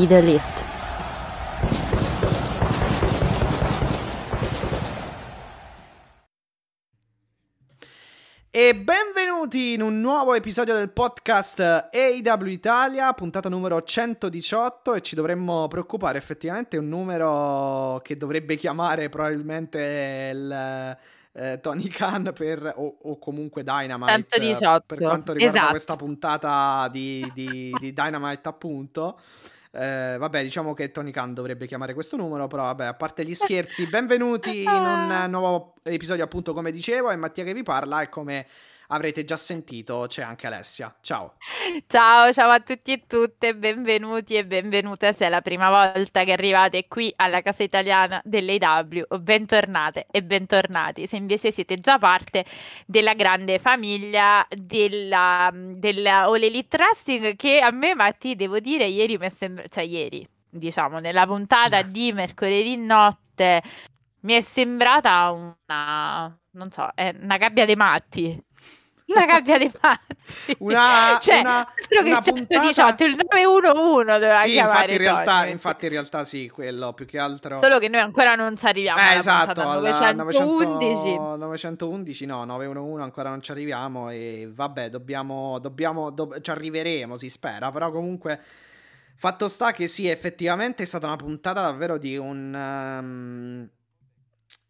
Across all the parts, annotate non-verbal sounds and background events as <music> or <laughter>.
Be the elite. E benvenuti in un nuovo episodio del podcast AW Italia, puntata numero 118 e ci dovremmo preoccupare effettivamente un numero che dovrebbe chiamare probabilmente il eh, Tony Khan per, o, o, comunque Dynamite 118. per quanto riguarda esatto. questa puntata di, di, di Dynamite appunto. Eh, vabbè, diciamo che Tony Khan dovrebbe chiamare questo numero, però vabbè, a parte gli scherzi, benvenuti <laughs> in un nuovo episodio, appunto, come dicevo, è Mattia che vi parla e come avrete già sentito c'è anche Alessia. Ciao. Ciao, ciao a tutti e tutte, benvenuti e benvenute se è la prima volta che arrivate qui alla casa italiana dell'AW, bentornate e bentornati. Se invece siete già parte della grande famiglia della, della All Elite Wrestling che a me, Matti, devo dire, ieri mi è sembrato, cioè ieri, diciamo, nella puntata <laughs> di mercoledì notte mi è sembrata una, non so, è una gabbia dei matti. Una gabbia dei matti. Una, <laughs> cioè, una, altro che una il 118, puntata... il 911 doveva sì, chiamare infatti in, realtà, infatti in realtà sì, quello più che altro... Solo che noi ancora non ci arriviamo Eh, esatto, puntata alla 911. 900 911 no, 911 ancora non ci arriviamo e vabbè, dobbiamo, dobbiamo do- ci arriveremo, si spera, però comunque fatto sta che sì, effettivamente è stata una puntata davvero di un... Um,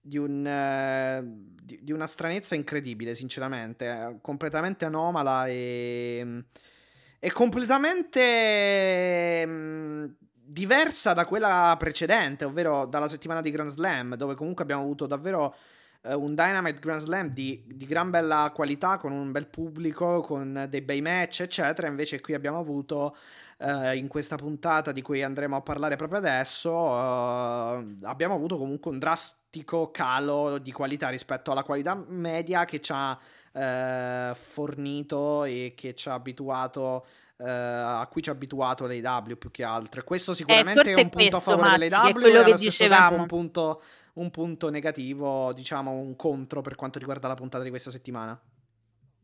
di, un, uh, di, di, una stranezza incredibile, sinceramente, completamente anomala e, e completamente um, diversa da quella precedente, ovvero dalla settimana di Grand Slam, dove comunque abbiamo avuto davvero uh, un Dynamite Grand Slam di, di, gran bella qualità, con un bel pubblico, con dei bei match, eccetera. Invece qui abbiamo avuto Uh, in questa puntata di cui andremo a parlare proprio adesso, uh, abbiamo avuto comunque un drastico calo di qualità rispetto alla qualità media che ci ha uh, fornito e che ci ha abituato. a cui ci ha abituato l'AW più che altro, e questo sicuramente eh, è un punto questo, a favore dell'AW è quello che allo stesso dicevamo. tempo un punto, un punto negativo, diciamo un contro per quanto riguarda la puntata di questa settimana.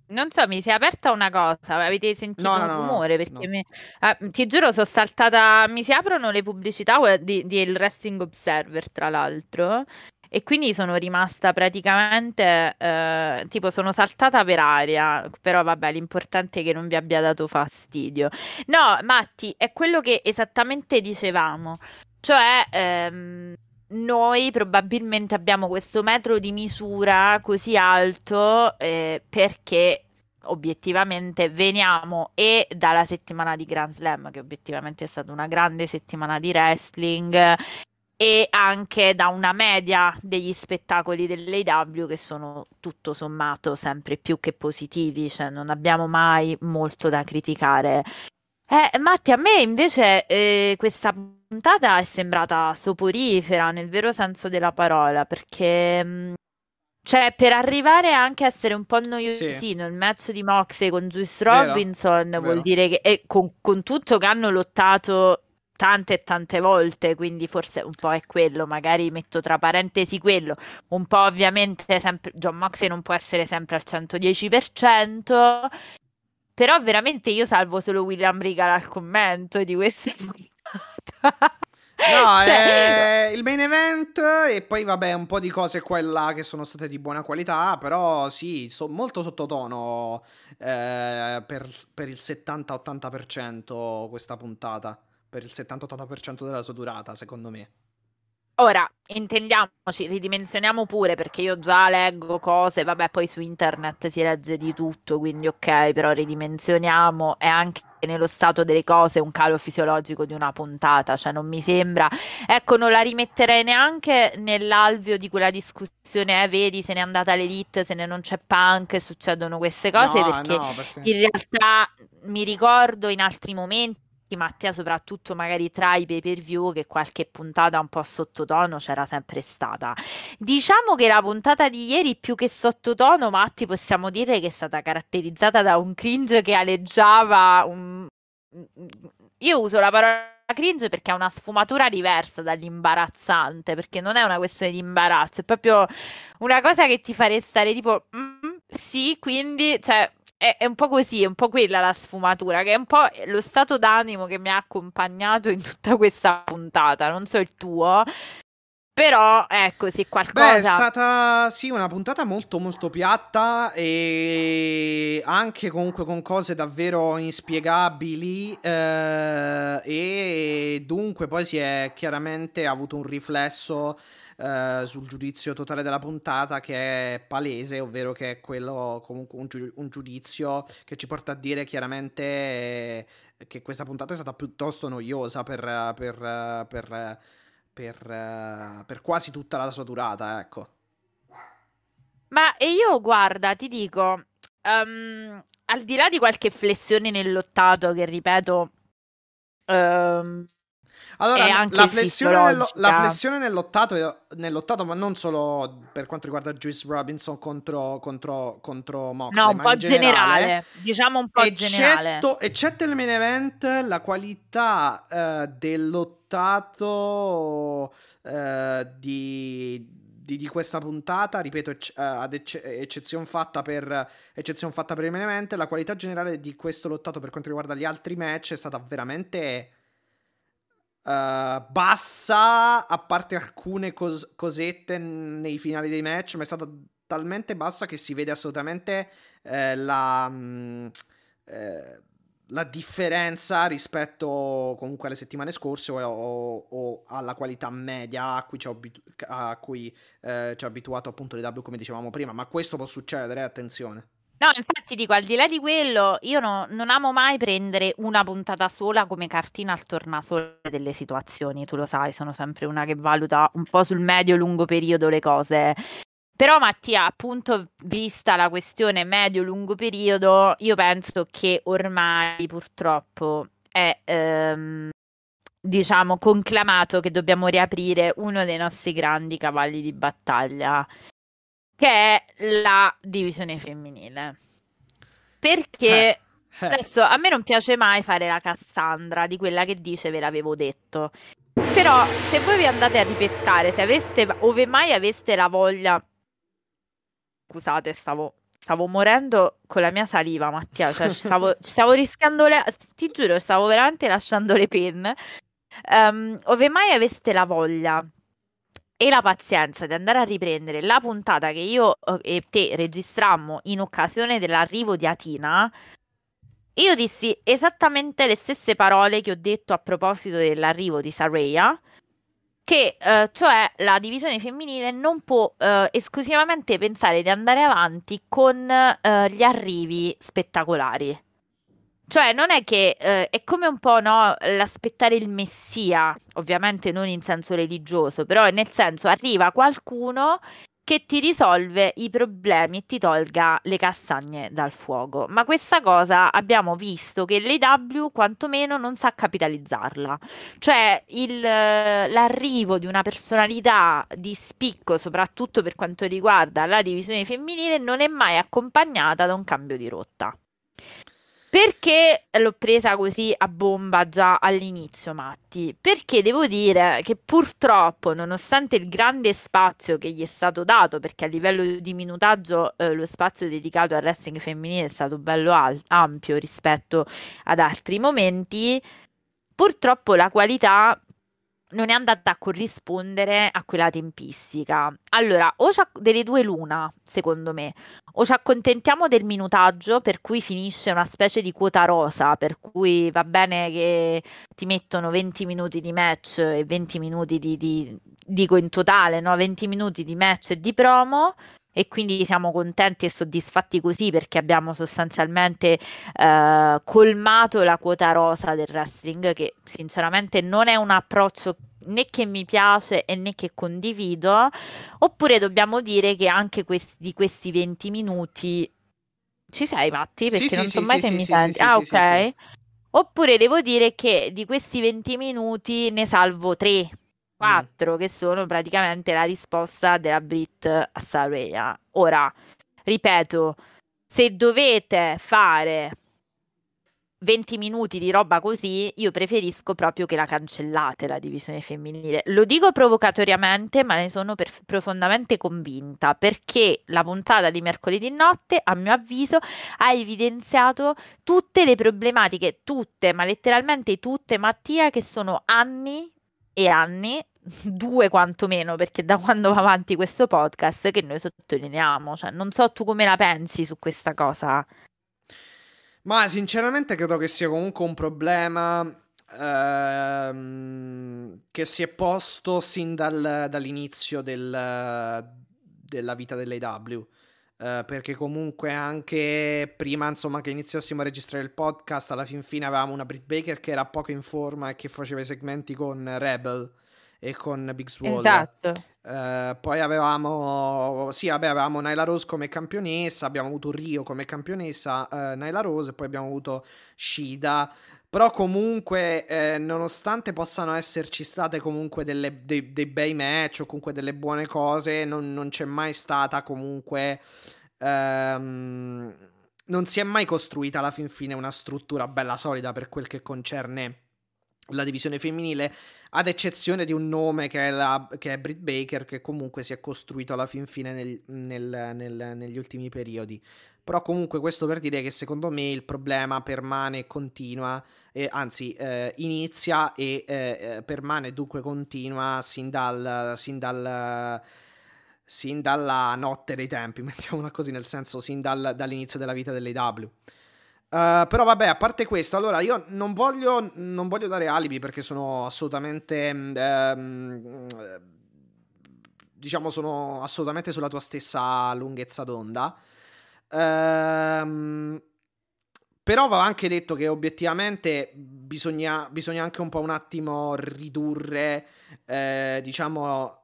Non so, mi si è aperta una cosa, avete sentito No, no, un no, rumore? Perché no. mi- ah, ti giuro, sono saltata. Mi si aprono le pubblicità di, di il Wrestling Observer, tra l'altro. E quindi sono rimasta praticamente, eh, tipo, sono saltata per aria. Però vabbè, l'importante è che non vi abbia dato fastidio. No, Matti, è quello che esattamente dicevamo. Cioè, ehm, noi probabilmente abbiamo questo metro di misura così alto eh, perché obiettivamente veniamo e dalla settimana di Grand Slam, che obiettivamente è stata una grande settimana di wrestling, e anche da una media degli spettacoli dell'AW che sono tutto sommato sempre più che positivi, cioè non abbiamo mai molto da criticare. Eh, Matti, a me invece eh, questa puntata è sembrata soporifera nel vero senso della parola, perché mh, cioè, per arrivare anche a essere un po' noiosino, Sì. il match di Moxley con Juice Vero, Robinson vuol vero. dire che e con, con tutto che hanno lottato tante e tante volte, quindi forse un po' è quello, magari metto tra parentesi quello, un po' ovviamente sempre John Moxley non può essere sempre al 110%, però veramente io salvo solo William Regal al commento di questa <laughs> puntata. <laughs> No, Cioè, è il main event e poi vabbè un po' di cose qua e là che sono state di buona qualità, però sì, so- molto sottotono eh, per, per il 70-80% questa puntata, per il 70-80% della sua durata, secondo me. Ora, intendiamoci, ridimensioniamo pure perché io già leggo cose, vabbè, poi su internet si legge di tutto, quindi ok, però ridimensioniamo e anche nello stato delle cose un calo fisiologico di una puntata, cioè non mi sembra. Ecco, non la rimetterei neanche nell'alveo di quella discussione, eh, vedi, se n'è andata l'elite, se ne non c'è punk, succedono queste cose, No, perché no, perché... in realtà mi ricordo in altri momenti, Mattia, soprattutto magari tra i pay per view, che qualche puntata un po' sottotono c'era sempre stata. Diciamo che la puntata di ieri, più che sottotono, Matti, possiamo dire che è stata caratterizzata da un cringe che aleggiava. Un... Io uso la parola cringe perché ha una sfumatura diversa dall'imbarazzante, perché non è una questione di imbarazzo, è proprio una cosa che ti fa restare tipo, "Mm, sì, quindi, cioè, è, è un po' così, è un po' quella la sfumatura, che è un po' lo stato d'animo che mi ha accompagnato in tutta questa puntata, non so il tuo. Però, ecco, sì, Beh, è qualcosa... stata sì una puntata molto molto piatta e anche comunque con cose davvero inspiegabili eh, e dunque poi si è chiaramente avuto un riflesso eh, sul giudizio totale della puntata che è palese, ovvero che è quello comunque un, giu- un giudizio che ci porta a dire chiaramente eh, che questa puntata è stata piuttosto noiosa per, per, per per, quasi tutta la sua durata, ecco. Ma e io, guarda, ti dico, ehm, al di là di qualche flessione nel lottato, che ripeto, ehm, Allora, la flessione, nello- la flessione nel lottato, nel lottato, ma non solo per quanto riguarda Juice Robinson contro, contro, contro Moxley, No, un po' generale, generale, diciamo un po' generale. eccetto, eccetto il main event, la qualità eh, del lottato eh, di, di, di questa puntata, ripeto, ecc- eh, ad ecce- eccezione fatta per eccezione fatta per il main event, la qualità generale di questo lottato per quanto riguarda gli altri match è stata veramente eh, bassa, a parte alcune cos- cosette nei finali dei match, ma è stata talmente bassa che si vede assolutamente eh, la, mm, eh, la differenza rispetto comunque alle settimane scorse o, o- o alla qualità media a cui ci ha cui, eh, abituato appunto l'EW come dicevamo prima, ma questo può succedere, attenzione. No, infatti dico, al di là di quello, io no- non amo mai prendere una puntata sola come cartina al tornasole delle situazioni, tu lo sai, sono sempre una che valuta un po' sul medio-lungo periodo le cose. Però Mattia, appunto, vista la questione medio-lungo periodo, io penso che ormai purtroppo è, ehm, diciamo, conclamato che dobbiamo riaprire uno dei nostri grandi cavalli di battaglia, che è la divisione femminile. Perché Eh, eh. adesso a me non piace mai fare la Cassandra di quella che dice ve l'avevo detto. Però se voi vi andate a ripescare, se aveste, ove mai aveste la voglia, scusate, stavo, stavo morendo con la mia saliva, Mattia, cioè ci stavo, ci stavo <laughs> rischiando le, ti giuro, stavo veramente lasciando le penne. Ehm, ove mai aveste la voglia e la pazienza di andare a riprendere la puntata che io eh, e te registrammo in occasione dell'arrivo di Atina, io dissi esattamente le stesse parole che ho detto a proposito dell'arrivo di Saraya, che eh, cioè la divisione femminile non può eh, esclusivamente pensare di andare avanti con eh, gli arrivi spettacolari. Cioè, non è che eh, è come un po' no, l'aspettare il messia, ovviamente non in senso religioso, però nel senso arriva qualcuno che ti risolve i problemi e ti tolga le castagne dal fuoco. Ma questa cosa abbiamo visto che l'AW quantomeno non sa capitalizzarla. Cioè, il, eh, l'arrivo di una personalità di spicco, soprattutto per quanto riguarda la divisione femminile, non è mai accompagnata da un cambio di rotta. Perché l'ho presa così a bomba già all'inizio, Matti? Perché devo dire che purtroppo, nonostante il grande spazio che gli è stato dato, perché a livello di minutaggio eh, lo spazio dedicato al wrestling femminile è stato bello al- ampio rispetto ad altri momenti, purtroppo la qualità non è andata a corrispondere a quella tempistica. Allora, o delle due l'una, secondo me, o ci accontentiamo del minutaggio, per cui finisce una specie di quota rosa, per cui va bene che ti mettono 20 minuti di match e 20 minuti di, di- dico in totale, no? 20 minuti di match e di promo, e quindi siamo contenti e soddisfatti così perché abbiamo sostanzialmente eh, colmato la quota rosa del wrestling che sinceramente non è un approccio né che mi piace e né che condivido, oppure dobbiamo dire che anche questi, di questi 20 minuti ci sei Matti? Perché Sì, non sì, so sì, mai se mi senti. Ah, ok. Oppure devo dire che di questi 20 minuti ne salvo 3, Mm. 4 che sono praticamente la risposta della Brit a Saraya. Ora, ripeto, se dovete fare 20 minuti di roba così, io preferisco proprio che la cancellate la divisione femminile. Lo dico provocatoriamente, ma ne sono profondamente convinta perché la puntata di mercoledì notte, a mio avviso, ha evidenziato tutte le problematiche, tutte, ma letteralmente tutte, Mattia, che sono anni e anni, due quantomeno, perché da quando va avanti questo podcast che noi sottolineiamo. Cioè, non so tu come la pensi su questa cosa. Ma sinceramente credo che sia comunque un problema ehm, che si è posto sin dal- dall'inizio del- della vita dell'AW. Eh, perché comunque anche prima insomma che iniziassimo a registrare il podcast alla fin fine avevamo una Britt Baker che era poco in forma e che faceva i segmenti con Rebel e con Big Swole Esatto. eh, poi avevamo, sì, vabbè, avevamo Nyla Rose come campionessa, abbiamo avuto Rio come campionessa, eh, Nyla Rose, e poi abbiamo avuto Shida. Però comunque, eh, nonostante possano esserci state comunque delle- dei, dei bei match o comunque delle buone cose, non, non c'è mai stata comunque... ehm, non si è mai costruita alla fin fine una struttura bella solida per quel che concerne la divisione femminile, ad eccezione di un nome che è, la, che è Britt Baker, che comunque si è costruito alla fin fine nel- nel- nel- negli ultimi periodi. Però comunque questo per dire che secondo me il problema permane e continua, e, anzi eh, inizia e eh, eh, permane dunque continua sin dal... Sin dal sin dalla notte dei tempi, <laughs> mettiamola così, nel senso sin dal- dall'inizio della vita dell'AW. Uh, però vabbè, a parte questo, allora io non voglio, non voglio dare alibi perché sono assolutamente, ehm, diciamo, sono assolutamente sulla tua stessa lunghezza d'onda. Ehm, però va anche detto che obiettivamente bisogna, bisogna anche un po' un attimo ridurre, eh, diciamo,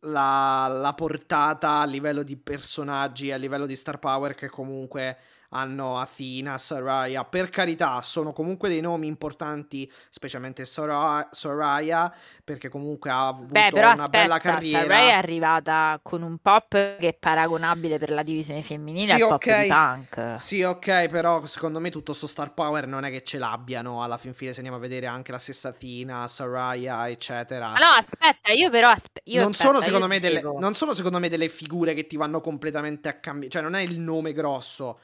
la, la portata a livello di personaggi, a livello di star power che comunque hanno Athena, Soraya. Per carità, sono comunque dei nomi importanti, specialmente Sora- Soraya, perché comunque ha avuto Beh, però una bella aspetta, carriera. Sarai è arrivata con un pop che è paragonabile per la divisione femminile Sì, al pop ok. di Punk. Sì, ok, però secondo me tutto sto star power non è che ce l'abbiano. Alla fin fine, se andiamo a vedere anche la stessa Athena, Soraya, eccetera. Ma no, aspetta, io però aspe- io non, aspetta, sono, io secondo me delle, non sono secondo me delle figure che ti vanno completamente a cambiare. Cioè, non è il nome grosso.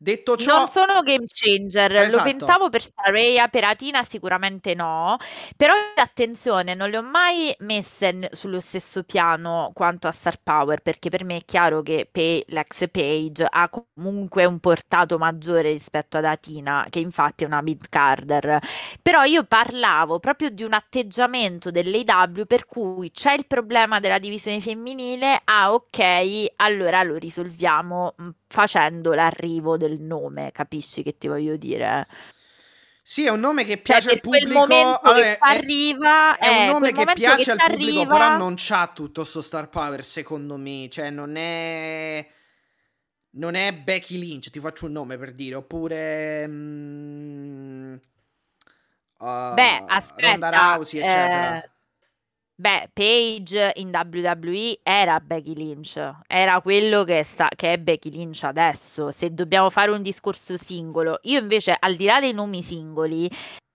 Detto ciò, Non sono game changer, Esatto. lo pensavo per Saraya, per Atina sicuramente no, però attenzione, non le ho mai messe sullo stesso piano quanto a Star Power, perché per me è chiaro che Pay- l'ex Page ha comunque un portato maggiore rispetto ad Atina, che infatti è una mid-carder, però io parlavo proprio di un atteggiamento dell'AW per cui c'è il problema della divisione femminile, ah ok, allora lo risolviamo facendo l'arrivo del nome, capisci che ti voglio dire? sì, è un nome che Cioè, piace per al pubblico. allora, che è- arriva, È un eh, nome che piace che al pubblico, t'arriva- però non c'ha tutto sto star power, secondo me. Cioè, non è. Non è Becky Lynch, ti faccio un nome per dire. Oppure. mm, uh, Beh, aspetta, Ronda Rousey, eccetera. eh, beh, Paige in WWE era Becky Lynch, era quello che, sta, che è Becky Lynch adesso. Se dobbiamo fare un discorso singolo, io invece, al di là dei nomi singoli,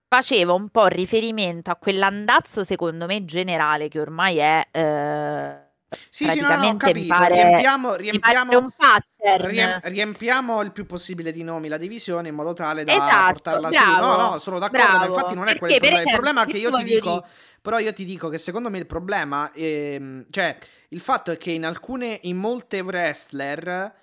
facevo un po' riferimento a quell'andazzo, secondo me, generale che ormai è. eh, Sì, sì, no, no, praticamente mi capito. pare, riempiamo, riempiamo, un pattern. riem- riempiamo il più possibile di nomi la divisione in modo tale da Esatto, portarla bravo, su. No, no, sono d'accordo, ma infatti non è quello il problema. Il esempio, problema è che io ti dico. dire- Però io ti dico che secondo me il problema, ehm, cioè, il fatto è che in alcune, in molte wrestler,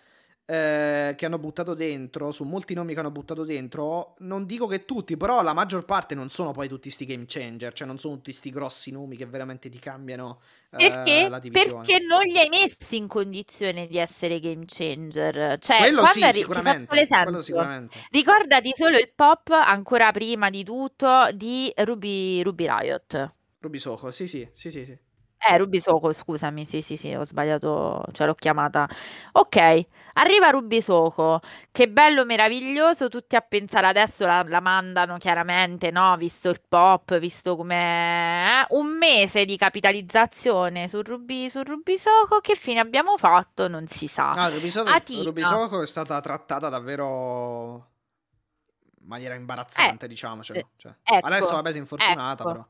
eh, che hanno buttato dentro, su molti nomi che hanno buttato dentro, non dico che tutti, però la maggior parte non sono poi tutti sti game changer, cioè non sono tutti sti grossi nomi che veramente ti cambiano eh, perché? la divisione. Perché non li hai messi in condizione di essere game changer. Cioè, quello sì, arri- sicuramente, quello sicuramente. Ricordati solo il pop ancora prima di tutto di Ruby, Ruby Riot. Ruby Soho, sì, sì, sì, sì. sì. Eh, Ruby Soho, scusami, sì, sì, sì, ho sbagliato, ce l'ho chiamata. Ok, arriva Ruby Soho, che bello, meraviglioso, tutti a pensare adesso la, la mandano chiaramente, no? Visto il pop, visto come eh? un mese di capitalizzazione su Ruby, su Ruby Soho, che fine abbiamo fatto? Non si sa. Ah, Ruby Soho, Ruby Soho è stata trattata davvero in maniera imbarazzante, eh, diciamocelo. Cioè, ecco, adesso vabbè si è infortunata, ecco. però.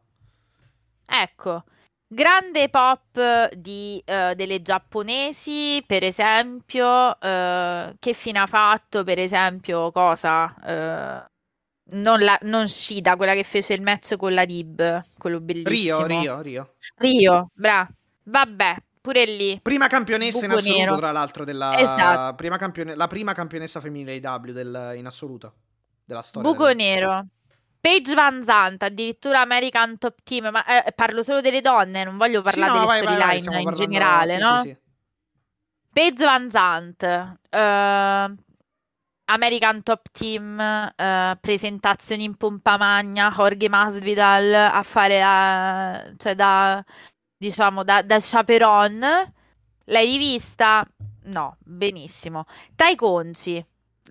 Ecco, Grande pop di, uh, delle giapponesi, per esempio, uh, che fine ha fatto, per esempio, cosa? Uh, non, la, non Shida, quella che fece il match con la Dib, quello bellissimo. Rio, Rio, Rio. Rio, bra. Vabbè, pure lì. Prima campionessa in assoluto, nero. tra l'altro, della esatto. prima campione... la prima campionessa femminile IW del... in assoluto della storia. Buco del... nero. Paige Van Zandt, addirittura American Top Team, ma eh, parlo solo delle donne, non voglio parlare sì, no, delle storyline in generale, sì, no? Sì, Paige Van Zandt, uh, American Top Team, uh, presentazioni in pompa magna, Jorge Masvidal a fare, uh, cioè da, diciamo, da, da chaperon. L'hai rivista? No, benissimo. Tai Conci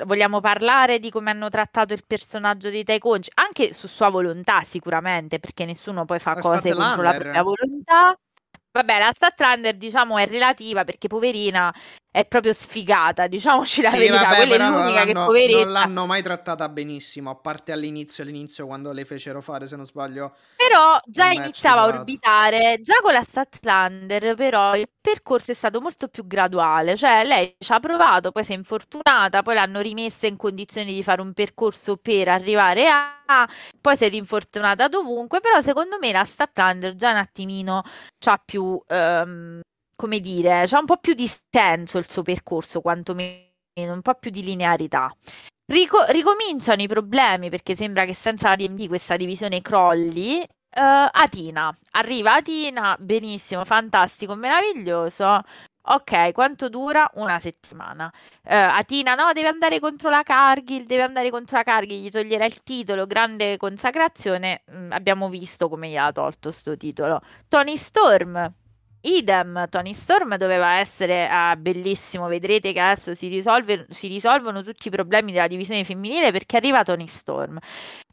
vogliamo parlare di come hanno trattato il personaggio di Tai Conci, anche su sua volontà sicuramente, perché nessuno poi fa cose contro la propria volontà. Vabbè, la Statlander diciamo è relativa perché poverina è proprio sfigata, diciamoci la sì, verità, vabbè, quella è l'unica che poverina. Non l'hanno mai trattata benissimo, a parte all'inizio, all'inizio quando le fecero fare, se non sbaglio. Però già iniziava a orbitare, già con la Statlander però il percorso è stato molto più graduale, cioè lei ci ha provato, poi si è infortunata, poi l'hanno rimessa in condizioni di fare un percorso per arrivare a, poi si è rinfortunata dovunque, però secondo me la Statlander già un attimino c'ha più... Um, come dire, c'ha un po' più di senso il suo percorso, quantomeno un po' più di linearità. Rico- ricominciano i problemi perché sembra che senza la DMD questa divisione crolli. Uh, Atina, arriva Atina, benissimo, fantastico, meraviglioso. Ok, quanto dura? Una settimana. Uh, Atina, no, deve andare contro la Cargill, deve andare contro la Cargill, gli toglierà il titolo, grande consacrazione. Mm, abbiamo visto come gli ha tolto sto titolo. Tony Storm, Idem, Tony Storm doveva essere ah, bellissimo, vedrete che adesso si, risolve, si, risolvono tutti i problemi della divisione femminile perché arriva Tony Storm.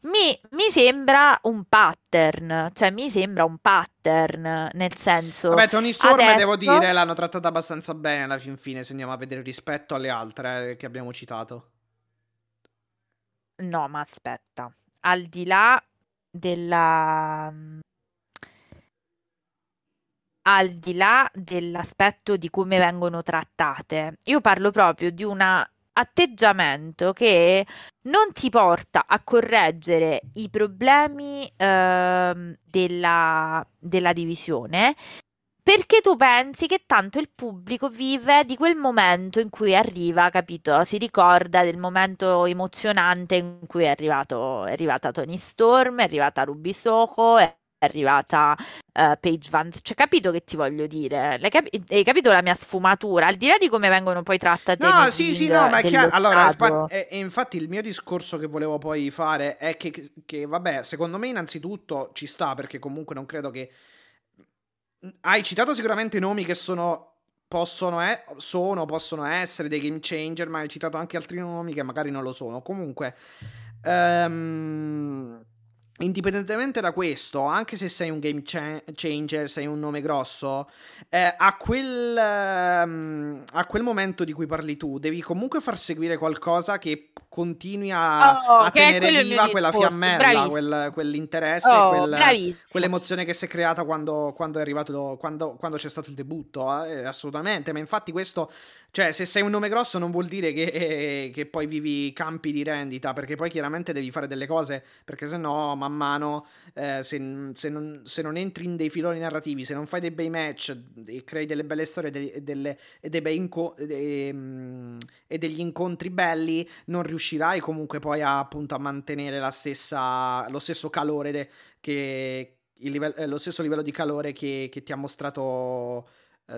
Mi, mi, sembra un pattern, cioè mi sembra un pattern, nel senso... Vabbè, Tony Storm, adesso... devo dire, l'hanno trattata abbastanza bene alla fin fine, se andiamo a vedere rispetto alle altre eh, che abbiamo citato. No, ma aspetta, al di là della al di là dell'aspetto di come vengono trattate, io parlo proprio di un atteggiamento che non ti porta a correggere i problemi eh, della, della divisione perché tu pensi che tanto il pubblico vive di quel momento in cui arriva, capito? Si ricorda del momento emozionante in cui è, arrivato, è arrivata Tony Storm, è arrivata Ruby Soho, è arrivata uh, Paige Vance. Cioè, capito che ti voglio dire? Capi- hai capito la mia sfumatura? Al di là di come vengono poi trattate No, sì, sì, no, ma è chiaro. Allora, spa- e, e infatti il mio discorso che volevo poi fare è che, che, vabbè, secondo me innanzitutto ci sta, perché comunque non credo che... Hai citato sicuramente nomi che sono possono, eh, sono, possono essere dei game changer, ma hai citato anche altri nomi che magari non lo sono. Comunque, um, indipendentemente da questo, anche se sei un game changer, sei un nome grosso, eh, a, quel, um, a, quel, momento di cui parli tu, devi comunque far seguire qualcosa che continui a, oh, a tenere viva quella fiammella, quel, quell'interesse, oh, quel, quell'emozione che si è creata quando, quando è arrivato, quando, quando, c'è stato il debutto. Eh, assolutamente, ma infatti questo, cioè, se sei un nome grosso non vuol dire che, eh, che poi vivi campi di rendita, perché poi chiaramente devi fare delle cose, perché se no man mano, eh, se, se, non, se, non, entri in dei filoni narrativi, se non fai dei bei match e crei delle belle storie e delle, dei bei inco- de, um, e degli incontri belli, non riuscirai comunque poi a, appunto a mantenere la stessa, lo stesso calore de, che, livello, eh, lo stesso livello di calore che, che ti ha mostrato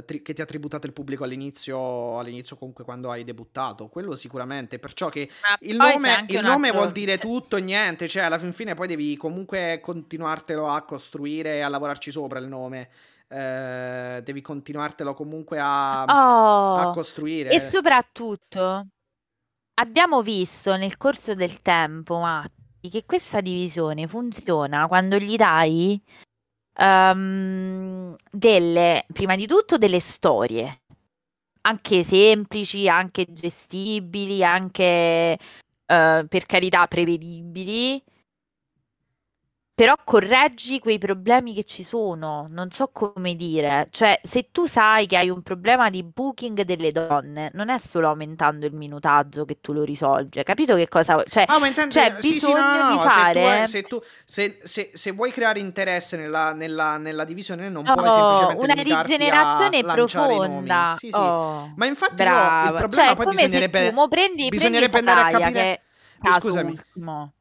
tri- che ti ha tributato il pubblico all'inizio, all'inizio comunque quando hai debuttato, quello sicuramente, perciò che Ma il nome, il nome altro... vuol dire tutto e niente, cioè alla fin fine poi devi comunque continuartelo a costruire e a lavorarci sopra il nome. Eh, devi continuartelo comunque a, oh, a costruire. E soprattutto abbiamo visto nel corso del tempo, Matti, che questa divisione funziona quando gli dai um, delle, prima di tutto, delle storie, anche semplici, anche gestibili, anche uh, per carità prevedibili però correggi quei problemi che ci sono, non so come dire, cioè se tu sai che hai un problema di booking delle donne, non è solo aumentando il minutaggio che tu lo risolvi, capito che cosa, cioè Aumentando, c'è bisogno sì, sì, no, no, di fare... Se, tu, se, se, se, vuoi creare interesse nella, nella, nella divisione non puoi oh, semplicemente una rigenerazione profonda, sì, sì. Oh, ma infatti no, il problema cioè, poi bisognerebbe, tu, prendi, bisognerebbe prendi andare a capire... Che Scusami,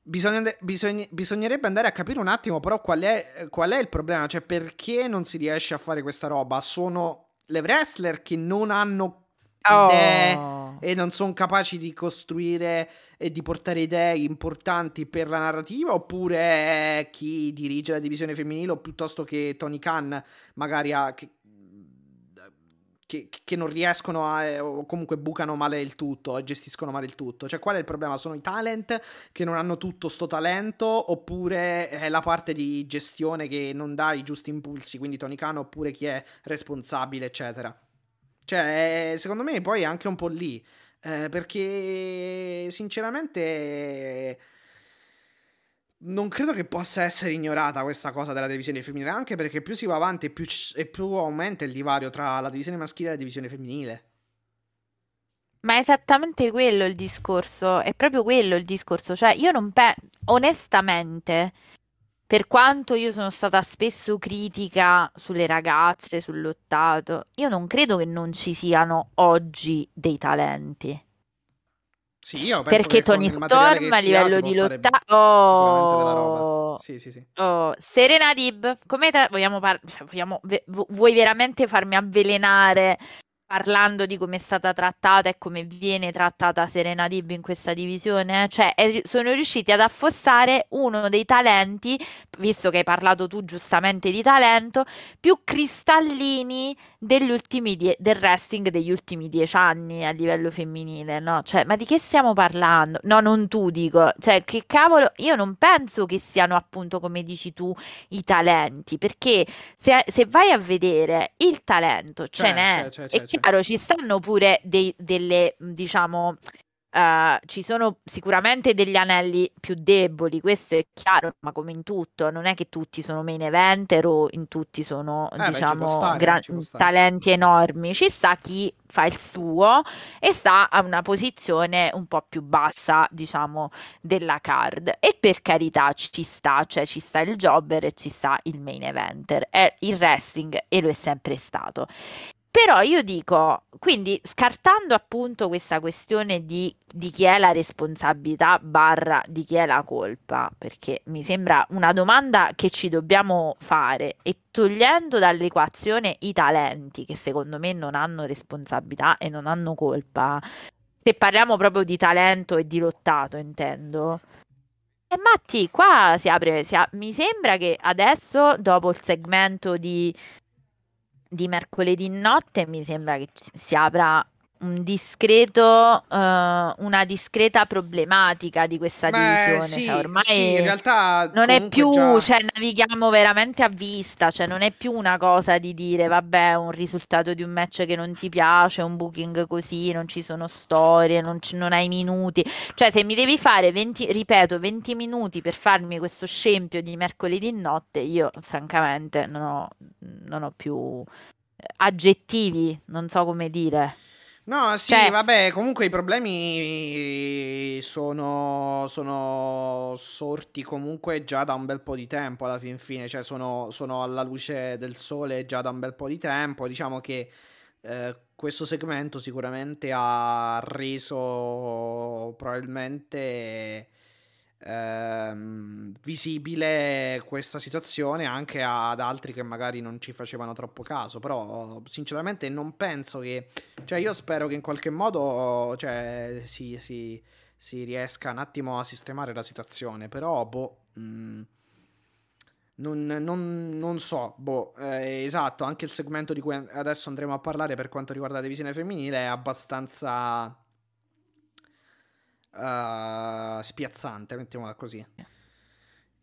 bisogna, bisogna, bisognerebbe andare a capire un attimo però qual è, qual è il problema, cioè perché non si riesce a fare questa roba? Sono le wrestler che non hanno idee oh. e non sono capaci di costruire e di portare idee importanti per la narrativa oppure chi dirige la divisione femminile o piuttosto che Tony Khan magari ha, che, che, che, non riescono a, eh, o comunque bucano male il tutto e gestiscono male il tutto. Cioè, qual è il problema? Sono i talent che non hanno tutto sto talento oppure è la parte di gestione che non dà i giusti impulsi, quindi Tony Khan oppure chi è responsabile, eccetera. Cioè, secondo me poi è anche un po' lì, eh, perché sinceramente non credo che possa essere ignorata questa cosa della divisione femminile, anche perché più si va avanti più, e più aumenta il divario tra la divisione maschile e la divisione femminile. Ma è esattamente quello il discorso, è proprio quello il discorso, cioè io non penso, onestamente, per quanto io sono stata spesso critica sulle ragazze, sul lottato, io non credo che non ci siano oggi dei talenti. Sì, io Perché Tony Storm a livello di lotta... Oh, sì, sì, sì. Oh, Serena Dib, come tra... vogliamo, par... cioè, vogliamo... vuoi veramente farmi avvelenare parlando di come è stata trattata e come viene trattata Serena Dib in questa divisione, cioè è, sono riusciti ad affossare uno dei talenti, visto che hai parlato tu giustamente di talento, più cristallini degli ultimi die- del wrestling degli ultimi dieci anni a livello femminile, no? Cioè, ma di che stiamo parlando? No, non tu dico, cioè che cavolo, io non penso che siano appunto come dici tu i talenti, perché se, se vai a vedere il talento ce cioè, n'è, cioè, cioè, e chiaro, ci stanno pure dei, delle, diciamo, Uh, ci sono sicuramente degli anelli più deboli, questo è chiaro, ma come in tutto, non è che tutti sono main eventer o in tutti sono, eh, diciamo, stare, gra- talenti enormi. Ci sta chi fa il suo e sta a una posizione un po' più bassa, diciamo, della card. E per carità ci sta, cioè ci sta il jobber e ci sta il main eventer. È il wrestling e lo è sempre stato. Però io dico, quindi scartando appunto questa questione di, di, chi è la responsabilità barra di chi è la colpa, perché mi sembra una domanda che ci dobbiamo fare e togliendo dall'equazione i talenti che secondo me non hanno responsabilità e non hanno colpa, se parliamo proprio di talento e di lottato intendo. E Matti, qua si apre, si apre, mi sembra che adesso dopo il segmento di di mercoledì notte mi sembra che si apra un discreto, uh, una discreta problematica di questa Beh, divisione. Sì, cioè, ormai sì, in realtà non è più, già... cioè, navighiamo veramente a vista, cioè non è più una cosa di dire vabbè, un risultato di un match che non ti piace, un booking così, non ci sono storie, non, ci, non hai minuti. Cioè, se mi devi fare 20, ripeto, 20 minuti per farmi questo scempio di mercoledì notte, io francamente non ho, non ho più aggettivi, non so come dire. No, sì, cioè... vabbè, comunque i problemi sono, sono, sorti comunque già da un bel po' di tempo alla fin fine, cioè sono, sono alla luce del sole già da un bel po' di tempo, diciamo che eh, questo segmento sicuramente ha reso probabilmente ehm, visibile questa situazione anche ad altri che magari non ci facevano troppo caso. Però, sinceramente, non penso che. Cioè, io spero che in qualche modo cioè, si, si, si riesca un attimo a sistemare la situazione. Però, boh. Mh, mm, non, non, non, so, boh, eh, esatto, anche il segmento di cui adesso andremo a parlare per quanto riguarda la divisione femminile è abbastanza uh, spiazzante, mettiamola così.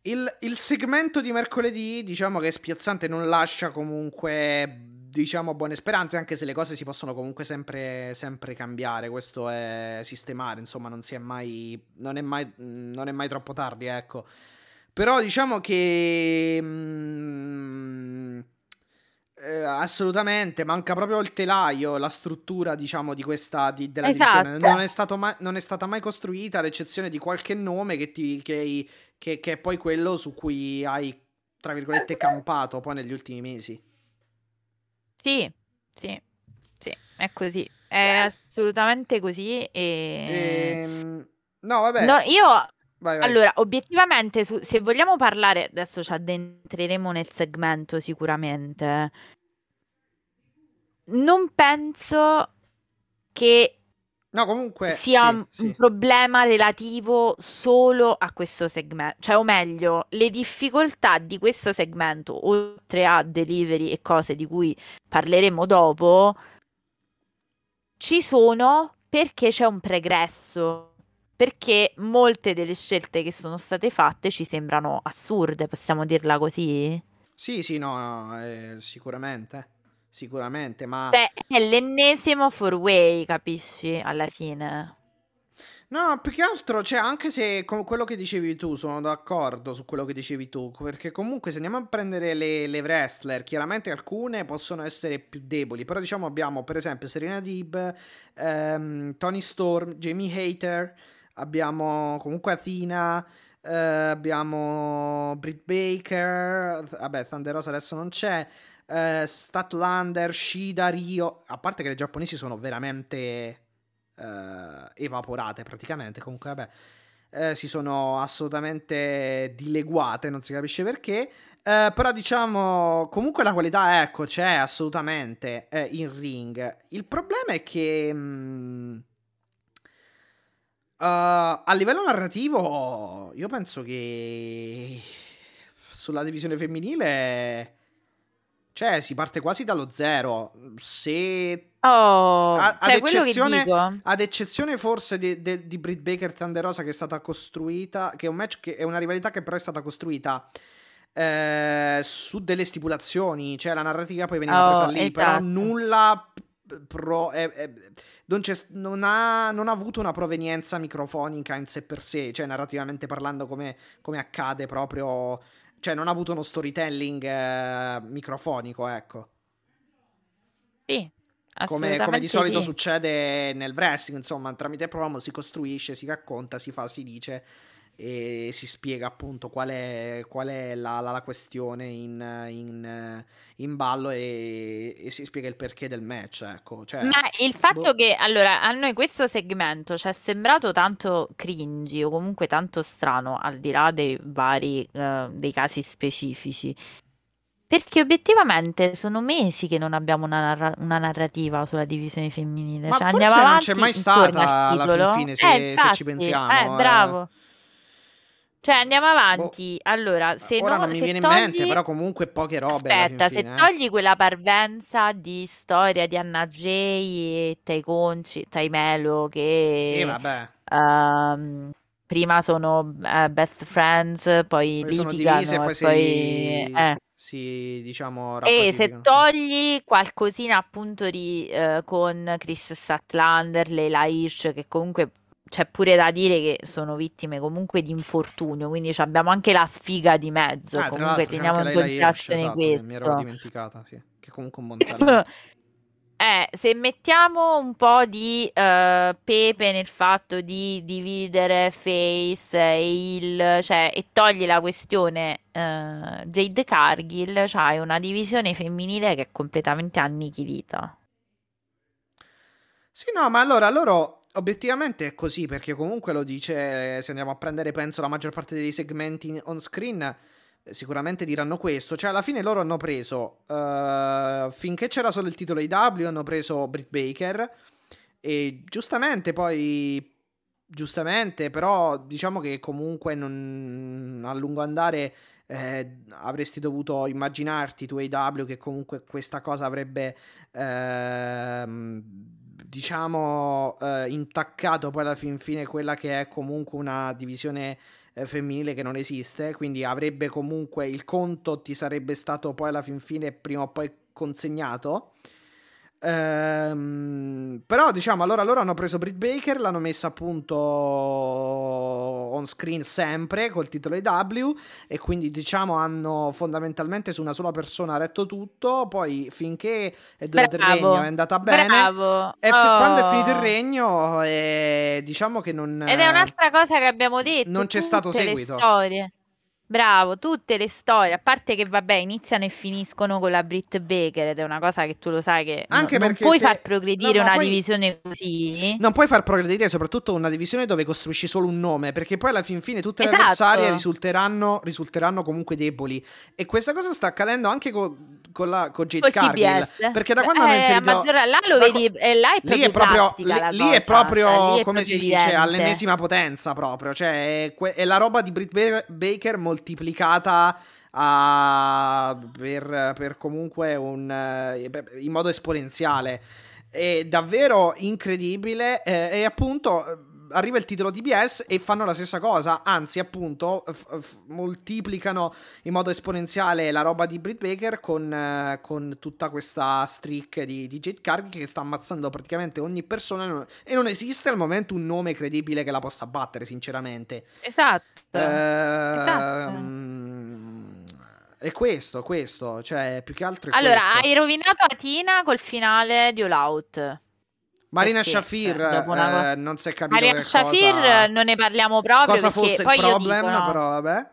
Il, il, segmento di mercoledì, diciamo che è spiazzante, non lascia comunque, diciamo, buone speranze, anche se le cose si possono comunque sempre, sempre cambiare. Questo è sistemare, insomma, non si è mai, non è mai, non è mai troppo tardi, ecco. Però diciamo che... Mm, eh, assolutamente, manca proprio il telaio, la struttura, diciamo, di questa di, della esatto. divisione. Non è, mai, non è, stata mai costruita, ad eccezione di qualche nome che, ti, che, che, che, è poi quello su cui hai, tra virgolette, campato poi negli ultimi mesi. Sì, sì, sì, è così. È assolutamente così. E... Ehm, no, vabbè. No, io Vai, vai. Allora, obiettivamente, su- se vogliamo parlare, adesso ci addentreremo nel segmento sicuramente. Non penso che no, comunque, sia sì, un sì. problema relativo solo a questo segmento, cioè, o meglio, le difficoltà di questo segmento, oltre a delivery e cose di cui parleremo dopo, ci sono perché c'è un pregresso perché molte delle scelte che sono state fatte ci sembrano assurde, possiamo dirla così? Sì, sì, no, no eh, sicuramente, sicuramente, ma... Beh, è l'ennesimo four way, capisci, alla fine. No, più che altro, cioè, anche se con quello che dicevi tu, sono d'accordo su quello che dicevi tu, perché comunque se andiamo a prendere le, le wrestler, chiaramente alcune possono essere più deboli, però diciamo abbiamo per esempio Serena Deeb, ehm, Tony Storm, Jamie Hater, abbiamo comunque Athena, eh, abbiamo Britt Baker, vabbè Thunder Rosa adesso non c'è, eh, Statlander, Shida, Rio, a parte che le giapponesi sono veramente eh, evaporate praticamente, comunque vabbè. Eh, si sono assolutamente dileguate, non si capisce perché. Eh, però diciamo, comunque la qualità, ecco, c'è assolutamente eh, in ring. Il problema è che... Mh, mm, Uh, a livello narrativo, io penso che sulla divisione femminile, cioè, si parte quasi dallo zero. Se Oh, a, cioè, ad, eccezione, ad, eccezione, forse di, di, di Britt Baker Thunder Rosa che è stata costruita, che è un match che è una rivalità che però è stata costruita eh, su delle stipulazioni, cioè la narrativa poi veniva oh, presa lì, esatto. però nulla pro, è, è, non, non, ha, non, ha, avuto una provenienza microfonica in sé per sé, cioè narrativamente parlando come, come accade proprio, cioè non ha avuto uno storytelling eh, microfonico, ecco. Sì, come, come, di solito sì. succede nel wrestling, insomma, tramite promo si costruisce, si racconta, si fa, si dice e si spiega appunto qual è, qual è la, la, la, questione in, in, in ballo e, e, si spiega il perché del match. Ecco. Cioè, Ma il fatto boh. che allora a noi questo segmento ci è sembrato tanto cringy o comunque tanto strano, al di là dei vari uh, dei casi specifici. Perché obiettivamente sono mesi che non abbiamo una, narra- una narrativa sulla divisione femminile. Ma cioè, forse non c'è mai stata alla fine, se, eh, infatti, se ci pensiamo. Eh, bravo. Eh. Cioè, andiamo avanti. Boh. Allora, se Ora no, non mi se viene togli... in mente, però comunque poche robe. Aspetta, fine, se eh. togli quella parvenza di storia di Anna Jay e Tai Conci, Tai Melo, che... Sì, vabbè. Uh, prima sono uh, best friends, poi, poi litigano e poi... Si... Eh. si diciamo e se togli qualcosina appunto di, uh, con Chris Statlander, Leila Hirsch che comunque c'è pure da dire che sono vittime comunque di infortunio, quindi abbiamo anche la sfiga di mezzo. Ah, comunque teniamo in considerazione esatto, questo. Mi ero dimenticata, sì. Che comunque un buon. <laughs> Eh, se mettiamo un po' di uh, pepe nel fatto di dividere face e il, cioè, e togli la questione uh, Jade Cargill, c'hai una divisione femminile che è completamente annichilita. Sì, no, ma allora loro obiettivamente è così perché comunque lo dice, se andiamo a prendere penso la maggior parte dei segmenti on screen eh, sicuramente diranno questo, cioè alla fine loro hanno preso uh, finché c'era solo il titolo IW hanno preso Britt Baker e giustamente poi giustamente, però diciamo che comunque non, a lungo andare eh, avresti dovuto immaginarti tu AW che comunque questa cosa avrebbe eh, diciamo eh, intaccato poi alla fin fine quella che è comunque una divisione eh, femminile che non esiste, quindi avrebbe comunque il conto ti sarebbe stato poi alla fin fine prima o poi consegnato. Ehm, però diciamo allora loro hanno preso Britt Baker, l'hanno messa appunto on screen sempre col titolo IW e quindi diciamo hanno fondamentalmente su una sola persona retto tutto, poi finché è durato il regno è andata bene bravo. e oh. quando è finito il regno eh, diciamo che non... Ed è un'altra cosa che abbiamo detto. Non c'è stato seguito. storie. Bravo, tutte le storie, a parte che vabbè, iniziano e finiscono con la Brit Baker ed è una cosa che tu lo sai che Anche no, non puoi se... far progredire no, una poi... divisione così. Non puoi far progredire soprattutto una divisione dove costruisci solo un nome, perché poi alla fin fine tutte le esatto. avversarie risulteranno, risulteranno, comunque deboli. E questa cosa sta accadendo anche con, con, la, con Jade Cargill. Perché da quando eh, hanno inserito... Maggior... Là lo vedi, eh, là è lì è proprio, lì, lì è proprio cioè, lì è come proprio si dice, all'ennesima potenza proprio. Cioè è, è la roba di Britt Baker molto moltiplicata a, per, per, comunque un, eh, in modo esponenziale. È davvero incredibile eh, e appunto arriva il titolo DBS e fanno la stessa cosa, anzi appunto f- f- moltiplicano in modo esponenziale la roba di Britt Baker con, eh, con tutta questa streak di, di Jade Cargill che sta ammazzando praticamente ogni persona e non esiste al momento un nome credibile che la possa battere sinceramente. Esatto. Eh, esatto. Um, è questo, questo, cioè più che altro Allora, questo. hai rovinato Atina col finale di All Out. Marina Shafir una... eh, non si è capito Marina Shafir cosa... non ne parliamo proprio cosa perché fosse poi il problem, dico, no. però vabbè.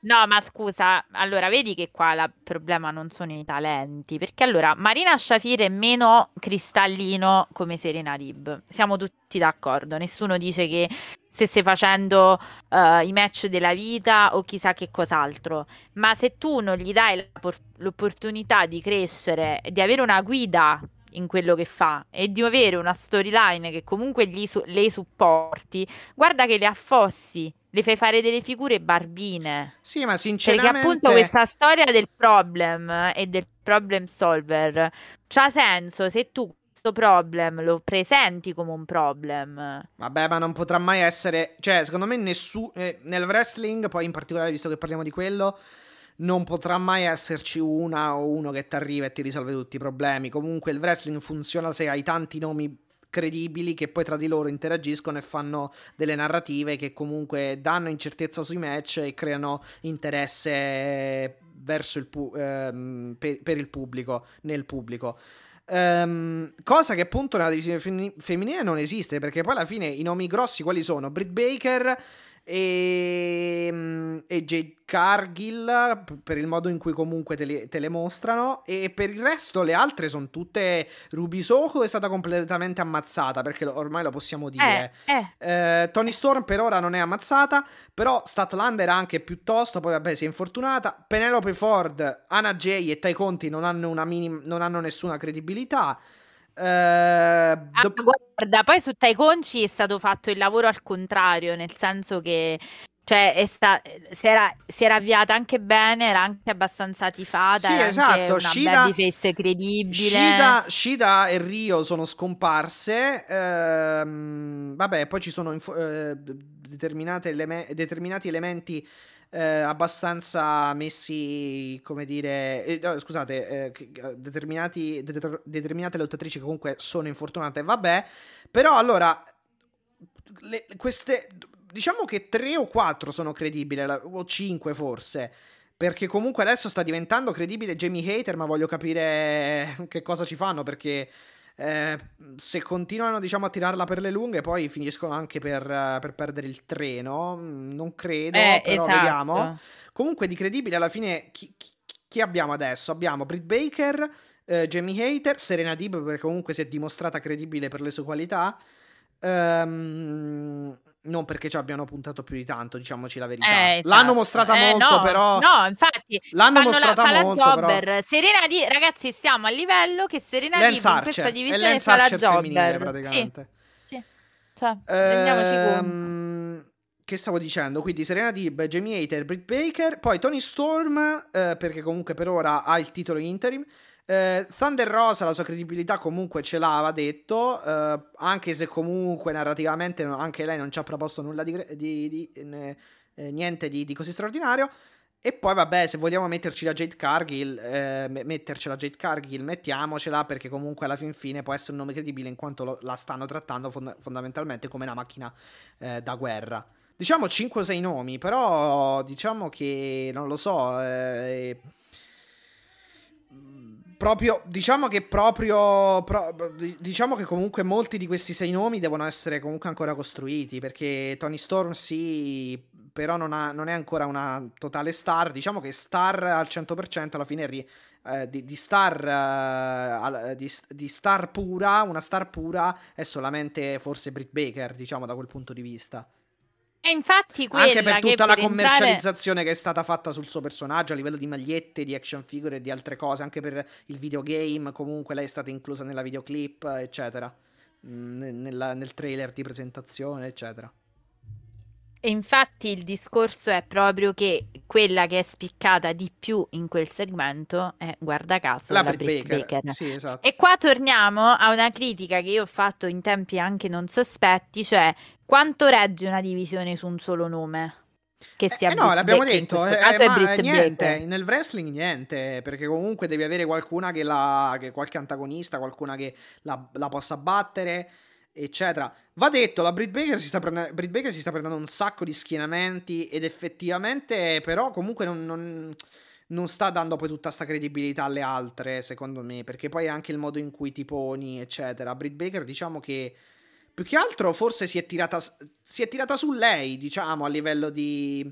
No, ma scusa, allora vedi che qua il problema non sono i talenti, perché allora Marina Shafir è meno cristallino come Serena Rib. Siamo tutti d'accordo, nessuno dice che stesse facendo uh, i match della vita o chissà che cos'altro, ma se tu non gli dai l'opportunità di crescere, di avere una guida in quello che fa e di avere una storyline che comunque su- lei supporti, guarda che le affossi, le fai fare delle figure barbine. Sì, ma sinceramente... Perché appunto questa storia del problem e del problem solver c'ha senso se tu questo problem lo presenti come un problem. Vabbè, ma non potrà mai essere... Cioè, secondo me nessuno... Eh, nel wrestling, poi in particolare visto che parliamo di quello non potrà mai esserci una o uno che ti arriva e ti risolve tutti i problemi. Comunque il wrestling funziona se hai tanti nomi credibili che poi tra di loro interagiscono e fanno delle narrative che comunque danno incertezza sui match e creano interesse verso il pu- ehm, per, per, il pubblico, nel pubblico. Um, cosa che appunto nella divisione femminile non esiste perché poi alla fine i nomi grossi quali sono? Britt Baker e, mm, e Jade Cargill per il modo in cui comunque te le, te le, mostrano. E per il resto le altre sono tutte Ruby Soko è stata completamente ammazzata perché ormai lo possiamo dire. eh, eh. Eh, Tony Storm per ora non è ammazzata però Statlander anche piuttosto poi vabbè si è infortunata. Penelope Ford, Anna Jay e Tai Conti non hanno, minim- non hanno nessuna credibilità Uh, ah, do- guarda, poi su Taikonci è stato fatto il lavoro al contrario, nel senso che cioè sta- si, era, si, era, avviata anche bene, era anche abbastanza tifata. Sì, esatto. Una Shida, babyface credibile. Shida, Shida, e Rio sono scomparse. Ehm, vabbè, poi ci sono inf- eh, determinati elementi eh, abbastanza messi, come dire, eh, no, scusate, eh, eh determinati, det- determinate lottatrici che comunque sono infortunate, vabbè, però allora, le, queste, diciamo che tre o quattro sono credibili, o cinque forse. Perché comunque adesso sta diventando credibile Jamie Hater, ma voglio capire che cosa ci fanno perché eh, se continuano diciamo a tirarla per le lunghe poi finiscono anche per, uh, per perdere il treno mm, non credo eh, però esatto. vediamo comunque di credibile alla fine chi, chi, chi abbiamo adesso abbiamo Britt Baker Uh, Jamie Hater, Serena Deeb perché comunque si è dimostrata credibile per le sue qualità. Um, non perché ci abbiano puntato più di tanto, diciamoci la verità. Eh, esatto. L'hanno mostrata eh, molto, no, però. No, infatti. L'hanno mostrata la, molto. Jobber. Però... Serena di ragazzi, siamo a livello che Serena di in questa divisione fa la Jobber. praticamente. Sì. sì. Cioè. Ehm, che stavo dicendo? Quindi Serena Dib, Jamie Hater, Britt Baker, poi Tony Storm, eh, perché comunque per ora ha il titolo interim. Eh, Thunder Rosa la sua credibilità comunque ce l'aveva detto, eh, anche se comunque narrativamente anche lei non ci ha proposto nulla di, di, di eh, niente di, di, così straordinario. E poi vabbè, se vogliamo metterci la Jade Cargill, eh, mettercela Jade Cargill, mettiamocela perché comunque alla fin fine può essere un nome credibile in quanto lo, la stanno trattando fond- fondamentalmente come una macchina eh, da guerra. Diciamo 5-6 nomi, però diciamo che non lo so. Eh, proprio diciamo che proprio pro, diciamo che comunque molti di questi sei nomi devono essere comunque ancora costruiti perché Tony Storm sì però non, ha, non è ancora una totale star. Diciamo che star al 100% alla fine ri, eh, di, di, star eh, di, di, star pura una star pura è solamente forse Britt Baker diciamo da quel punto di vista e infatti Anche per tutta la per commercializzazione entrare... che è stata fatta sul suo personaggio a livello di magliette, di action figure e di altre cose, anche per il videogame, comunque lei è stata inclusa nella videoclip, eccetera, mm, nella, nel trailer di presentazione, eccetera. E infatti il discorso è proprio che quella che è spiccata di più in quel segmento è, guarda caso, la, la Britt Baker. Baker. Sì, esatto. E qua torniamo a una critica che io ho fatto in tempi anche non sospetti, cioè quanto regge una divisione su un solo nome? Che sia eh, no, l'abbiamo Baker, detto, eh, eh, è niente, Baker. nel wrestling niente, perché comunque devi avere qualcuna che la, che qualche antagonista, qualcuna che la, la, possa battere, eccetera. Va detto, la Britt Baker, si sta prendendo, Britt Baker si sta prendendo un sacco di schienamenti ed effettivamente però comunque non, non, non sta dando poi tutta sta credibilità alle altre, secondo me, perché poi anche il modo in cui ti poni, eccetera. Britt Baker diciamo che più che altro forse si è tirata, si è tirata su lei, diciamo, a livello di,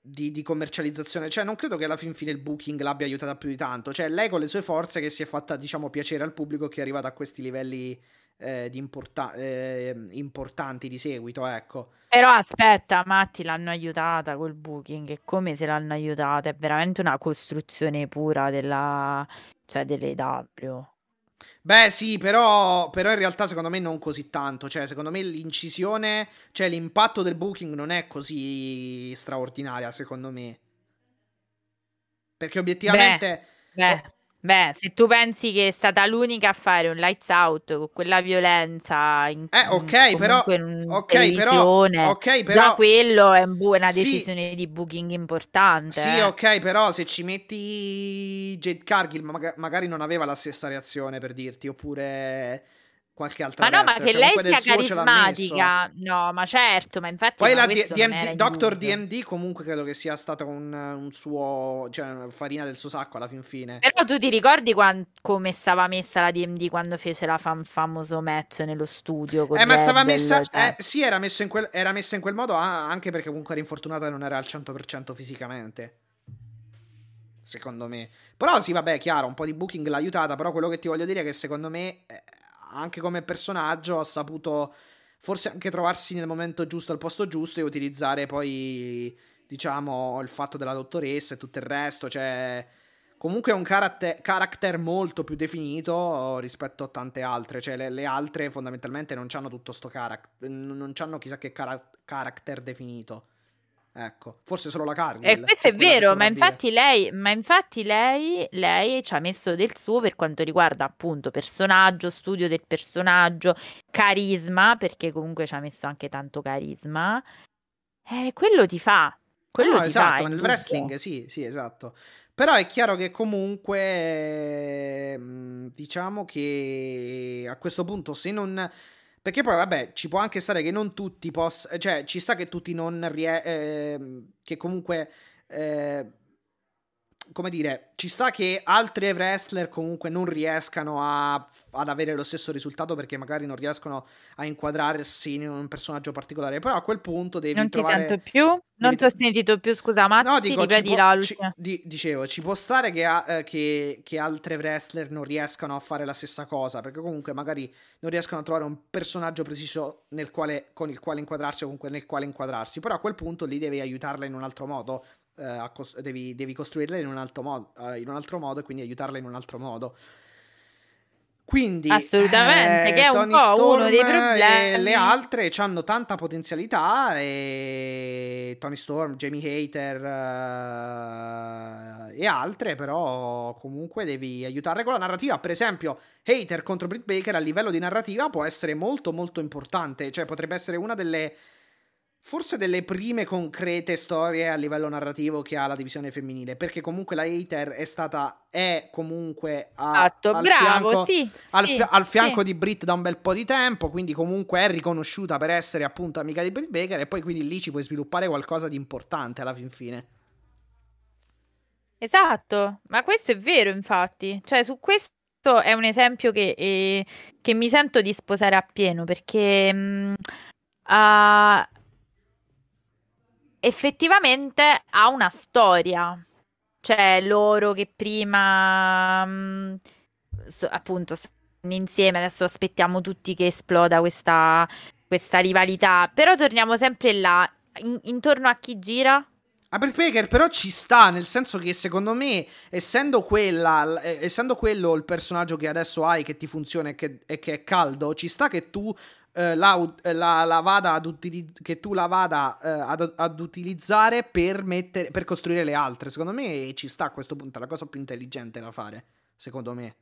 di, di, commercializzazione. Cioè, non credo che alla fin fine il booking l'abbia aiutata più di tanto. Cioè, lei con le sue forze che si è fatta, diciamo, piacere al pubblico che è arrivata a questi livelli eh, di importa- eh, importanti di seguito, ecco. Però aspetta, Matti l'hanno aiutata col booking. E come se l'hanno aiutata? È veramente una costruzione pura della, cioè, delle W. Beh, sì, però, però, in realtà secondo me non così tanto. Cioè, secondo me l'incisione, cioè l'impatto del booking non è così straordinaria, secondo me. Perché obiettivamente... Beh, beh. Beh, se tu pensi che è stata l'unica a fare un lights out con quella violenza in, eh, ok, però, okay, però, okay, però già quello è una decisione sì, di booking importante. Sì, eh. ok, però se ci metti Jade Cargill, magari non aveva la stessa reazione per dirti, oppure qualche altra ma no ma che cioè, lei sia carismatica. no ma certo ma infatti poi la D- DMD, Doctor DMD comunque credo che sia stata un, un, suo cioè farina del suo sacco alla fin fine. Però tu ti ricordi quando, come stava messa la DMD quando fece la fam- famoso match nello studio eh ma stava messa cioè... eh, sì era, messo in quel, era messa in quel modo anche perché comunque era infortunata e non era al 100% fisicamente. Secondo me. Però sì vabbè chiaro un po' di booking l'ha aiutata però quello che ti voglio dire è che secondo me eh, anche come personaggio ha saputo forse anche trovarsi nel momento giusto al posto giusto e utilizzare poi diciamo il fatto della dottoressa e tutto il resto. Cioè comunque è un character, character molto più definito rispetto a tante altre. Cioè le, le altre fondamentalmente non hanno tutto sto character non hanno chissà che cara- character definito Ecco, forse solo la Cargill. E questo è vero, ma infatti, lei, ma infatti lei, lei ci ha messo del suo per quanto riguarda appunto personaggio, studio del personaggio, carisma, perché comunque ci ha messo anche tanto carisma. E quello ti fa. Quello no, ti esatto, fa nel wrestling sì, sì, esatto. Però è chiaro che comunque mm, diciamo che a questo punto se non perché poi, vabbè, ci può anche stare che non tutti possano. Cioè, ci sta che tutti non rie- eh, Che comunque. Eh, come dire, ci sta che altri wrestler comunque non riescano a, ad avere lo stesso risultato perché magari non riescono a inquadrarsi in un personaggio particolare. Però a quel punto devi non trovare... ti sento più? Non ti ho sentito più, scusa, Matti, no, dico, ripeti può, la ci, di, Dicevo, ci può stare che, eh, che, che, altre wrestler non riescano a fare la stessa cosa, perché comunque magari non riescono a trovare un personaggio preciso quale, con il quale inquadrarsi o comunque nel quale inquadrarsi, però a quel punto lì devi aiutarla in un altro modo, eh, cost- devi, devi, costruirla in un, altro modo, eh, in un altro modo e quindi aiutarla in un altro modo. Quindi, assolutamente, eh, che è un po' Storm uno dei problemi. le altre hanno tanta potenzialità. E Tony Storm, Jamie Hater uh, e altre, però comunque devi aiutarle con la narrativa. Per esempio, Hater contro Britt Baker a livello di narrativa può essere molto, molto importante. Cioè, potrebbe essere una delle forse delle prime concrete storie a livello narrativo che ha la divisione femminile, perché comunque la Hater è stata, è comunque a, Atto, al, bravo, fianco, sì, al, sì, al fianco sì. di Brit da un bel po' di tempo, quindi comunque è riconosciuta per essere appunto amica di Britt Baker e poi quindi lì ci puoi sviluppare qualcosa di importante alla fin fine. Esatto, ma questo è vero infatti, cioè su questo è un esempio che, eh, che mi sento di sposare appieno perché... Mh, uh, effettivamente ha una storia. Cioè, loro che prima, mh, so, appunto, stanno insieme, adesso aspettiamo tutti che esploda questa, questa rivalità. Però torniamo sempre là. In, intorno a chi gira? A Britt Baker però ci sta, nel senso che secondo me, essendo, quella, essendo quello il personaggio che adesso hai, che ti funziona e che, e che è caldo, ci sta che tu eh, la, eh, la, la, vada ad utilizz- che tu la vada eh, ad, ad, utilizzare per, mettere, per costruire le altre. Secondo me ci sta a questo punto, è la cosa più intelligente da fare, secondo me.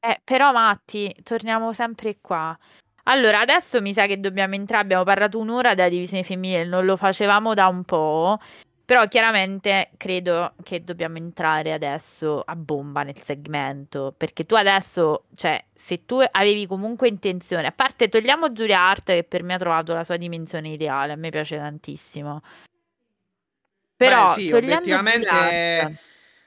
Eh, però Matti, torniamo sempre qua. Allora, adesso mi sa che dobbiamo entrare, abbiamo parlato un'ora della divisione femminile, non lo facevamo da un po'. Però chiaramente credo che dobbiamo entrare adesso a bomba nel segmento, perché tu adesso, cioè, se tu avevi comunque intenzione, a parte togliamo Giulia Hart che per me ha trovato la sua dimensione ideale, a me piace tantissimo. Però Beh, sì, obiettivamente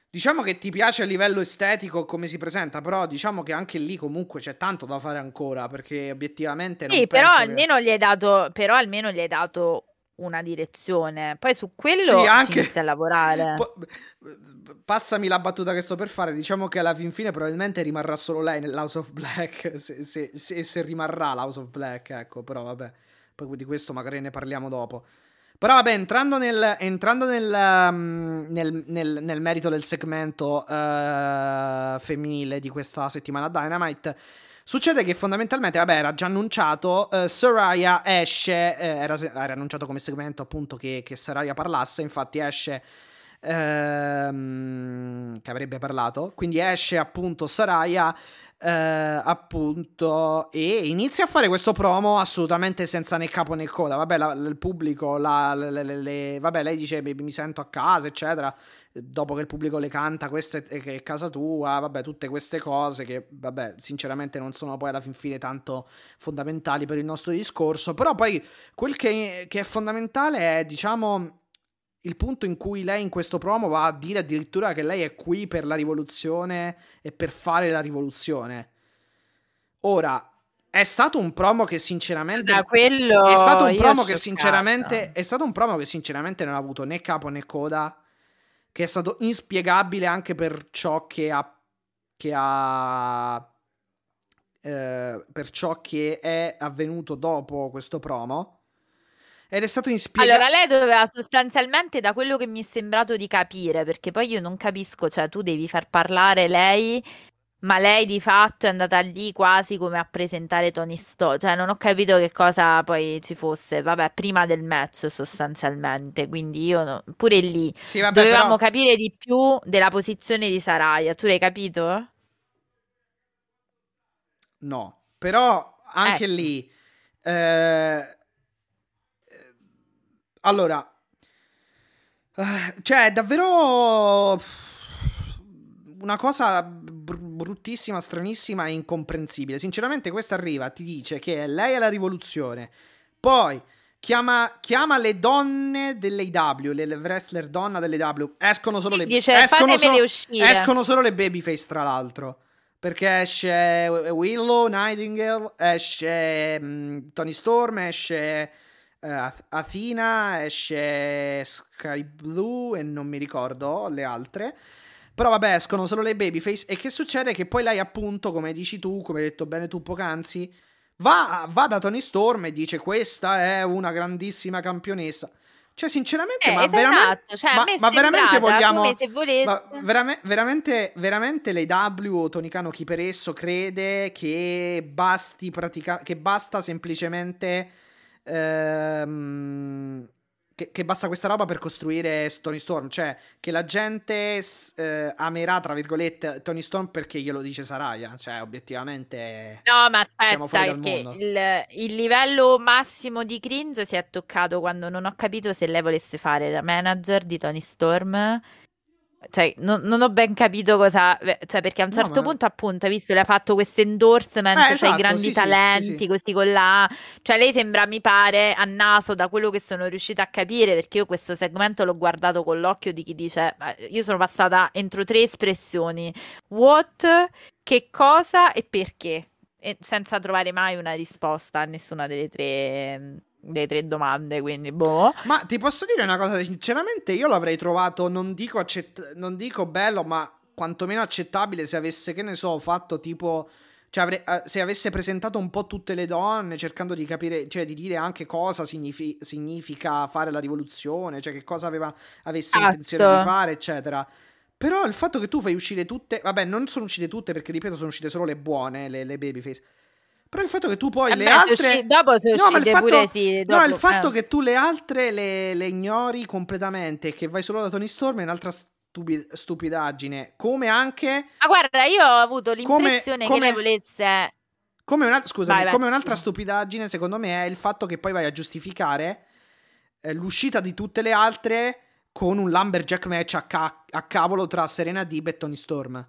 diciamo che ti piace a livello estetico come si presenta, però diciamo che anche lì comunque c'è tanto da fare ancora, perché obiettivamente Sì, però almeno gli hai dato però almeno gli hai dato una direzione. Poi su quello sì, anche... inizia a lavorare. <laughs> passami la battuta che sto per fare. Diciamo che alla fin fine probabilmente rimarrà solo lei nell'House of Black. <laughs> Se, se, se, se rimarrà l'House of Black, ecco. Però vabbè, poi di questo magari ne parliamo dopo. Però vabbè, entrando nel, entrando nel, um, nel, nel, nel merito del segmento uh, femminile di questa settimana Dynamite Succede che fondamentalmente, vabbè, era già annunciato, uh, Soraya esce, eh, era, era, annunciato come segmento appunto che, che Soraya parlasse, infatti esce ehm, che avrebbe parlato, quindi esce appunto Soraya eh, appunto e inizia a fare questo promo assolutamente senza né capo né coda, vabbè la, il pubblico, la, le, le, le, vabbè lei dice mi sento a casa eccetera, dopo che il pubblico le canta, questa è, è casa tua, vabbè, tutte queste cose che, vabbè, sinceramente non sono poi alla fin fine tanto fondamentali per il nostro discorso, però poi quel che, che è fondamentale è, diciamo, il punto in cui lei in questo promo va a dire addirittura che lei è qui per la rivoluzione e per fare la rivoluzione. Ora, è stato un promo che sinceramente da quello è stato un promo che sinceramente è stato un promo che sinceramente non ha avuto né capo né coda che è stato inspiegabile anche per ciò che ha, che ha eh, per ciò che è avvenuto dopo questo promo. Ed è stato inspiegabile. Allora, lei doveva sostanzialmente, da quello che mi è sembrato di capire, perché poi io non capisco, cioè tu devi far parlare lei ma lei di fatto è andata lì quasi come a presentare Tony Sto, cioè non ho capito che cosa poi ci fosse, vabbè, prima del match sostanzialmente, quindi io no, pure lì sì, vabbè, dovevamo però... capire di più della posizione di Saraya, tu l'hai capito? No, però anche ecco. lì eh... allora eh, cioè davvero una cosa br- bruttissima, stranissima e incomprensibile. Sinceramente, questa arriva, ti dice che lei è la rivoluzione. Poi chiama, chiama le donne dell'AW, le, le wrestler donna dell'AW. Escono solo le dice, escono solo, escono solo le babyface, tra l'altro. Perché esce Willow, Nightingale, esce um, Tony Storm, esce uh, Athena, esce Sky Blue e non mi ricordo le altre. Però vabbè, escono solo le babyface. E che succede? Che poi lei, appunto, come dici tu, come hai detto bene tu poc'anzi, va, va da Tony Storm e dice: Questa è una grandissima campionessa. Cioè, sinceramente, Eh, ma, esatto, veramente, cioè, ma, ma veramente vogliamo. come se volesse- ma verame- veramente, veramente l'AW o Tony Khan o chi per esso crede che basti pratica- che basta semplicemente. Ehm, che, che basta questa roba per costruire Tony Storm. Cioè, che la gente eh, amerà, tra virgolette, Tony Storm perché glielo dice Saraya. Cioè, obiettivamente. No, ma aspetta, perché il, il livello massimo di cringe si è toccato quando non ho capito se lei volesse fare la manager di Tony Storm. Cioè, non, non ho ben capito cosa. Cioè, perché a un No, certo ma- punto, appunto, hai visto, le ha fatto questo endorsement, Eh, cioè esatto, i grandi sì, talenti, sì, sì. così con là. Cioè, lei sembra, mi pare, a naso da quello che sono riuscita a capire, perché io questo segmento l'ho guardato con l'occhio di chi dice: "Ma Io sono passata entro tre espressioni: what, che cosa e perché. E senza trovare mai una risposta a nessuna delle tre, delle tre domande. Quindi, boh. Ma ti posso dire una cosa, sinceramente io l'avrei trovato, non dico, accett- non dico bello, ma quantomeno accettabile se avesse, che ne so, fatto tipo... Cioè, avrei- eh, se avesse presentato un po' tutte le donne, cercando di capire, cioè di dire anche cosa signifi- significa fare la rivoluzione, cioè che cosa aveva, avesse Esatto. intenzione di fare, eccetera. Però il fatto che tu fai uscire tutte, vabbè, non sono uscite tutte perché, ripeto, sono uscite solo le buone, le, le babyface. Però il fatto che tu poi Eh le beh, altre... usci- dopo sono No, ma il uscite fatto- pure sì. No, il dopo- fatto eh. che tu le altre le, le ignori completamente e che vai solo da Tony Storm è un'altra stupi- stupidaggine. Come anche. Ma guarda, io ho avuto Come- l'impressione che come- lei volesse. Come, una- scusami, Vai, vai. come un'altra stupidaggine, secondo me, è il fatto che poi vai a giustificare eh, l'uscita di tutte le altre con un Lumberjack match a, ca- a cavolo tra Serena Dib e Tony Storm.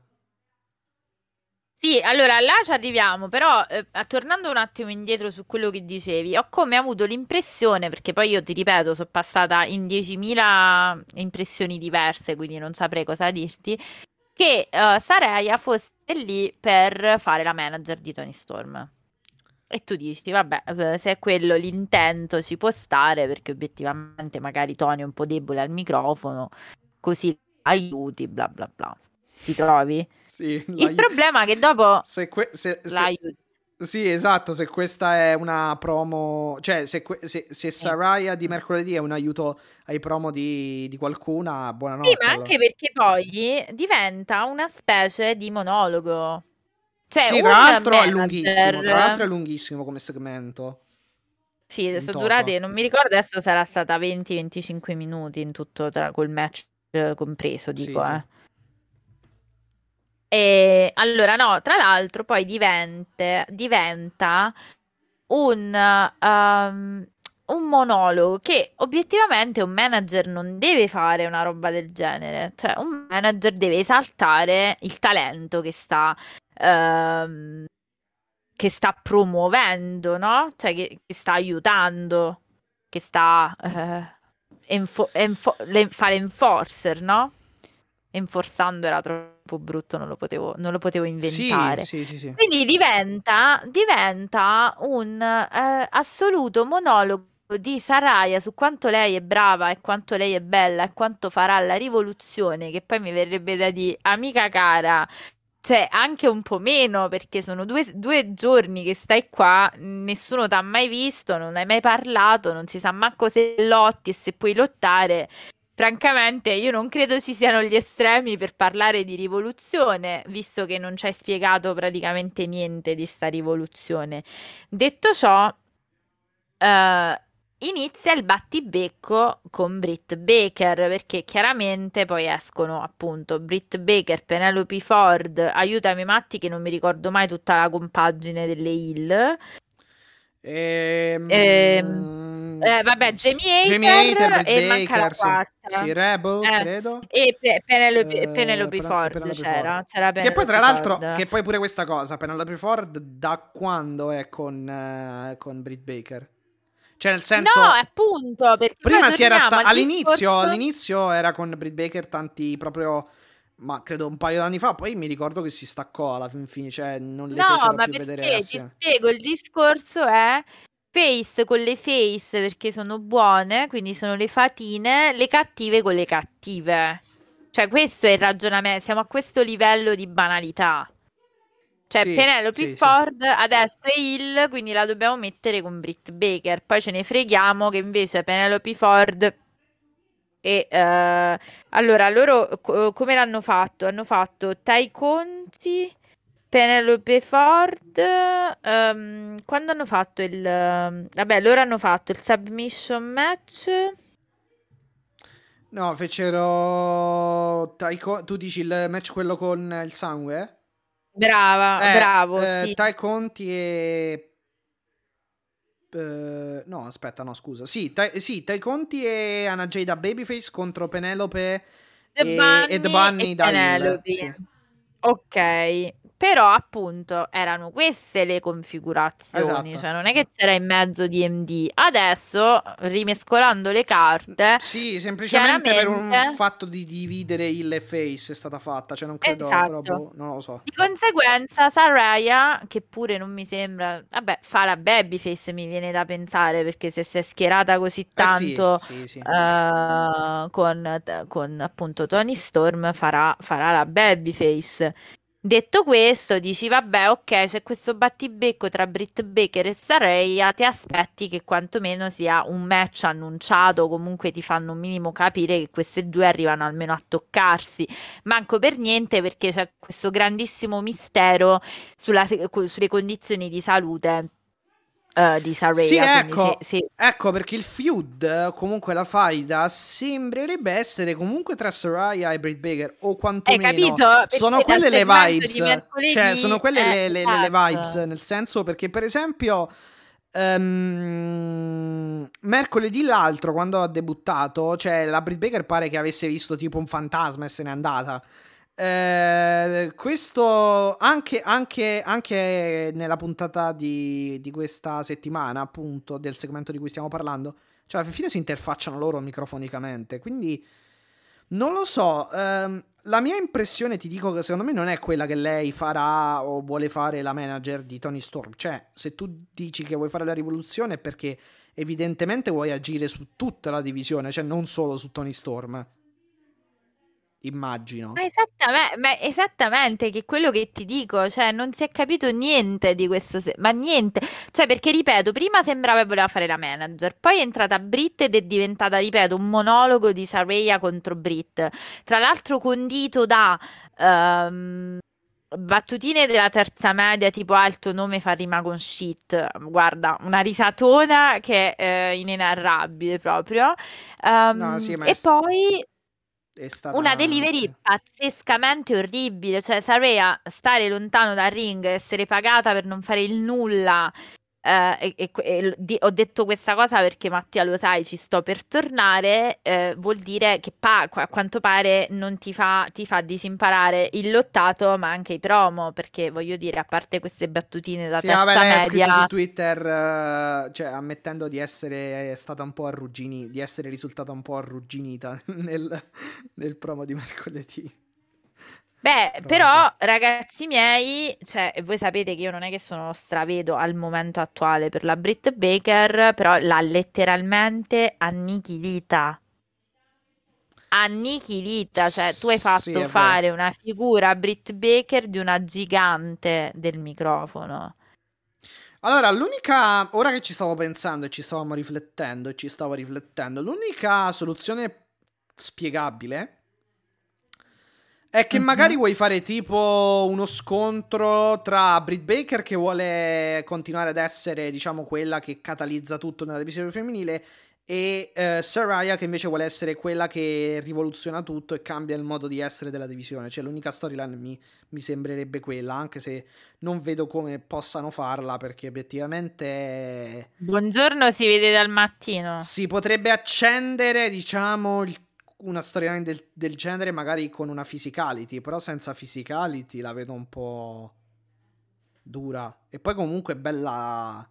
Sì, allora là ci arriviamo, però eh, tornando un attimo indietro su quello che dicevi, ho come avuto l'impressione, perché poi io ti ripeto, sono passata in 10.000 impressioni diverse, quindi non saprei cosa dirti, che eh, Saraya fosse lì per fare la manager di Tony Storm. E tu dici, vabbè, eh, se è quello l'intento ci può stare, perché obiettivamente magari Tony è un po' debole al microfono, così aiuti, bla bla bla. Ti trovi? Sì, Il problema è che dopo se, que- se- se- l'aiuti. Sì, esatto, se questa è una promo, cioè se, se, se Saraya di mercoledì è un aiuto ai promo di, di qualcuna, buonanotte. Sì, ma allora. anche perché poi diventa una specie di monologo. Cioè, Sì, tra l'altro è lunghissimo, tra l'altro è lunghissimo come segmento. Sì, sono durate, non mi ricordo, adesso sarà stata 20-25 minuti in tutto tra, col match compreso, Sì, dico, sì. eh. E allora, no, tra l'altro poi diventa, diventa un, um, un monologo che obiettivamente un manager non deve fare una roba del genere. Cioè, un manager deve esaltare il talento che sta, ehm, che sta promuovendo, no? Cioè, che, che sta aiutando, che sta eh, enfo- enfo- le- fare enforcer, no? Enforzando era troppo brutto, non lo potevo, non lo potevo inventare. Sì, sì, sì. Quindi diventa, diventa un eh, assoluto monologo di Saraya su quanto lei è brava e quanto lei è bella e quanto farà la rivoluzione, che poi mi verrebbe da dire, amica cara, cioè anche un po' meno, perché sono due, due giorni che stai qua, nessuno ti ha mai visto, non hai mai parlato, non si sa manco se lotti e se puoi lottare. Francamente, io non credo ci siano gli estremi per parlare di rivoluzione, visto che non ci hai spiegato praticamente niente di sta rivoluzione. Detto ciò, eh, inizia il battibecco con Britt Baker, perché chiaramente poi escono appunto Britt Baker, Penelope Ford, aiutami Matti che non mi ricordo mai tutta la compagine delle Hill. Ehm, Ehm, Eh, vabbè, Jamie Jamie Hater, e manca la Baker, sì. quarta. Sì, Rebel, Eh, credo. E Pe- Penelope, Eh, Penelope Pen- Ford Penelope c'era, Ford. c'era Che poi, tra l'altro, Ford. che poi pure questa cosa, Penelope Ford da quando è con, eh, con Britt Baker? Cioè, nel senso... No, appunto, perché Prima si era sta- al all'inizio, discorso- all'inizio era con Britt Baker tanti proprio ma credo un paio d'anni fa, poi mi ricordo che si staccò alla fin fine, cioè non le No, fecero ma più vedere perché ti spiego, il discorso è face con le face perché sono buone, quindi sono le fatine, le cattive con le cattive. Cioè, questo è il ragionamento, siamo a questo livello di banalità. Cioè, Sì, Penelope sì, sì. Ford adesso è Hill, quindi la dobbiamo mettere con Britt Baker. Poi ce ne freghiamo che invece Penelope Ford e eh, allora loro co- come l'hanno fatto? Hanno fatto Tai Conti, Penelope Ford. ehm, quando hanno fatto il vabbè, loro hanno fatto il submission match. No, fecero. Taiko- Tu dici il match quello con il sangue? Brava, Eh, bravo, eh, sì. Tai Conti e. eh, no, aspetta, no, scusa. Sì, Tai, sì, Tai Conti e Anna Jay da Babyface contro Penelope The e, Bunny e The Bunny e da Penelope. sì. Ok, però appunto erano queste le configurazioni, Esatto. cioè non è che c'era in mezzo DMD. Adesso, rimescolando le carte, Sì, semplicemente per un fatto di dividere e Face è stata fatta. Cioè, non credo, Esatto. boh, non lo so. di conseguenza Saraya, che pure non mi sembra, vabbè, fa la babyface mi viene da pensare, perché se si è schierata così Eh sì, tanto sì, sì. eh, con, con appunto Tony Storm farà, farà la babyface. Detto questo, dici vabbè, ok, c'è questo battibecco tra Britt Baker e Saraya, ti aspetti che quantomeno sia un match annunciato, comunque ti fanno un minimo capire che queste due arrivano almeno a toccarsi. Manco per niente perché c'è questo grandissimo mistero sulla sulle condizioni di salute eh, di Saraya. Sì, ecco, se- se- ecco perché il feud, comunque la faida, sembrerebbe essere comunque tra Soraya e Britt Baker, o Hai quantomeno capito? sono quelle vibes, mercoledì, cioè sono quelle eh, le, le- le- le esatto. vibes, nel senso perché per esempio ehm, mercoledì l'altro quando ha debuttato, cioè la Britt Baker pare che avesse visto tipo un fantasma e se n'è andata. Eh, questo anche, anche, anche nella puntata di, di questa settimana, appunto, del segmento di cui stiamo parlando, cioè alla fine si interfacciano loro microfonicamente. Quindi non lo so. ehm, la mia impressione, ti dico che secondo me non è quella che lei farà o vuole fare la manager di Tony Storm. Cioè, se tu dici che vuoi fare la rivoluzione è perché evidentemente vuoi agire su tutta la divisione, cioè non solo su Tony Storm. Immagino. Ma esattamente, ma esattamente, che è quello che ti dico, cioè non si è capito niente di questo, se- ma niente, cioè perché ripeto, prima sembrava che voleva fare la manager, poi è entrata Brit ed è diventata, ripeto, un monologo di Saraya contro Brit, tra l'altro condito da ehm, battutine della terza media, tipo il tuo nome fa rima con shit, guarda, una risatona che è eh, inenarrabile proprio, Ehm, No, sì, e poi... Stata Una delivery pazzescamente orribile, cioè Saraya stare lontano dal ring, essere pagata per non fare il nulla. Eh, e, e- di- ho detto questa cosa perché Mattia lo sai, ci sto per tornare. eh, vuol dire che pa- a quanto pare non ti fa, ti fa disimparare il lottato, ma anche i promo. Perché voglio dire, a parte queste battutine da Sì, terza vabbè, media, su Twitter, eh, cioè ammettendo di essere stata un po' arrugginita, di essere risultata un po' arrugginita <laughs> nel, nel promo di mercoledì. Beh, però, ragazzi miei, cioè, voi sapete che io non è che sono stravedo al momento attuale per la Britt Baker, però l'ha letteralmente annichilita. Annichilita, cioè tu hai Sì, fatto vero. fare una figura a Britt Baker di una gigante del microfono. Allora, l'unica, ora che ci stavo pensando e ci stavamo riflettendo e ci stavo riflettendo, l'unica soluzione spiegabile è che Mhm. magari vuoi fare tipo uno scontro tra Britt Baker che vuole continuare ad essere, diciamo, quella che catalizza tutto nella divisione femminile e eh, Saraya che invece vuole essere quella che rivoluziona tutto e cambia il modo di essere della divisione. Cioè l'unica storyline mi, mi sembrerebbe quella, anche se non vedo come possano farla perché obiettivamente Buongiorno, si vede dal mattino. si potrebbe accendere, diciamo, il- una storyline del, del genere magari con una physicality, però senza physicality la vedo un po' dura. E poi comunque bella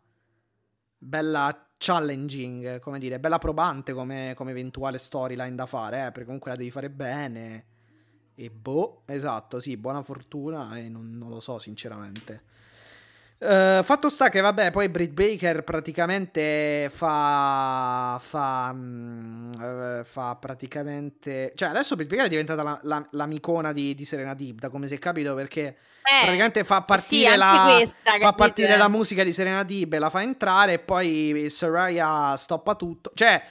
bella challenging, come dire, bella probante come, come eventuale storyline da fare, eh, perché comunque la devi fare bene. E boh, esatto, sì, buona fortuna e non, non lo so sinceramente. Uh, fatto sta che, vabbè, poi Britt Baker praticamente fa. fa. Uh, fa praticamente. Cioè, adesso Britt Baker è diventata la, la, l'amicona di, di Serena Deep, da come si è capito, perché eh, praticamente fa partire, sì, la, questa, fa partire la musica di Serena Deep, la fa entrare e poi Soraya stoppa tutto. Cioè.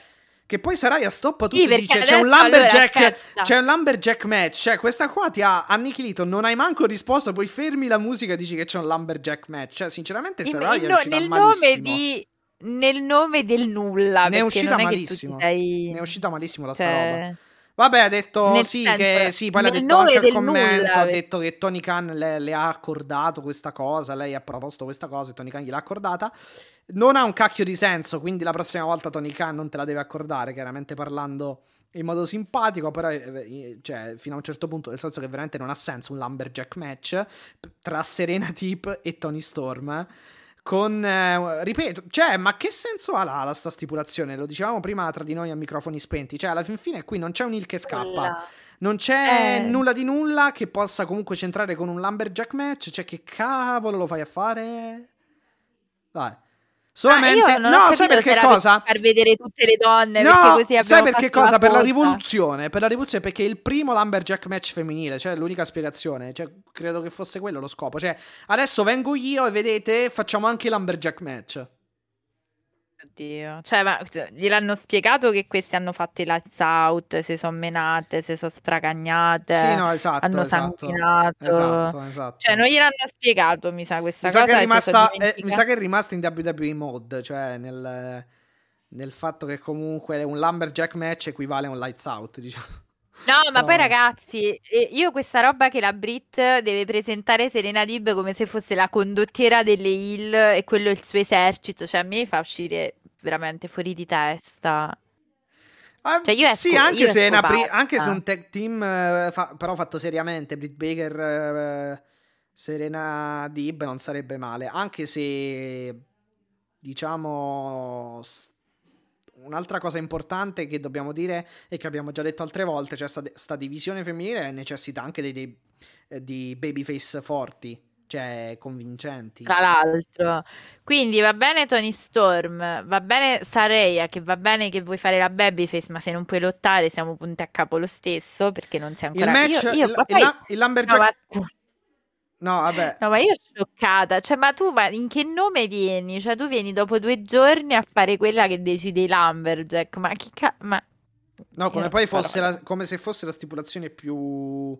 Che poi Saraya stoppa tutto sì, e dice: c'è un, lumberjack, allora, c'è un lumberjack match. Cioè, questa qua ti ha annichilito. Non hai manco risposto. Poi fermi la musica e dici che c'è un lumberjack match. Cioè, sinceramente, Saraya è uscita nel malissimo. Nome di, nel nome del nulla. Ne è uscita malissimo. Sei... Ne è uscita malissimo da cioè... sta roba. Vabbè, ha detto nel sì, senso, che sì, poi l'ha detto anche al commento, nulla, ha detto che Tony Khan le, le, ha accordato questa cosa, lei ha proposto questa cosa e Tony Khan gliel'ha accordata. Non ha un cacchio di senso, quindi la prossima volta Tony Khan non te la deve accordare, chiaramente parlando in modo simpatico, però eh, eh, cioè, fino a un certo punto, nel senso che veramente non ha senso un lumberjack match tra Serena Tip e Tony Storm con eh, ripeto, cioè, ma che senso ha la, la sta stipulazione? Lo dicevamo prima tra di noi a microfoni spenti, cioè alla fin fine qui non c'è un il che scappa. Non c'è eh. nulla di nulla che possa comunque centrare con un lumberjack match, cioè che cavolo lo fai a fare? Vai. Solamente ah, no, sai perché cosa? Per vedere tutte le donne. No, perché sai perché cosa? Per la rivoluzione. Per la rivoluzione, perché il primo Lumberjack match femminile, cioè l'unica spiegazione. Cioè, credo che fosse quello lo scopo. Cioè, adesso vengo io e vedete, facciamo anche il Lumberjack match. Oddio, cioè, ma gliel'hanno spiegato che questi hanno fatto i lights out, si sono menate, si sono stragagnate, sì, no, esatto, hanno esatto. Esatto, esatto. Cioè, non gliel'hanno spiegato, mi sa, questa mi cosa. Sa che è rimasta, eh, mi sa che è rimasta in WWE mod, cioè nel, nel fatto che comunque un Lumberjack match equivale a un lights out, diciamo. No, ma poi ragazzi, io questa roba che la Brit deve presentare Serena Dib come se fosse la condottiera delle Hill e quello il suo esercito, cioè a me fa uscire veramente fuori di testa. Uh, cioè io esco, sì, anche, se pri- anche, se un tag team uh, fa- però fatto seriamente, Britt Baker, uh, Serena Dib non sarebbe male, anche se diciamo un'altra cosa importante che dobbiamo dire e che abbiamo già detto altre volte, cioè sta, sta divisione femminile necessita anche dei, dei, eh, di babyface forti, cioè convincenti. Tra l'altro, quindi va bene Tony Storm, va bene Sareia, che va bene che vuoi fare la babyface, ma se non puoi lottare siamo punti a capo lo stesso perché non sei ancora... Il match, io, io, il, poi... il, il Lumberjack... No, No, vabbè. No, ma io sono scioccata. Cioè, ma tu ma in che nome vieni? Cioè, tu vieni dopo due giorni a fare quella che decide i Lumberjack. Ma chi ca... Ma... No, come poi fosse la, come se fosse la stipulazione più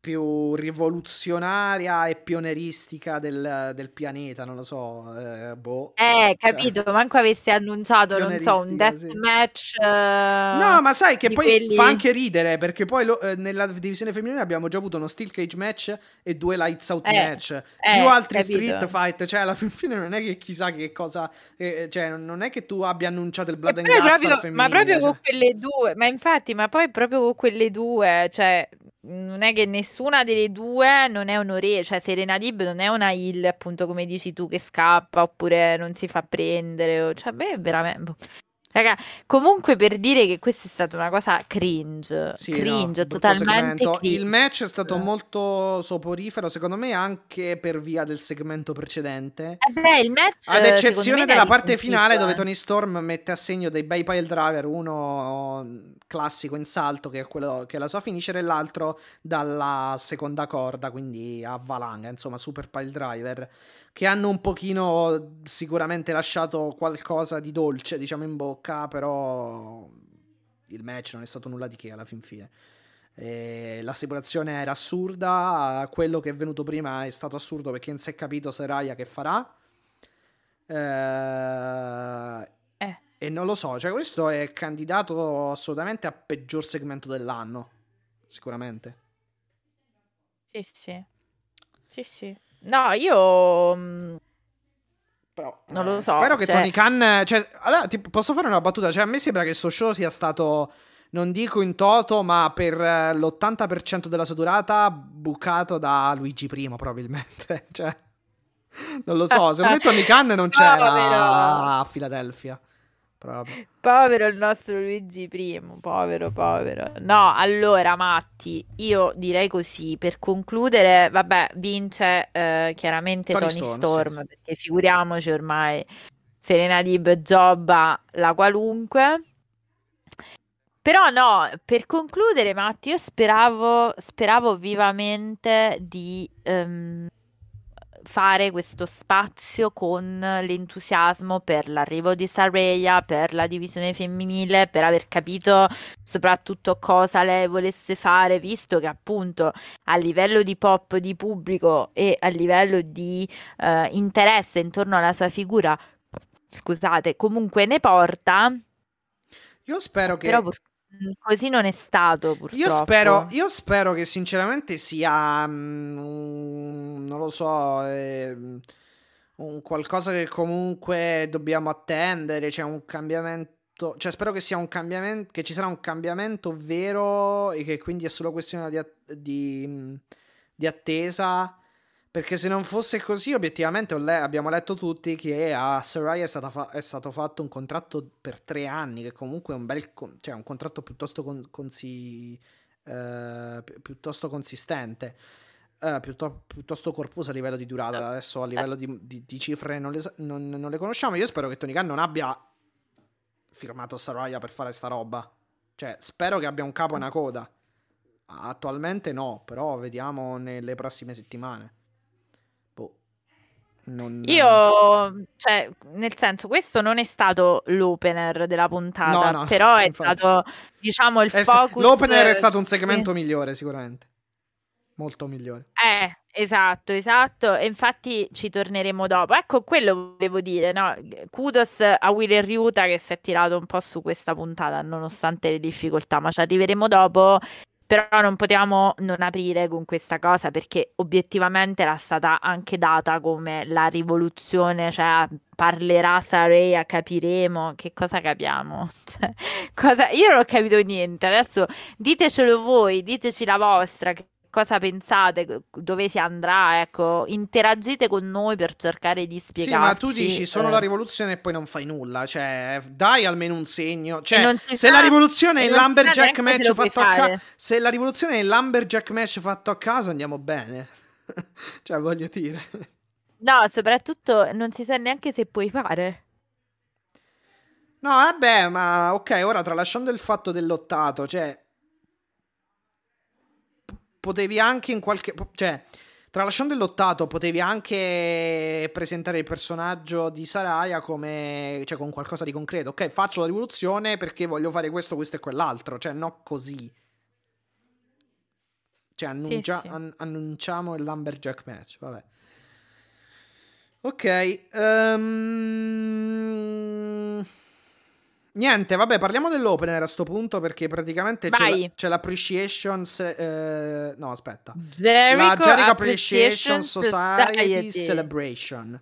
più rivoluzionaria e pioneristica del, del pianeta, non lo so. Eh, boh. Eh, cioè, capito, cioè, manco avessi annunciato, non so, un deathmatch. Sì. Uh, no, ma sai che poi quelli... fa anche ridere, perché poi lo, eh, nella divisione femminile abbiamo già avuto uno steel cage match e due lights out eh, match, eh, più altri capito. street fight, cioè alla <laughs> fine non è che chissà che cosa, eh, cioè non è che tu abbia annunciato il blood and guts proprio, Ma proprio cioè. con quelle due, ma infatti, ma poi proprio con quelle due, cioè non è che nessuna delle due non è onorevole, cioè Serena Dib non è una hill, appunto come dici tu, che scappa oppure non si fa prendere, cioè beh, veramente boh. Raga, comunque per dire che questa è stata una cosa cringe, sì, cringe, no, totalmente cringe. Il match è stato molto soporifero, secondo me, anche per via del segmento precedente. Eh beh, il match Ad eccezione della parte finale dove Tony Storm mette a segno dei bei pile driver, uno classico in salto che è quello che è la sua finisce e l'altro dalla seconda corda, quindi a valanga, insomma, super pile driver che hanno un pochino sicuramente lasciato qualcosa di dolce, diciamo, in bocca, però il match non è stato nulla di che alla fin fine. E l'assicurazione era assurda, quello che è venuto prima è stato assurdo perché non si è capito Seraya che farà. Eh, eh. E non lo so, cioè questo è candidato assolutamente a peggior segmento dell'anno, sicuramente. Sì, sì. Sì, sì. No, io... Mm, Però, non lo eh, so. Spero che cioè... Tony Khan... Cioè, allora, tipo, posso fare una battuta? Cioè, a me sembra che sto show sia stato non dico in toto, ma per l'80% della sua durata bucato da Luigi I, probabilmente. <laughs> cioè, non lo so, secondo me Tony Khan non c'era <laughs> no, a Philadelphia. Proprio. Povero il nostro Luigi I, povero, povero. No, allora Matti, io direi così, per concludere, vabbè, vince eh, chiaramente Tony, Tony Storm, Storm sì. perché figuriamoci ormai Serena Dib Jobba la qualunque. Però no, per concludere Matti, io speravo, speravo vivamente di... Um, fare questo spazio con l'entusiasmo per l'arrivo di Saraya, per la divisione femminile, per aver capito soprattutto cosa lei volesse fare, visto che appunto a livello di pop di pubblico e a livello di uh, interesse intorno alla sua figura, scusate, comunque ne porta. Io spero che... Però così non è stato, purtroppo. Io spero, io spero che sinceramente sia, non lo so, eh, un qualcosa che comunque dobbiamo attendere, c'è cioè un cambiamento, cioè spero che sia un cambiamento, che ci sarà un cambiamento vero e che quindi è solo questione di, di, di attesa perché se non fosse così, obiettivamente le- abbiamo letto tutti che a Sarai è, fa- è, stato fatto un contratto per tre anni, che comunque è un bel con- cioè un contratto piuttosto, con- consi- eh, pi- piuttosto consistente. Uh, piuttosto, piuttosto, corposo a livello di durata. Adesso a livello di, di, di cifre non le, non, non le, conosciamo. Io spero che Tony Khan non abbia firmato Saraya per fare sta roba. Cioè, spero che abbia un capo e una coda. Attualmente no, però vediamo nelle prossime settimane. Non... Io, cioè, nel senso, questo non è stato l'opener della puntata, no, no, però è infatti. stato, diciamo, il è focus. L'opener è stato un segmento migliore, sicuramente. Molto migliore. Eh, esatto, esatto. E infatti ci torneremo dopo. Ecco, quello volevo dire, no? Kudos a Will e Ryuta che si è tirato un po' su questa puntata, nonostante le difficoltà, ma ci arriveremo dopo. Però non potevamo non aprire con questa cosa perché obiettivamente era stata anche data come la rivoluzione, cioè parlerà Sareya, capiremo che cosa capiamo. <laughs> Cioè, cosa... Io non ho capito niente, adesso ditecelo voi, diteci la vostra, cosa pensate, dove si andrà, ecco, interagite con noi per cercare di spiegarci. Sì, ma tu dici sono eh... la rivoluzione e poi non fai nulla, cioè dai almeno un segno, cioè se sa, la rivoluzione è l'Amberjack match fatto a caso, se la rivoluzione è l'Amberjack match fatto a caso andiamo bene. <laughs> cioè voglio dire. No, soprattutto non si sa neanche se puoi fare. No, vabbè, ma ok, ora tralasciando il fatto dell'ottato, cioè potevi anche in qualche... cioè, tralasciando il lottato, potevi anche presentare il personaggio di Saraya come... cioè, con qualcosa di concreto. Ok, faccio la rivoluzione perché voglio fare questo, questo e quell'altro. Cioè, no così. Cioè, annuncia- sì, sì. An- annunciamo il Lumberjack match, vabbè. Ok. Um... Niente, vabbè, parliamo dell'opener a sto punto perché praticamente c'è, la, c'è l'Appreciation. Eh, no, aspetta. Jericho la Jericho Appreciation, Society, Society, Celebration.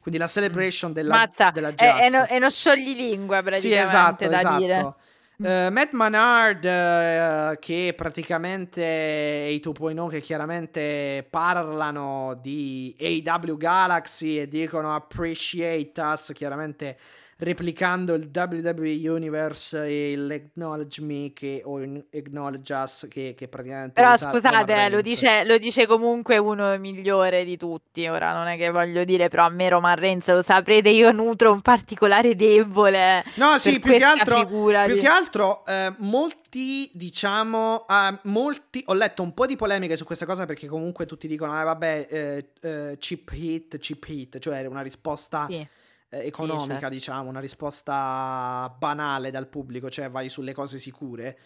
Quindi la celebration della, Mazza, della jazz. È, è, no, è uno scioglilingua praticamente sì, esatto, esatto. Uh, Matt Manard, uh, che praticamente è i 2.0 che chiaramente parlano di AW Galaxy e dicono appreciate us, chiaramente replicando il WWE Universe e l'Acknowledge Me che, o Acknowledge Us che, che praticamente... Però scusate, lo dice, lo dice, comunque uno migliore di tutti, ora non è che voglio dire, però a me Roman Reigns lo saprete, io nutro un particolare debole. No, sì, più che altro, più di... che altro eh, molti, diciamo, eh, molti, ho letto un po' di polemiche su questa cosa perché comunque tutti dicono, eh vabbè, eh, eh cheap hit, cheap hit, cioè una risposta... Sì eh, economica, sì, certo. diciamo, una risposta banale dal pubblico, cioè vai sulle cose sicure.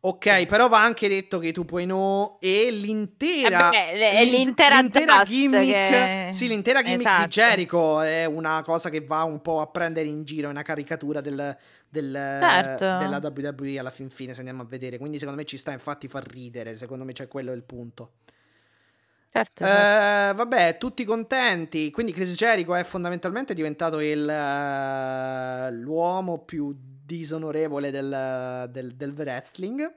Ok, sì. però va anche detto che tu puoi no e l'intera, eh l'intera, l'intera gimmick, che... sì, l'intera gimmick esatto. di Jericho è una cosa che va un po' a prendere in giro, è una caricatura del, del, certo. della WWE alla fin fine, se andiamo a vedere. Quindi secondo me ci sta infatti far ridere, secondo me c'è quello il punto. Certo, certo. Uh, vabbè, tutti contenti. Quindi Chris Jericho è fondamentalmente diventato il, uh, l'uomo più disonorevole del, del, del wrestling.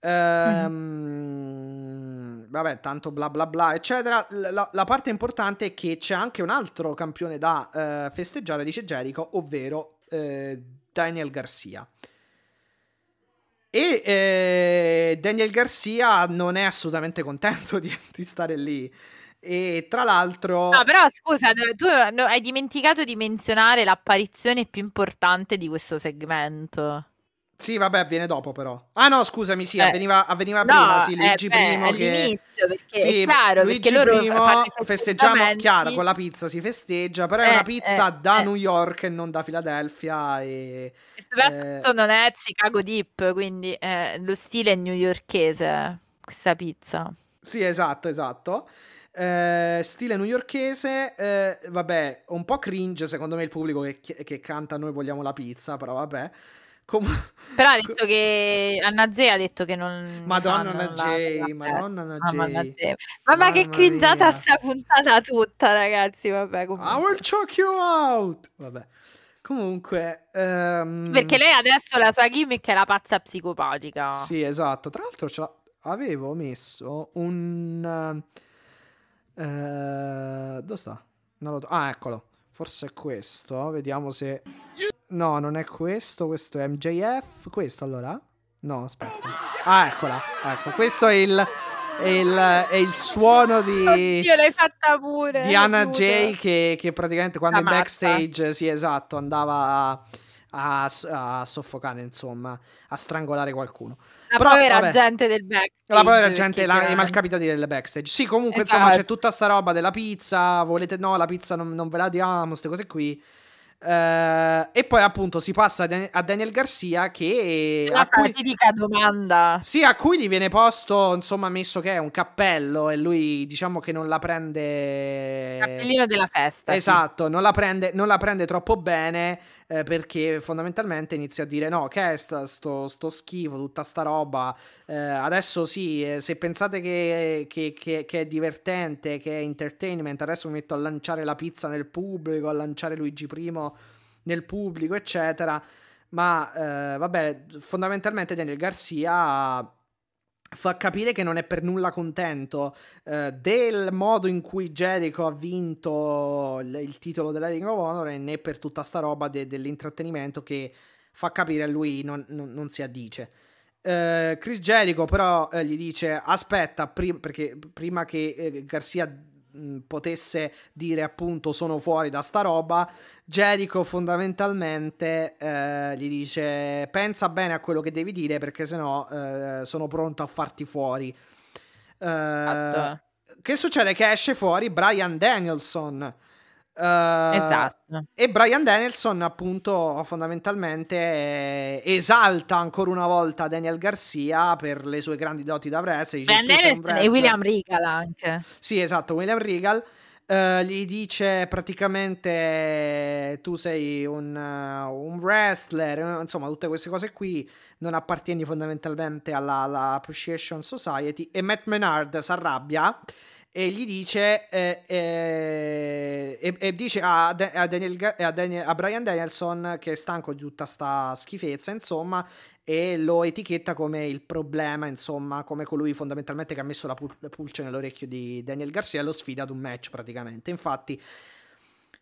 Um, mm. Vabbè, tanto bla bla bla, eccetera. La, la, parte importante è che c'è anche un altro campione da uh, festeggiare, dice Jericho, ovvero eh, Daniel Garcia. E eh, Daniel Garcia non è assolutamente contento di, <laughs> di stare lì. E tra l'altro. No, però scusa, tu hai dimenticato di menzionare l'apparizione più importante di questo segmento. Sì, vabbè, avviene dopo però. Ah no, scusami, sì, eh, avveniva, avveniva no, prima, sì, Luigi eh, primo che... perché sì, è chiaro, Luigi perché primo festeggiamo, chiaro, con la pizza si festeggia, però è una eh, pizza eh, da eh. New York e non da Filadelfia e... e soprattutto non è Chicago Deep, quindi lo stile è newyorkese, questa pizza. Sì, esatto, esatto. Eh, stile newyorkese, eh, vabbè, un po' cringe secondo me il pubblico che, che canta Noi vogliamo la pizza, però vabbè. Com- <laughs> Però ha detto che Anna J ha detto che non Madonna Anna J, Madonna Anna J. Mamma che cringiata sta puntata tutta, ragazzi, vabbè, comunque. I will choke you out. Vabbè. Comunque, um... perché lei adesso la sua gimmick è la pazza psicopatica. Sì, esatto. Tra l'altro avevo messo un uh, dove sta? Lo... Ah, eccolo. Forse è questo. Vediamo se No, non è questo, questo è MJF. Questo allora? No, aspetta. Ah, eccola. Ecco, questo è il, è il, è il suono di. Io l'hai fatta pure. Di Anna J. Che, che praticamente quando in backstage, sì, esatto, andava a. A, a, soffocare, insomma, a strangolare qualcuno. La Però, povera vabbè, gente del backstage. La povera gente, la, i malcapitati del backstage. Sì, comunque, esatto. insomma, c'è tutta sta roba della pizza. Volete, no, la pizza non, non ve la diamo, queste cose qui. Uh, e poi appunto si passa a Daniel Garcia che la cui, fatidica domanda sì a cui gli viene posto insomma messo che è un cappello e lui diciamo che non la prende cappellino della festa esatto sì. non, la prende, non la prende troppo bene eh, perché fondamentalmente inizia a dire no che è sto, sto, sto schifo tutta sta roba eh, adesso sì eh, se pensate che, che, che, che, è divertente che è entertainment adesso mi metto a lanciare la pizza nel pubblico a lanciare Luigi Primo nel pubblico eccetera. Ma eh, vabbè fondamentalmente Daniel Garcia fa capire che non è per nulla contento eh, del modo in cui Jericho ha vinto il, il, titolo della Ring of Honor né per tutta sta roba de, dell'intrattenimento che fa capire a lui non, non, non si addice. Uh, Chris Jericho però uh, gli dice aspetta prim- perché prima che uh, Garcia mh, potesse dire appunto sono fuori da sta roba Jericho fondamentalmente eh, gli dice pensa bene a quello che devi dire perché sennò eh, sono pronto a farti fuori. Eh, che succede? Che esce fuori Brian Danielson. Uh, esatto. E Brian Danielson, appunto, fondamentalmente esalta ancora una volta Daniel Garcia per le sue grandi doti da wrestler. Brian Danielson e William Regal anche. Sì, esatto, William Regal. Uh, gli dice praticamente tu sei un, uh, un, wrestler, insomma tutte queste cose qui, non appartieni fondamentalmente alla, alla Appreciation Society e Matt Menard si arrabbia e gli dice eh, eh, e, e, dice a, a, Daniel, a, Daniel, a, Brian Danielson che è stanco di tutta sta schifezza insomma e lo etichetta come il problema insomma come colui fondamentalmente che ha messo la, pul- la pulce nell'orecchio di Daniel Garcia e lo sfida ad un match praticamente. Infatti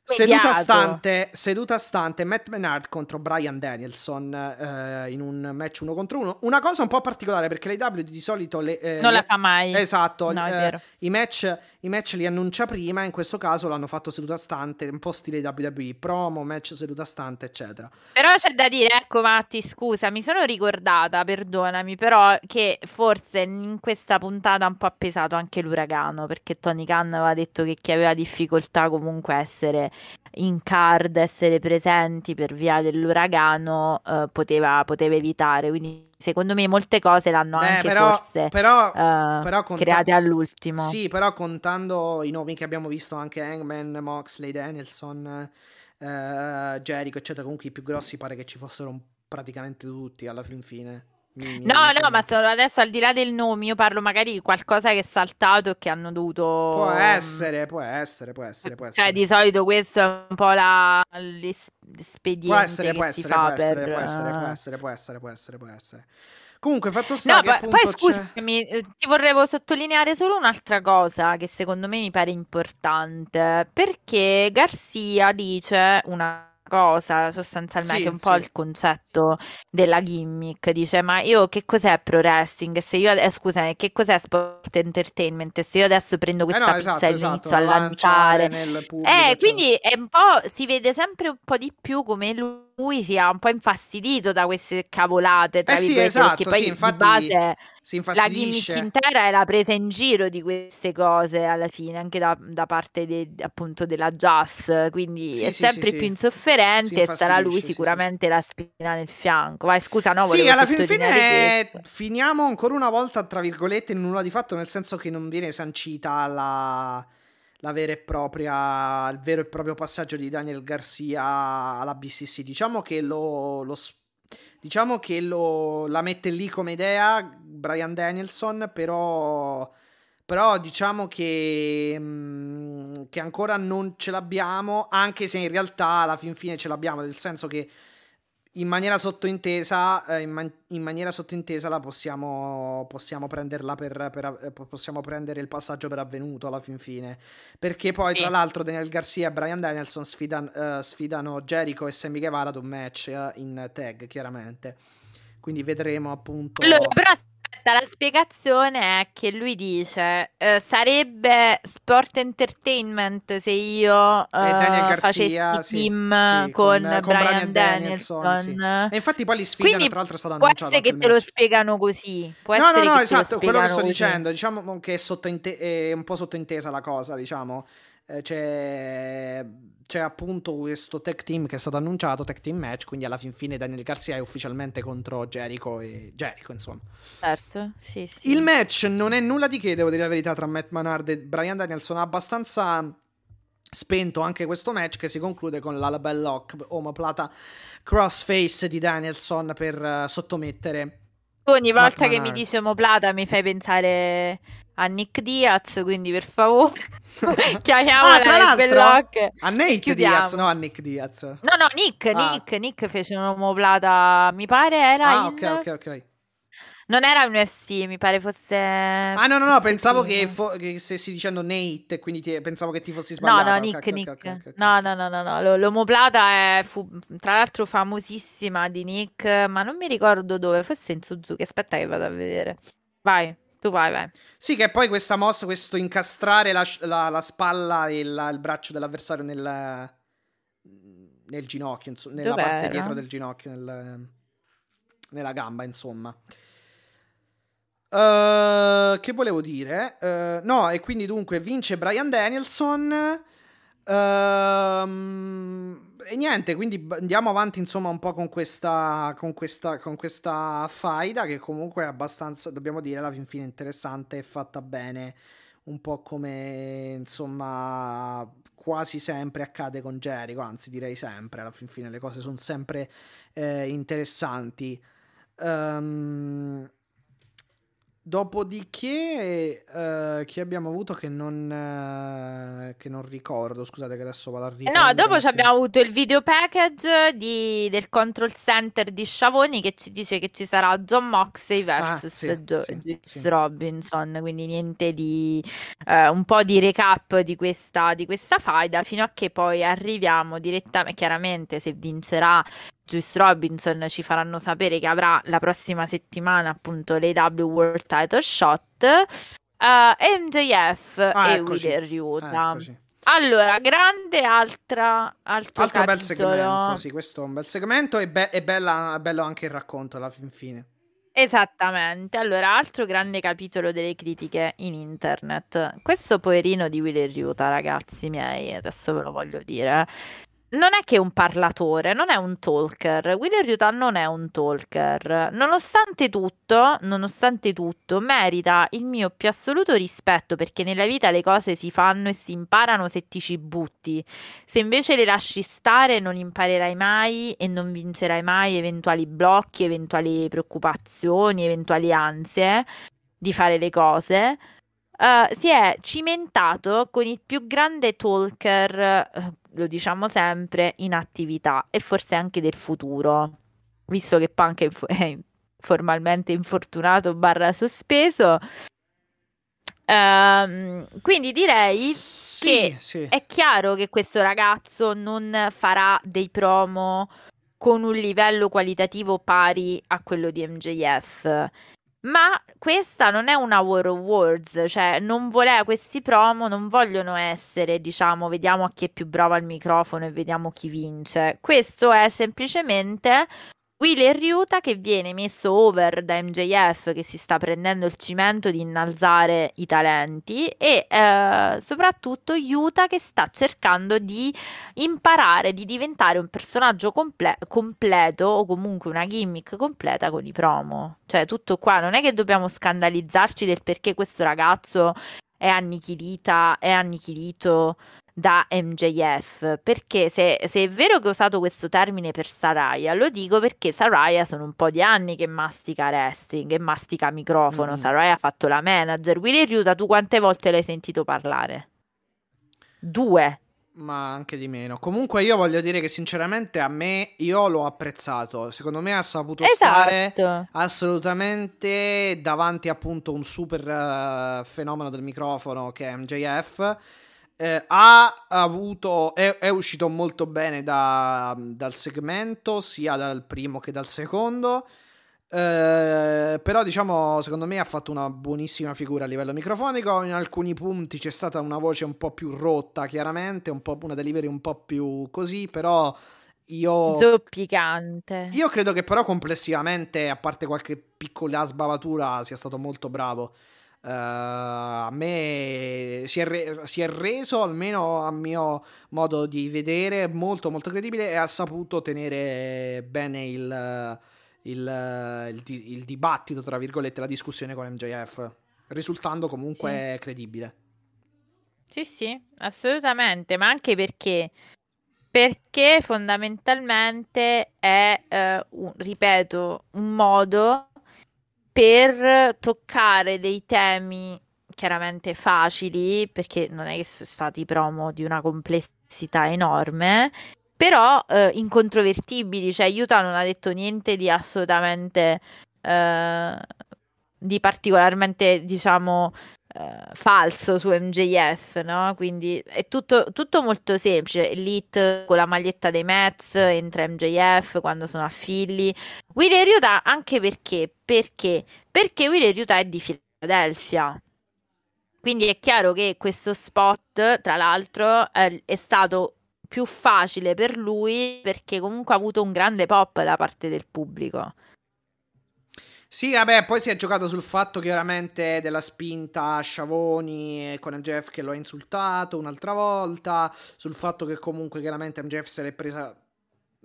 Seduta stante, seduta stante, Matt Menard contro Brian Danielson eh, in un match uno contro uno. Una cosa un po' particolare perché l'AW di solito le, eh, non la fa mai. Esatto, no, eh, i, match, i, match, li annuncia prima, in questo caso l'hanno fatto seduta stante, un po' stile WWE, promo, match seduta stante, eccetera. Però c'è da dire, ecco Matti, scusa, mi sono ricordata, perdonami, però che forse in questa puntata un po' ha pesato anche l'uragano, perché Tony Khan aveva detto che chi aveva difficoltà comunque a essere in card, essere presenti per via dell'uragano, eh, poteva, poteva, evitare. Quindi secondo me molte cose l'hanno Beh, anche però, forse però, eh, però conta- create all'ultimo. Sì, però contando i nomi che abbiamo visto anche Hangman, Moxley, Danielson, eh, Jericho, eccetera, comunque i più grossi pare che ci fossero praticamente tutti alla fin fine. No, no, ma sono adesso al di là del nome, io parlo magari di qualcosa che è saltato e che hanno dovuto. Può essere, può essere, può essere. Può essere. Cioè, di solito questo è un po' la, l'espediente. Può essere, può essere, può essere, per... può essere, può essere, può essere, può essere, può essere. Comunque, fatto sta no, che poi, poi scusami, c'è... Eh, ti vorrei sottolineare solo un'altra cosa che secondo me mi pare importante. Perché Garcia dice una cosa, sostanzialmente, Sì, un po' sì. il concetto della gimmick. Dice, ma io che cos'è pro wrestling? Se io, eh, scusami, che cos'è sport entertainment? Se io adesso prendo Eh questa no, pizza esatto, e esatto, l'inizio a lanciare lanciare. nel pubblico, Eh, eccetera. quindi è un po', si vede sempre un po' di più come lui sia un po' infastidito da queste cavolate, tra Eh sì, virgolette, perché esatto, poi sì, infatti base si la gimmick intera è la presa in giro di queste cose alla fine, anche da, da parte de- appunto della Jazz, quindi Sì, è sì, sempre più insofferente e sarà lui sicuramente la spina nel fianco. Vai, scusa, no, Sì, alla fin fine questo. finiamo ancora una volta, tra virgolette, in nulla di fatto, nel senso che non viene sancita la, la vera e propria, il vero e proprio passaggio di Daniel Garcia alla BCC. Diciamo che lo, lo diciamo che lo, la mette lì come idea Brian Danielson, però, però diciamo che, mm, che ancora non ce l'abbiamo, anche se in realtà alla fin fine ce l'abbiamo, nel senso che in maniera sottointesa, eh, in, man- in maniera sottointesa la possiamo, possiamo prenderla per, per eh, possiamo prendere il passaggio per avvenuto alla fin fine. Perché poi, Sì. tra l'altro, Daniel Garcia e Brian Danielson sfidan- eh, sfidano Jericho e Sammy Guevara ad un match eh, in tag, chiaramente. Quindi vedremo appunto. Allora, però aspetta, la spiegazione è che lui dice eh, sarebbe sport entertainment se io eh, Garcia, facessi sì, team sì, con, con- Brian, Brian Danielson. Danielson, E infatti poi li sfidano, Quindi tra l'altro è stato può annunciato essere anche che te lo spiegano così. Può No, no, no, esatto, quello che sto così. dicendo, diciamo che è, è un po' sottointesa la cosa, diciamo. Eh, c'è, c'è appunto questo tag team che è stato annunciato, tag team match, quindi alla fin fine Daniel Garcia è ufficialmente contro Jericho e Jericho, insomma. Certo, sì, sì. Il match non è nulla di che, devo dire la verità, tra Matt Manard e Brian Danielson, abbastanza spento anche questo match che si conclude con la Bell Lock omoplata crossface di Danielson per eh, sottomettere ogni Matt volta che mi Manard. dici omoplata mi fai pensare a Nick Diaz, quindi per favore <laughs> chiamiamola Ah, tra l'altro, a Nate chiudiamo. Diaz, no a Nick Diaz. No, no, Nick, Ah. Nick, Nick fece un'omoplata, mi pare era Ah, in... ok, ok, ok. Non era un UFC, mi pare fosse... Ah, no, no, no, pensavo che, fo- che stessi dicendo Nate, quindi ti- pensavo che ti fossi No, sbagliato. no, Ok, Nick, ok, ok, Nick. ok, ok, ok. No, no, no, no, no. L'omoplata è fu tra l'altro famosissima di Nick, ma non mi ricordo dove, forse in Suzuki. Aspetta che vado a vedere. Vai, tu vai, vai. Sì, che poi questa mossa, questo incastrare la, la- la spalla e la- il braccio dell'avversario nel, nel ginocchio, insomma, nella parte Dov'era? dietro del ginocchio, nel- nella gamba, insomma. Eh, che volevo dire? Eh, no, e quindi dunque vince Brian Danielson. Ehm, e niente, quindi andiamo avanti insomma un po' con questa, con questa, con questa faida che comunque è abbastanza, dobbiamo dire, alla fin fine interessante e fatta bene, un po' come insomma quasi sempre accade con Jericho, anzi direi sempre, alla fin fine le cose sono sempre eh, interessanti. Ehm, Dopodiché, eh, chi abbiamo avuto che non, eh, che non ricordo? Scusate che adesso vado a Eh riprendere. No, dopo abbiamo avuto il video package di- del control center di Sciavoni che ci dice che ci sarà John Moxley versus Ah, sì, Jo- sì, Juice sì. Robinson, quindi niente di eh, un po' di recap di questa, di questa faida fino a che poi arriviamo direttamente, chiaramente se vincerà Juice Robinson ci faranno sapere che avrà la prossima settimana appunto l'AW World Title Shot. eh, MJF Ah, e. Wheeler Yuta. Eccoci. Allora, grande altra, altro Altro bel segmento, sì, questo è un bel segmento e be- è bella- bello anche il racconto alla fin fine. Esattamente. Allora, altro grande capitolo delle critiche in internet. Questo poverino di Wheeler Yuta, ragazzi miei, adesso ve lo voglio dire. Non è che è un parlatore, non è un talker. Wheeler Yuta non è un talker. Nonostante tutto, nonostante tutto, merita il mio più assoluto rispetto perché nella vita le cose si fanno e si imparano se ti ci butti. Se invece le lasci stare, non imparerai mai e non vincerai mai eventuali blocchi, eventuali preoccupazioni, eventuali ansie di fare le cose. Eh, si è cimentato con il più grande talker, eh, lo diciamo sempre, in attività e forse anche del futuro, visto che anche inf- è formalmente infortunato barra sospeso. Ehm, quindi direi Sì, che sì. è chiaro che questo ragazzo non farà dei promo con un livello qualitativo pari a quello di MJF. Ma questa non è una War of Words, cioè non voleva questi promo, non vogliono essere, diciamo, vediamo a chi è più bravo al microfono e vediamo chi vince. Questo è semplicemente Wheeler Ryuta che viene messo over da MJF che si sta prendendo il cimento di innalzare i talenti e eh, soprattutto Yuta che sta cercando di imparare, di diventare un personaggio comple- completo o comunque una gimmick completa con i promo. Cioè tutto qua, non è che dobbiamo scandalizzarci del perché questo ragazzo è annichilita, è annichilito da MJF perché se, se, è vero che ho usato questo termine per Saraya lo dico perché Saraya sono un po' di anni che mastica wrestling e mastica microfono mm. Saraya ha fatto la manager Willy Ryuta tu quante volte l'hai sentito parlare? due ma anche di meno. Comunque io voglio dire che sinceramente a me io l'ho apprezzato. Secondo me ha saputo esatto. stare assolutamente davanti appunto un super uh, fenomeno del microfono che è MJF eh, ha avuto è, è, uscito molto bene da, dal segmento sia dal primo che dal secondo. Eh, però diciamo secondo me ha fatto una buonissima figura a livello microfonico. In alcuni punti c'è stata una voce un po' più rotta chiaramente un po' una delivery un po' più così però io zoppicante. Io credo che però complessivamente a parte qualche piccola sbavatura sia stato molto bravo Uh, a me si è, re- si è, reso, almeno a mio modo di vedere, molto molto credibile e ha saputo tenere bene il, il, il, il dibattito, tra virgolette, la discussione con MJF, risultando comunque sì. credibile. Sì, sì, assolutamente, ma anche perché perché fondamentalmente è, eh, un, ripeto, un modo per toccare dei temi chiaramente facili, perché non è che sono stati promo di una complessità enorme, però eh, incontrovertibili, cioè Utah non ha detto niente di assolutamente eh, di particolarmente, diciamo, Uh, falso su MJF, no? Quindi è tutto, tutto, molto semplice. Elite con la maglietta dei Mets entra MJF quando sono a Philly. Willy Ryuta anche perché? Perché? Perché Willy Ryuta è di Philadelphia. Quindi è chiaro che questo spot, tra l'altro, è, è stato più facile per lui perché comunque ha avuto un grande pop da parte del pubblico. Sì, vabbè, poi si è giocato sul fatto che veramente della spinta a Sciavoni con MJF che lo ha insultato un'altra volta, sul fatto che comunque chiaramente MJF se l'è presa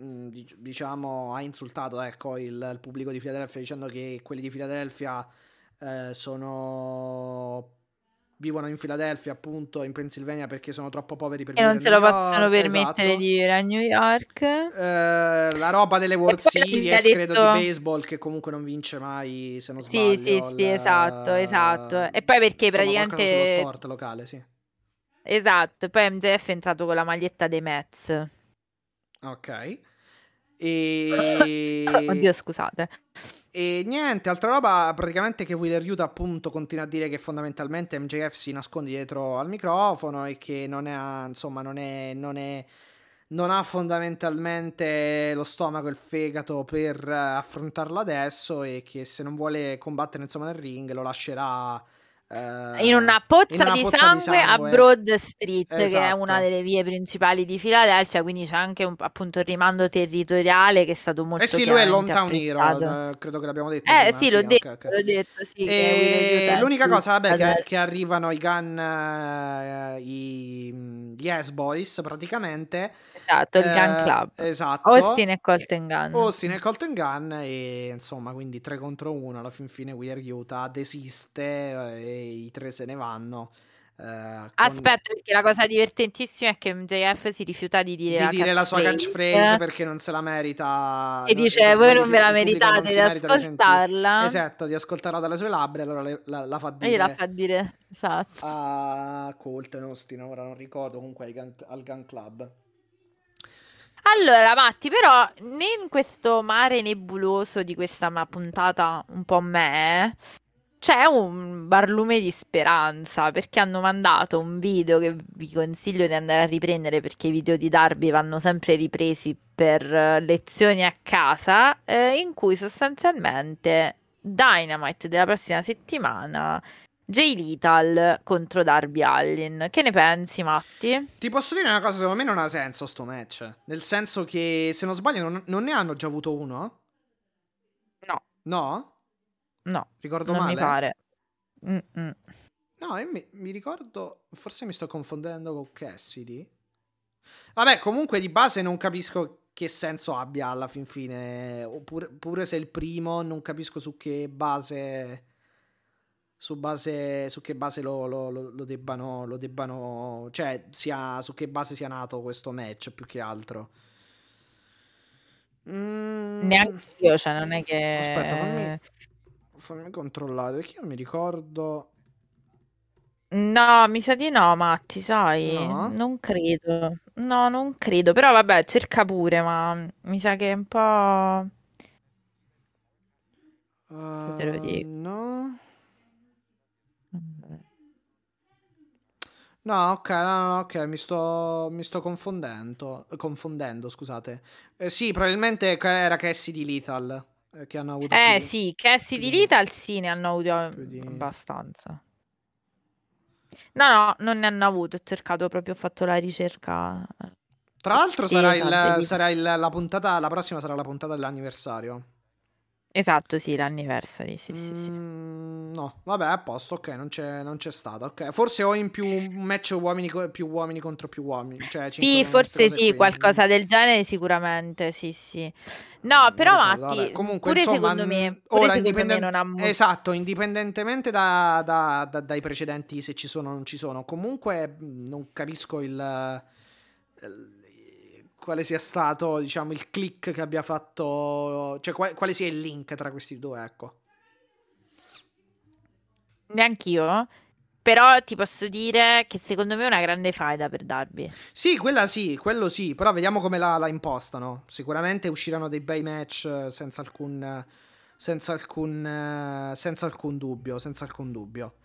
mm, diciamo ha insultato ecco il, il pubblico di Filadelfia dicendo che quelli di Filadelfia eh, sono vivono in Filadelfia, appunto, in Pennsylvania perché sono troppo poveri per e vivere E non se lo possono permettere esatto. di vivere a New York. Eh, la roba delle World Series, detto... credo, di baseball che comunque non vince mai, se non sbaglio. Sì, sì, sì, la... esatto, esatto. E poi perché Insomma, praticamente... sullo sport locale, sì. Esatto, e poi MJF è entrato con la maglietta dei Mets. Ok. E... <laughs> Oddio, scusate. E niente, altra roba, praticamente che Wheeler Utah appunto continua a dire che fondamentalmente MJF si nasconde dietro al microfono e che non è, insomma, non è, non è, non ha fondamentalmente lo stomaco e il fegato per affrontarlo adesso e che se non vuole combattere insomma nel ring lo lascerà in una pozza, in una di, pozza sangue di, sangue a Broad Street, esatto. che è una esatto. delle vie principali di Filadelfia, quindi c'è anche un, appunto il rimando territoriale che è stato molto Eh sì, lui è Lontown Hero, eh, credo che l'abbiamo detto. Eh prima. sì, sì, l'ho, okay, detto, okay. l'ho detto, sì. E l'unica cosa, vabbè, che, che, arrivano i Gun, uh, i, gli S-Boys praticamente. Esatto, il Gun Club. Esatto. Austin e Colton Gun. Austin e Colton Gun e insomma, quindi 3 contro 1, alla fin fine Wheeler Utah desiste e i tre se ne vanno. Eh, con... Aspetta, perché la cosa divertentissima è che MJF si rifiuta di dire, di la, dire la sua catchphrase perché non se la merita. E dice: Voi non ve la meritate di ascoltarla. Esatto, di ascoltarla dalle sue labbra. Allora le, la, la, fa dire. E la fa dire, esatto. A Colton Austin, ora non ricordo. Comunque al Gun, al gun Club. Allora, Matti, però, in questo mare nebuloso di questa puntata un po' me, c'è un barlume di speranza perché hanno mandato un video che vi consiglio di andare a riprendere perché i video di Darby vanno sempre ripresi per eh, lezioni a casa eh, in cui sostanzialmente Dynamite della prossima settimana Jay Lethal contro Darby Allin. Che ne pensi, Matti? Ti posso dire una cosa, secondo me non ha senso sto match. Nel senso che, se non sbaglio, non, non ne hanno già avuto uno? No. No? No, ricordo non male. mi pare. Mm-mm. No, io mi, mi, ricordo. Forse mi sto confondendo con Cassidy. Vabbè, comunque di base non capisco che senso abbia alla fin fine. Oppure pure se è il primo, non capisco su che base. Su base. Su che base lo, lo, lo, lo debbano. Lo debbano. Cioè, sia, su che base sia nato questo match più che altro. Mm. Neanche io, cioè, non è che. Aspetta, fammi fammi controllare perché io mi ricordo. No, mi sa di no, Matti, sai? No? Non credo. No, non credo. Però vabbè, cerca pure, ma mi sa che è un po'. Uh, te lo dico. No. No, ok, no, no, ok, mi sto, mi sto confondendo, confondendo, scusate. Eh, sì, probabilmente era Cassie di Lethal eh, che hanno avuto Eh più, sì, Cassie di Lethal sì, ne hanno avuto di- abbastanza. No, no, non ne hanno avuto, ho cercato proprio, ho fatto la ricerca. Tra l'altro sarà, il, sarà il- la puntata, la prossima sarà la puntata dell'anniversario. Esatto, sì, l'anniversary, sì, sì, sì. Mm, no, vabbè, a posto, ok, non c'è, non c'è stata, ok. Forse ho in più un match uomini, co- più uomini contro più uomini. Cioè, Sì, forse sì, qui. qualcosa del genere sicuramente, sì, sì. No, Non però ricordo, Matti, vabbè. Comunque, pure insomma, secondo me, pure ora, secondo me non ha molto... Esatto, indipendentemente da- da- da- dai precedenti, se ci sono o non ci sono. Comunque, non capisco il, il- quale sia stato, diciamo, il click che abbia fatto. Cioè, qual- quale sia il link tra questi due, ecco. Neanch'io, però ti posso dire che secondo me è una grande faida per Darby. Sì, quella sì, quello sì, però vediamo come la, la impostano. Sicuramente usciranno dei bei match senza alcun, senza alcun, senza alcun dubbio, senza alcun dubbio.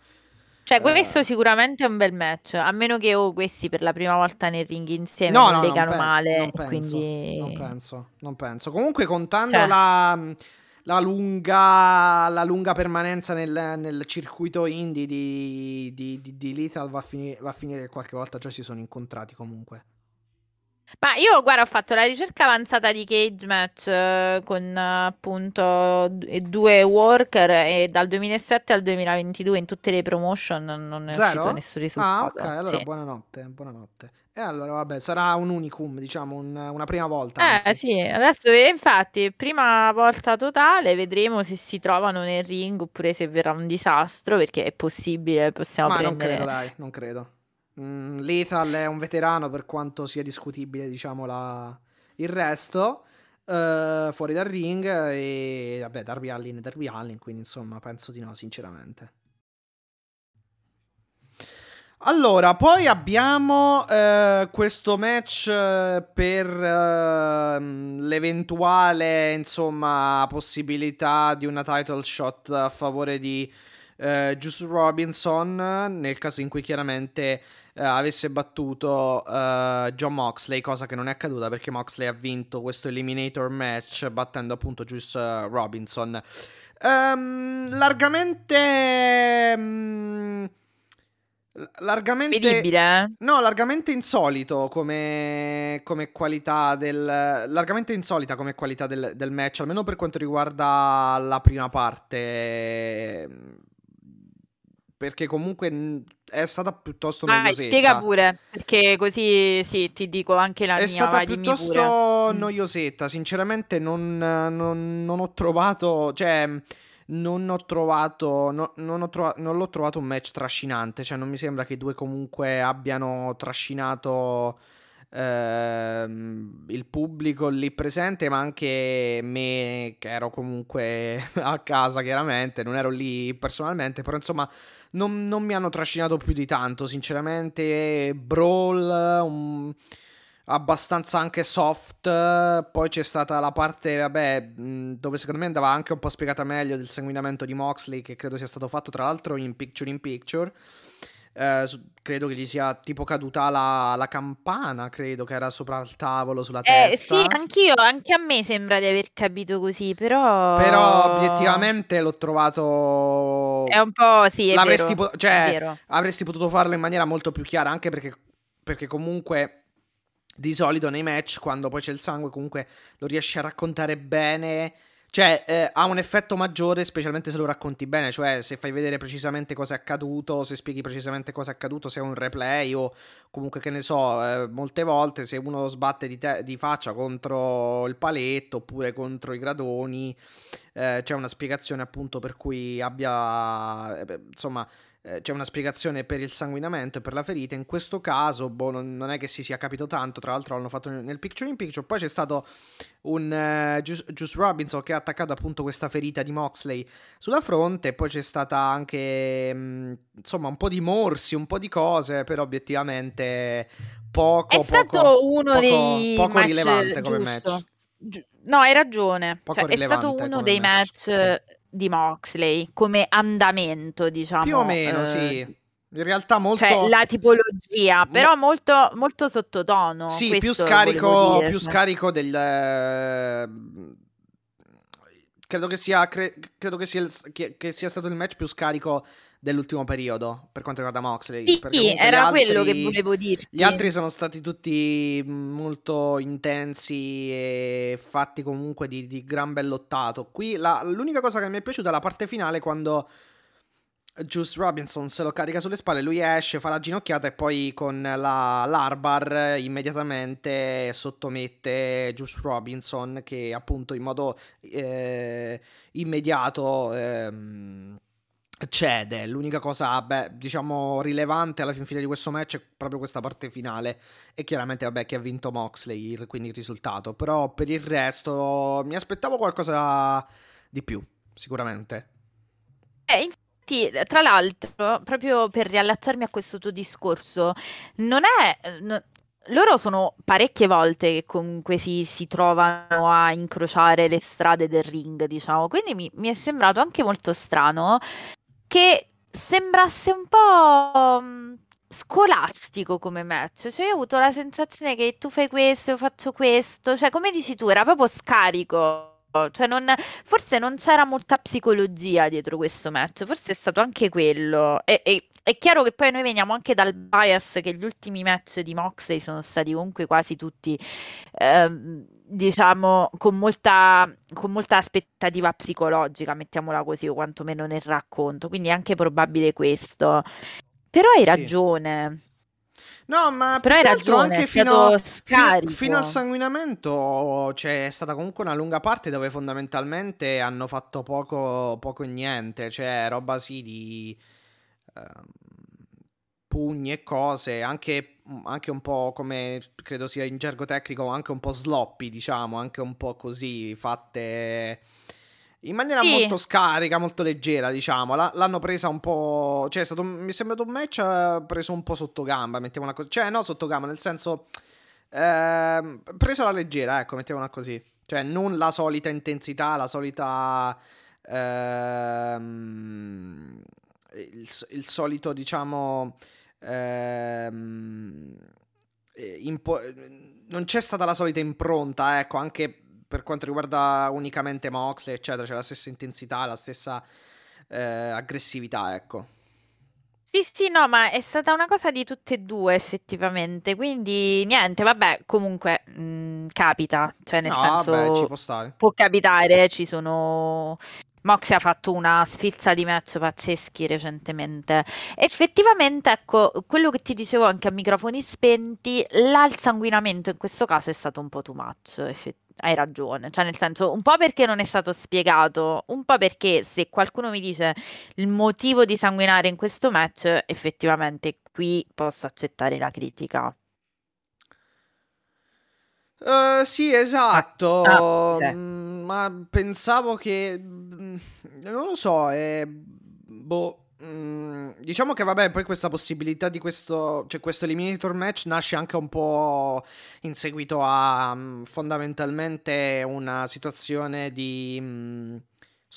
Cioè, Eh. questo sicuramente è un bel match, a meno che oh, questi per la prima volta nel ring insieme No, non no, non, legano pe- male, non penso, quindi... non penso, non penso. Comunque contando Cioè. la, la lunga, la lunga permanenza nel, nel circuito indie di, di, di, di Lethal va a, finire, va a finire che qualche volta già si sono incontrati comunque. Ma io, guarda, ho fatto la ricerca avanzata di cage match eh, con eh, appunto d- due worker e dal 2007 al 2022 in tutte le promotion non è Zero? uscito nessun Ah, risultato. ok, allora Sì. buonanotte, buonanotte. E allora, vabbè, sarà un unicum, diciamo, un- una prima volta. Eh anzi. sì, adesso eh, infatti, prima volta totale, vedremo se si trovano nel ring oppure se verrà un disastro, perché è possibile, possiamo Ma non prendere... credo, dai, non credo. Mm, Lethal è un veterano per quanto sia discutibile, diciamo, la... il resto. eh, fuori dal ring e vabbè, Darby Allin è Darby Allin, quindi insomma, penso di no, sinceramente. Allora, poi abbiamo eh, questo match eh, per ehm, l'eventuale, insomma, possibilità di una title shot a favore di eh, Juice Robinson, nel caso in cui chiaramente eh, avesse battuto eh, John Moxley, cosa che non è accaduta perché Moxley ha vinto questo Eliminator match battendo appunto Juice eh, Robinson. Ehm, largamente... mm, largamente... Vedibile, eh? No, largamente insolito come, come qualità del. Largamente insolita come qualità del, del match, almeno per quanto riguarda la prima parte. Perché comunque è stata piuttosto noiosetta. spiega pure, perché così sì, ti dico anche la È mia, stata vai, piuttosto. Mm. noiosetta. Sinceramente, non, non- non ho trovato. Cioè, non ho trovato. no- non, ho trova- non l'ho trovato un match trascinante. Cioè, non mi sembra che i due comunque abbiano trascinato. ehm, il pubblico lì presente, ma anche me che ero comunque <laughs> a casa, chiaramente, non ero lì personalmente, però insomma non, non mi hanno trascinato più di tanto, sinceramente. Brawl, un- abbastanza anche soft. Poi c'è stata la parte, vabbè, dove secondo me andava anche un po' spiegata meglio del sanguinamento di Moxley, che credo sia stato fatto tra l'altro in picture in picture. Eh, credo che gli sia tipo caduta la, la, campana, credo che era sopra il tavolo, sulla eh, testa. Sì, anch'io, anche a me sembra di aver capito così, però... Però obiettivamente l'ho trovato... È un po', sì, è L'avresti vero, po- cioè, avresti potuto farlo in maniera molto più chiara, anche perché, perché comunque di solito nei match, quando poi c'è il sangue, comunque lo riesci a raccontare bene cioè, eh, ha un effetto maggiore, specialmente se lo racconti bene, cioè se fai vedere precisamente cosa è accaduto, se spieghi precisamente cosa è accaduto, se è un replay o comunque che ne so, eh, molte volte se uno sbatte di, te- di, faccia contro il paletto oppure contro i gradoni, eh, c'è una spiegazione appunto per cui abbia, eh, insomma, eh, c'è una spiegazione per il sanguinamento e per la ferita. In questo caso, boh, non, non, è che si sia capito tanto. Tra l'altro, l'hanno fatto nel picture in picture. Poi c'è stato un uh, Juice, Robinson che ha attaccato appunto questa ferita di Moxley sulla fronte. Poi c'è stata anche mh, mm, insomma un po' di morsi, un po' di cose, però obiettivamente poco. È stato poco, uno poco, dei poco match rilevante come giusto. match. No, hai ragione. Cioè, è stato uno dei match, match sì. Di Moxley come andamento, diciamo. Più o meno, eh, sì. In realtà molto... Cioè, la tipologia, però molto, molto sottotono. Sì, più scarico, più cioè. scarico del... Eh, credo che sia, cre- credo che sia, che, che sia stato il match più scarico dell'ultimo periodo per quanto riguarda Moxley. Sì, sì era altri, quello che volevo dirti. Gli altri sono stati tutti molto intensi e fatti comunque di, di gran bellottato. Qui la, l'unica cosa che mi è piaciuta è la parte finale quando Juice Robinson se lo carica sulle spalle, lui esce, fa la ginocchiata e poi con la, l'Arbar immediatamente sottomette Juice Robinson che appunto in modo eh, immediato eh, cede. L'unica cosa, beh, diciamo rilevante alla fin fine di questo match è proprio questa parte finale e chiaramente vabbè che ha vinto Moxley, quindi il risultato, però per il resto mi aspettavo qualcosa di più, sicuramente. Eh, tra l'altro, proprio per riallacciarmi a questo tuo discorso, non è. No, loro sono parecchie volte che comunque si, si, trovano a incrociare le strade del ring, diciamo. Quindi mi, mi è sembrato anche molto strano che sembrasse un po' mm, scolastico come match. Cioè, io ho avuto la sensazione che tu fai questo, io faccio questo. Cioè, come dici tu, era proprio scarico. Cioè non, forse non c'era molta psicologia dietro questo match, forse è stato anche quello. E, e, è chiaro che poi noi veniamo anche dal bias che gli ultimi match di Moxley sono stati comunque quasi tutti, eh, diciamo, con molta, con molta aspettativa psicologica, mettiamola così, o quantomeno nel racconto. Quindi è anche probabile questo. Però hai sì. ragione. No, ma però hai ragione, anche fino, fino, fino, al sanguinamento c'è stata comunque una lunga parte dove fondamentalmente hanno fatto poco, poco e niente, cioè roba sì di pugni e cose, anche, anche, un po' come credo sia in gergo tecnico, anche un po' sloppy, diciamo, anche un po' così fatte in maniera sì. molto scarica, molto leggera, diciamo. La, l'hanno presa un po'. Cioè, è stato, mi è sembrato un match eh, preso un po' sotto gamba, mettiamola così. Cioè, no, sotto gamba, nel senso. Eh, preso alla leggera, ecco, mettiamola così. Cioè, non la solita intensità, la solita. Ehm, il, il, solito, diciamo. Ehm, eh, impo- non c'è stata la solita impronta, ecco, anche per quanto riguarda unicamente Moxley, eccetera, c'è la stessa intensità, la stessa eh, aggressività, ecco. Sì, sì, no, ma è stata una cosa di tutte e due effettivamente, quindi niente, vabbè, comunque mh, mm, capita, cioè nel no, senso ci può, può capitare, ci sono Moxie ha fatto una sfilza di match pazzeschi recentemente. Effettivamente, ecco, quello che ti dicevo anche a microfoni spenti, l'alsanguinamento in questo caso è stato un po' too much, effettivamente hai ragione, cioè nel senso un po' perché non è stato spiegato, un po' perché se qualcuno mi dice il motivo di sanguinare in questo match, effettivamente qui posso accettare la critica. Uh, sì, esatto, ah, ah, sì. Mm, ma pensavo che... Mm, non lo so, è... Boh... Mm, diciamo che vabbè, poi questa possibilità di questo, cioè questo eliminator match nasce anche un po' in seguito a um, fondamentalmente una situazione di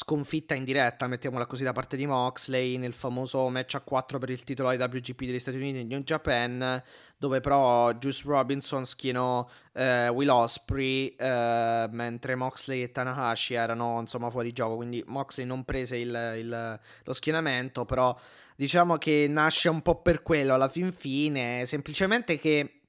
sconfitta in diretta, mettiamola così, da parte di Moxley nel famoso match a 4 per il titolo IWGP degli Stati Uniti di New Japan, dove però Juice Robinson schienò eh, Will Osprey, eh, mentre Moxley e Tanahashi erano insomma fuori gioco, quindi Moxley non prese il, il, lo schienamento, però diciamo che nasce un po' per quello alla fin fine, semplicemente che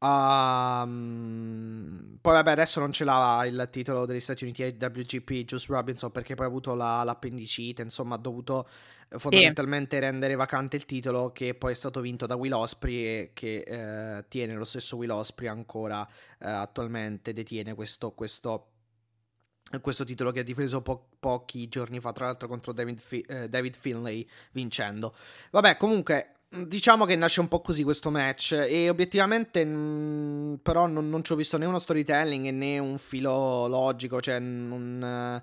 Um, poi vabbè adesso non ce l'ha il titolo degli Stati Uniti WGP Juice Robinson perché poi ha avuto la, l'appendicite insomma ha dovuto eh, fondamentalmente sì. rendere vacante il titolo che poi è stato vinto da Will Osprey e che eh, tiene lo stesso Will Osprey ancora eh, attualmente detiene questo, questo, questo titolo che ha difeso po- pochi giorni fa tra l'altro contro David, Fi- eh, David Finlay vincendo vabbè comunque Diciamo che nasce un po' così questo match e obiettivamente mh, mm, però non, non ci ho visto né uno storytelling né un filo logico, cioè non, uh,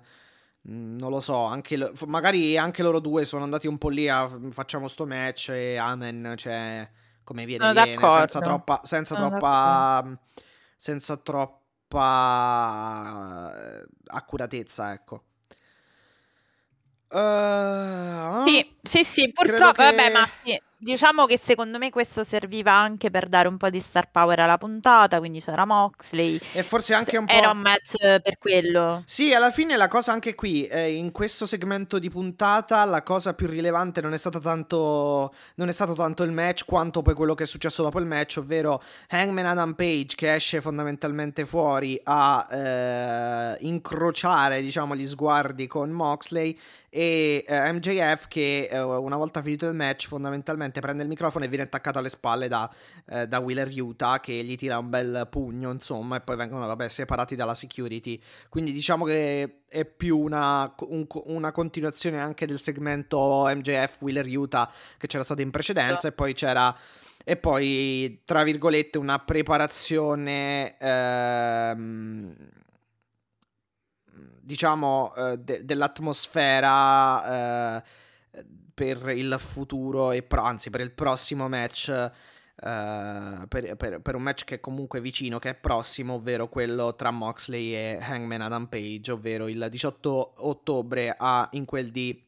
non lo so, anche lo, magari anche loro due sono andati un po' lì a facciamo sto match e amen, cioè come viene, sono viene senza troppa, senza troppa, senza troppa uh, accuratezza, ecco. Uh, sì, sì, sì, purtroppo, che... vabbè, ma sì, Diciamo che secondo me questo serviva anche per dare un po' di star power alla puntata, quindi c'era Moxley. E forse anche un po'... Era un match per quello. Sì, alla fine la cosa anche qui, eh, in questo segmento di puntata, la cosa più rilevante non è stata tanto... non è stato tanto il match quanto poi quello che è successo dopo il match, ovvero Hangman Adam Page che esce fondamentalmente fuori a eh, incrociare, diciamo, gli sguardi con Moxley e eh, MJF che eh, una volta finito il match fondamentalmente prende il microfono e viene attaccato alle spalle da, eh, da Wheeler Utah che gli tira un bel pugno insomma e poi vengono vabbè, separati dalla security. Quindi diciamo che è più una, un, una continuazione anche del segmento MJF Wheeler Utah che c'era stato in precedenza e poi c'era e poi tra virgolette una preparazione ehm, diciamo, eh, de- dell'atmosfera eh, per il futuro e pro- anzi per il prossimo match. Uh, per, per, per, un match che è comunque vicino, che è prossimo, ovvero quello tra Moxley e Hangman Adam Page, ovvero il 18 ottobre a, in quel di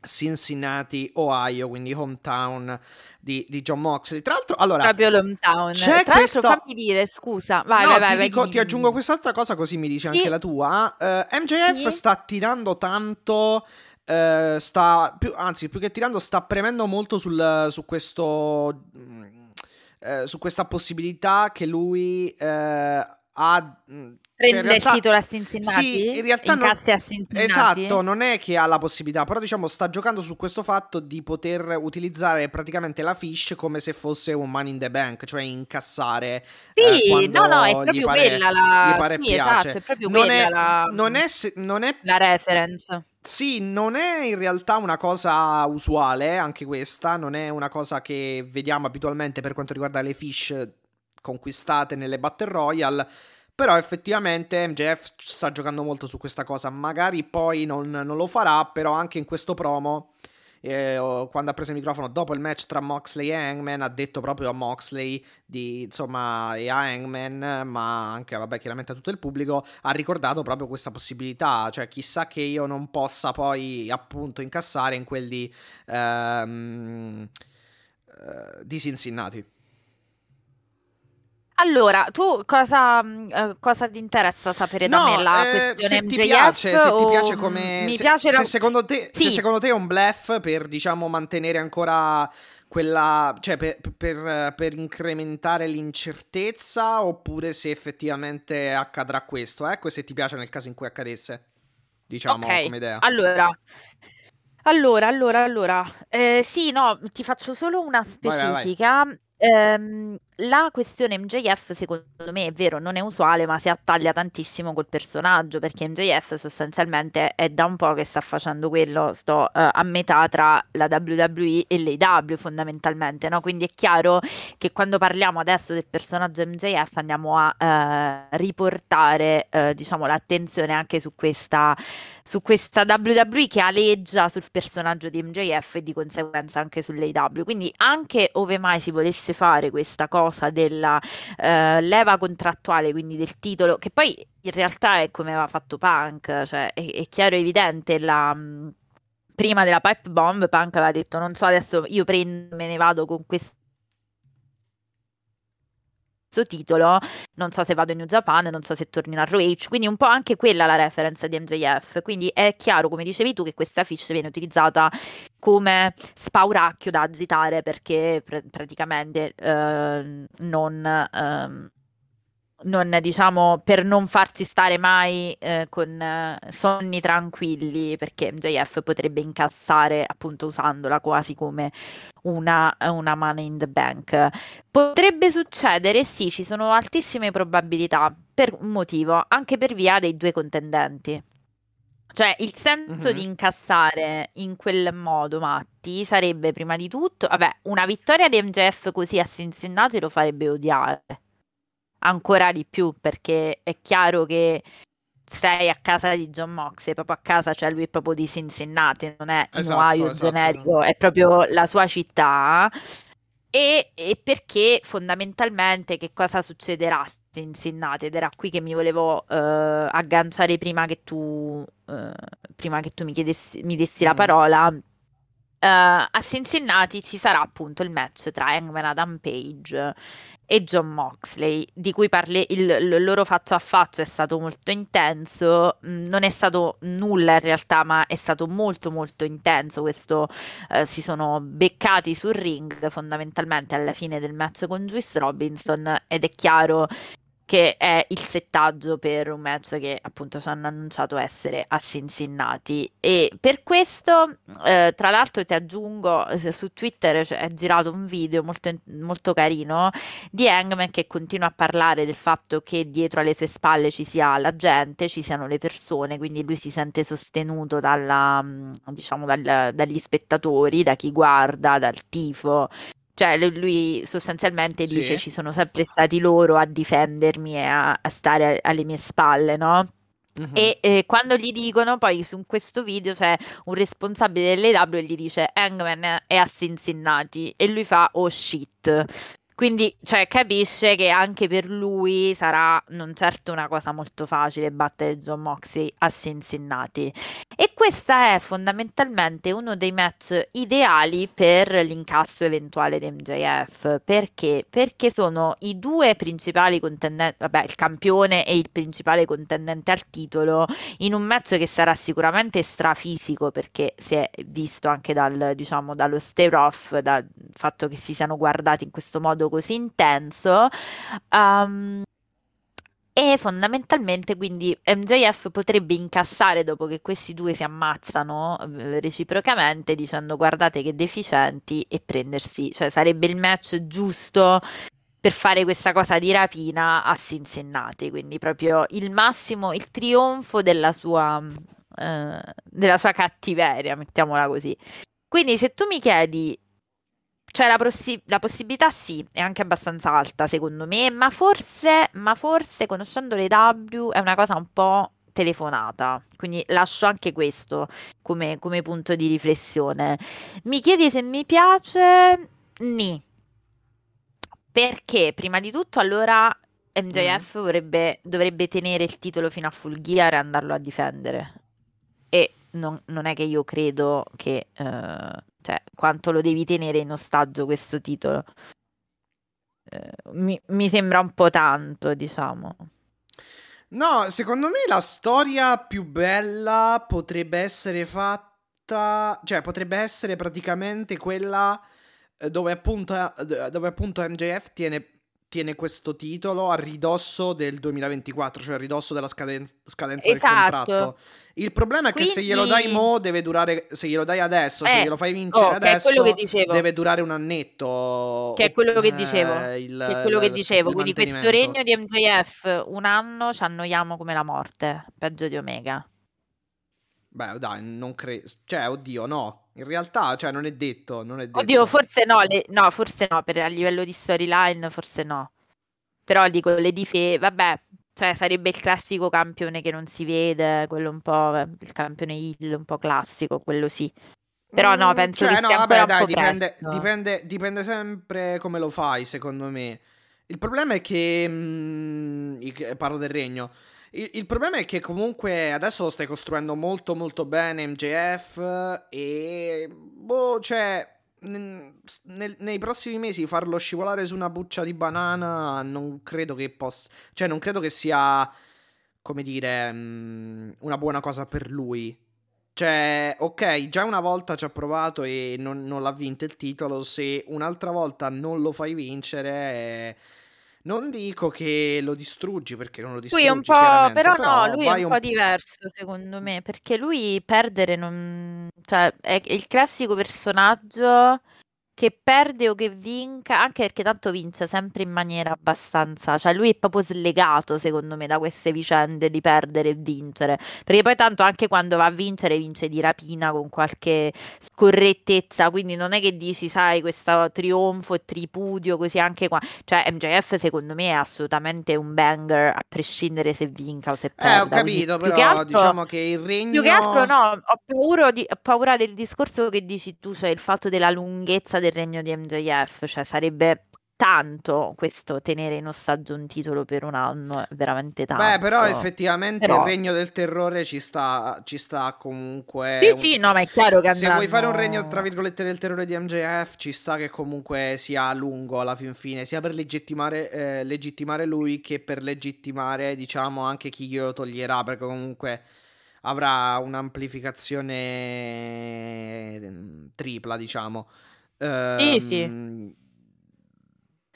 Cincinnati, Ohio, quindi hometown di, di, John Moxley. Tra l'altro, allora, proprio l'hometown. Tra questo... l'altro, fammi dire, scusa, vai, no, vai, vai, ti, dico, ti, aggiungo quest'altra cosa così mi dici sì. anche la tua. Uh, eh, MJF sì. sta tirando tanto. Uh, sta più, anzi, più che tirando, sta premendo molto sul, su questo. Uh, su questa possibilità che lui ha Prende cioè, realtà, il titolo a Cincinnati? Sì, in realtà non, a Cincinnati. Esatto, non è che ha la possibilità, però diciamo sta giocando su questo fatto di poter utilizzare praticamente la fish come se fosse un money in the bank, cioè incassare Sì, eh, no, no, è proprio pare, quella la gli pare sì, piace. esatto, è proprio non quella è, la non è, non è la reference. Sì, non è in realtà una cosa usuale, anche questa, non è una cosa che vediamo abitualmente per quanto riguarda le fish conquistate nelle Battle Royale però effettivamente MJF sta giocando molto su questa cosa. Magari poi non, non lo farà, però anche in questo promo, eh, quando ha preso il microfono dopo il match tra Moxley e Hangman, ha detto proprio a Moxley di, insomma, e a Hangman, ma anche, vabbè, chiaramente a tutto il pubblico, ha ricordato proprio questa possibilità. Cioè, chissà che io non possa poi, appunto, incassare in quelli ehm, eh, di Cincinnati. Allora, tu cosa, uh, cosa ti interessa sapere no, da me la eh, questione se MJF? Ti piace, se ti piace come... Mi se, piace se, secondo te, sì. se secondo te è un bluff per, diciamo, mantenere ancora quella... cioè per, per, per, incrementare l'incertezza oppure se effettivamente accadrà questo, ecco, e se ti piace nel caso in cui accadesse, diciamo, okay. come idea. Allora... Allora, allora, allora, eh, sì, no, ti faccio solo una specifica. Vai, vai, vai. ehm, la questione MJF secondo me è vero, non è usuale, ma si attaglia tantissimo col personaggio perché MJF sostanzialmente è da un po' che sta facendo quello, sto uh, a metà tra la WWE e l'AW fondamentalmente, no? Quindi è chiaro che quando parliamo adesso del personaggio MJF andiamo a uh, riportare uh, diciamo l'attenzione anche su questa, su questa WWE che aleggia sul personaggio di MJF e di conseguenza anche sull'AW. Quindi anche ove mai si volesse fare questa cosa cosa della eh, leva contrattuale, quindi del titolo, che poi in realtà è come aveva fatto Punk, cioè è, è chiaro e evidente la prima della pipe bomb Punk aveva detto non so adesso io prendo me ne vado con questo titolo, non so se vado in New Japan, non so se torno in ROH, quindi un po' anche quella la referenza di MJF, quindi è chiaro, come dicevi tu, che questa fish viene utilizzata come spauracchio da agitare perché pr- praticamente eh, non... Eh, non, diciamo, per non farci stare mai eh, con eh, sonni tranquilli, perché MJF potrebbe incassare appunto usandola quasi come una, una money in the bank. Potrebbe succedere, sì, ci sono altissime probabilità per un motivo, anche per via dei due contendenti. Cioè, il senso mm-hmm. di incassare in quel modo, Matti, sarebbe prima di tutto, vabbè, una vittoria di MJF così a Cincinnati lo farebbe odiare ancora di più perché è chiaro che sei a casa di John Moxley, proprio a casa, cioè lui è proprio di Cincinnati, non è esatto, Ohio esatto, generico, è proprio la sua città. E, e, perché fondamentalmente che cosa succederà a Cincinnati? Ed era qui che mi volevo uh, agganciare prima che tu, uh, prima che tu mi, chiedessi, mi dessi mm. la parola. Uh, a Cincinnati ci sarà appunto il match tra Hangman Adam Page e John Moxley, di cui parli, il, il, loro faccia a faccia è stato molto intenso, mm, non è stato nulla in realtà, ma è stato molto molto intenso, questo eh, si sono beccati sul ring fondamentalmente alla fine del match con Juice Robinson ed è chiaro che è il settaggio per un match che appunto ci hanno annunciato essere a Cincinnati e per questo eh, tra l'altro ti aggiungo su Twitter cioè, è girato un video molto, molto carino di Hangman che continua a parlare del fatto che dietro alle sue spalle ci sia la gente, ci siano le persone, quindi lui si sente sostenuto dalla, diciamo, dal, dagli spettatori, da chi guarda, dal tifo cioè, lui sostanzialmente sì. dice: Ci sono sempre stati loro a difendermi e a, a stare alle mie spalle, no? Uh-huh. E eh, quando gli dicono, poi su questo video c'è un responsabile dell'AW e gli dice Hangman è a Cincinnati e lui fa oh shit quindi, cioè, capisce che anche per lui sarà non certo una cosa molto facile battere John Moxley a Cincinnati. E questa è fondamentalmente uno dei match ideali per l'incasso eventuale di MJF. Perché? Perché sono i due principali contendenti, vabbè, il campione e il principale contendente al titolo, in un match che sarà sicuramente strafisico perché si è visto anche dal, diciamo, dallo stare off, dal fatto che si siano guardati in questo modo così intenso. Um, e fondamentalmente quindi MJF potrebbe incassare dopo che questi due si ammazzano eh, reciprocamente dicendo guardate che deficienti e prendersi, cioè sarebbe il match giusto per fare questa cosa di rapina a Cincinnati, quindi proprio il massimo, il trionfo della sua, eh, della sua cattiveria, mettiamola così. Quindi se tu mi chiedi cioè la, possi- la, possibilità sì, è anche abbastanza alta secondo me, ma forse, ma forse conoscendo le W è una cosa un po' telefonata, quindi lascio anche questo come, come punto di riflessione. Mi chiedi se mi piace? Ni. Perché prima di tutto allora MJF mm. vorrebbe, dovrebbe tenere il titolo fino a Full Gear e andarlo a difendere. E non, non è che io credo che... Uh, cioè, quanto lo devi tenere in ostaggio questo titolo? Eh, mi, mi sembra un po' tanto, diciamo. No, secondo me la storia più bella potrebbe essere fatta, cioè potrebbe essere praticamente quella eh, dove appunto, eh, dove appunto MJF tiene tiene questo titolo a ridosso del 2024, cioè a ridosso della scaden- scadenza Esatto. del contratto. Il problema è che se glielo dai Quindi- mo deve durare, se glielo dai adesso, se Eh, glielo fai vincere oh, adesso, deve durare un annetto. Che è quello che Eh, dicevo. il- Che è quello che dicevo. Quindi questo regno di MJF un anno ci annoiamo come la morte, peggio di Omega. Beh, dai, non credo. Cioè, oddio, no. In realtà, cioè, non è detto. Non è detto. Oddio, forse no, le- no, forse no, per a livello di storyline forse no. Però dico, le difese, vabbè, cioè sarebbe il classico campione che non si vede, quello un po', il campione heel un po' classico, quello sì. Però no, Mm, penso cioè, che no, sia vabbè, dai, dipende, dipende, dipende sempre come lo fai, secondo me. Il problema è che. mm, i- parlo del regno. Il, il problema è che comunque adesso lo stai costruendo molto molto bene MJF e boh, cioè nel- nei prossimi mesi farlo scivolare su una buccia di banana non credo che possa, cioè non credo che sia come dire mm, una buona cosa per lui. Cioè, ok, già una volta ci ha provato e non, non l'ha vinto il titolo. Se un'altra volta non lo fai vincere, eh, non dico che lo distruggi perché non lo Lui distruggi. è un po', chiaramente, però no, lui è vai un po' diverso secondo me, perché lui perdere non, cioè è il classico personaggio che perde o che vinca, anche perché tanto vince sempre in maniera abbastanza, cioè lui è proprio slegato secondo me da queste vicende di perdere e vincere, perché poi tanto anche quando va a vincere vince di rapina con qualche scorrettezza, quindi non è che dici, sai, questo trionfo e tripudio così anche qua, cioè MJF secondo me è assolutamente un banger a prescindere se vinca o se Eh, perda, ho quindi capito, più che però altro... diciamo che il regno... Più che altro no, ho paura, di- ho paura del discorso che dici tu, cioè il fatto della lunghezza del regno di MJF, cioè sarebbe tanto questo tenere in ostaggio un titolo per un anno, è veramente tanto. Beh, però effettivamente Però- il regno del terrore ci sta, ci sta comunque... Sì, un- sì, no, ma è chiaro che Se vuoi fare un regno, andranno- tra virgolette, del terrore di MJF, ci sta che comunque sia lungo alla fin fine, sia per legittimare, eh, legittimare lui che per legittimare, diciamo, anche chi glielo toglierà, perché comunque avrà un'amplificazione mm, tripla, diciamo. Sì, sì. Ehm,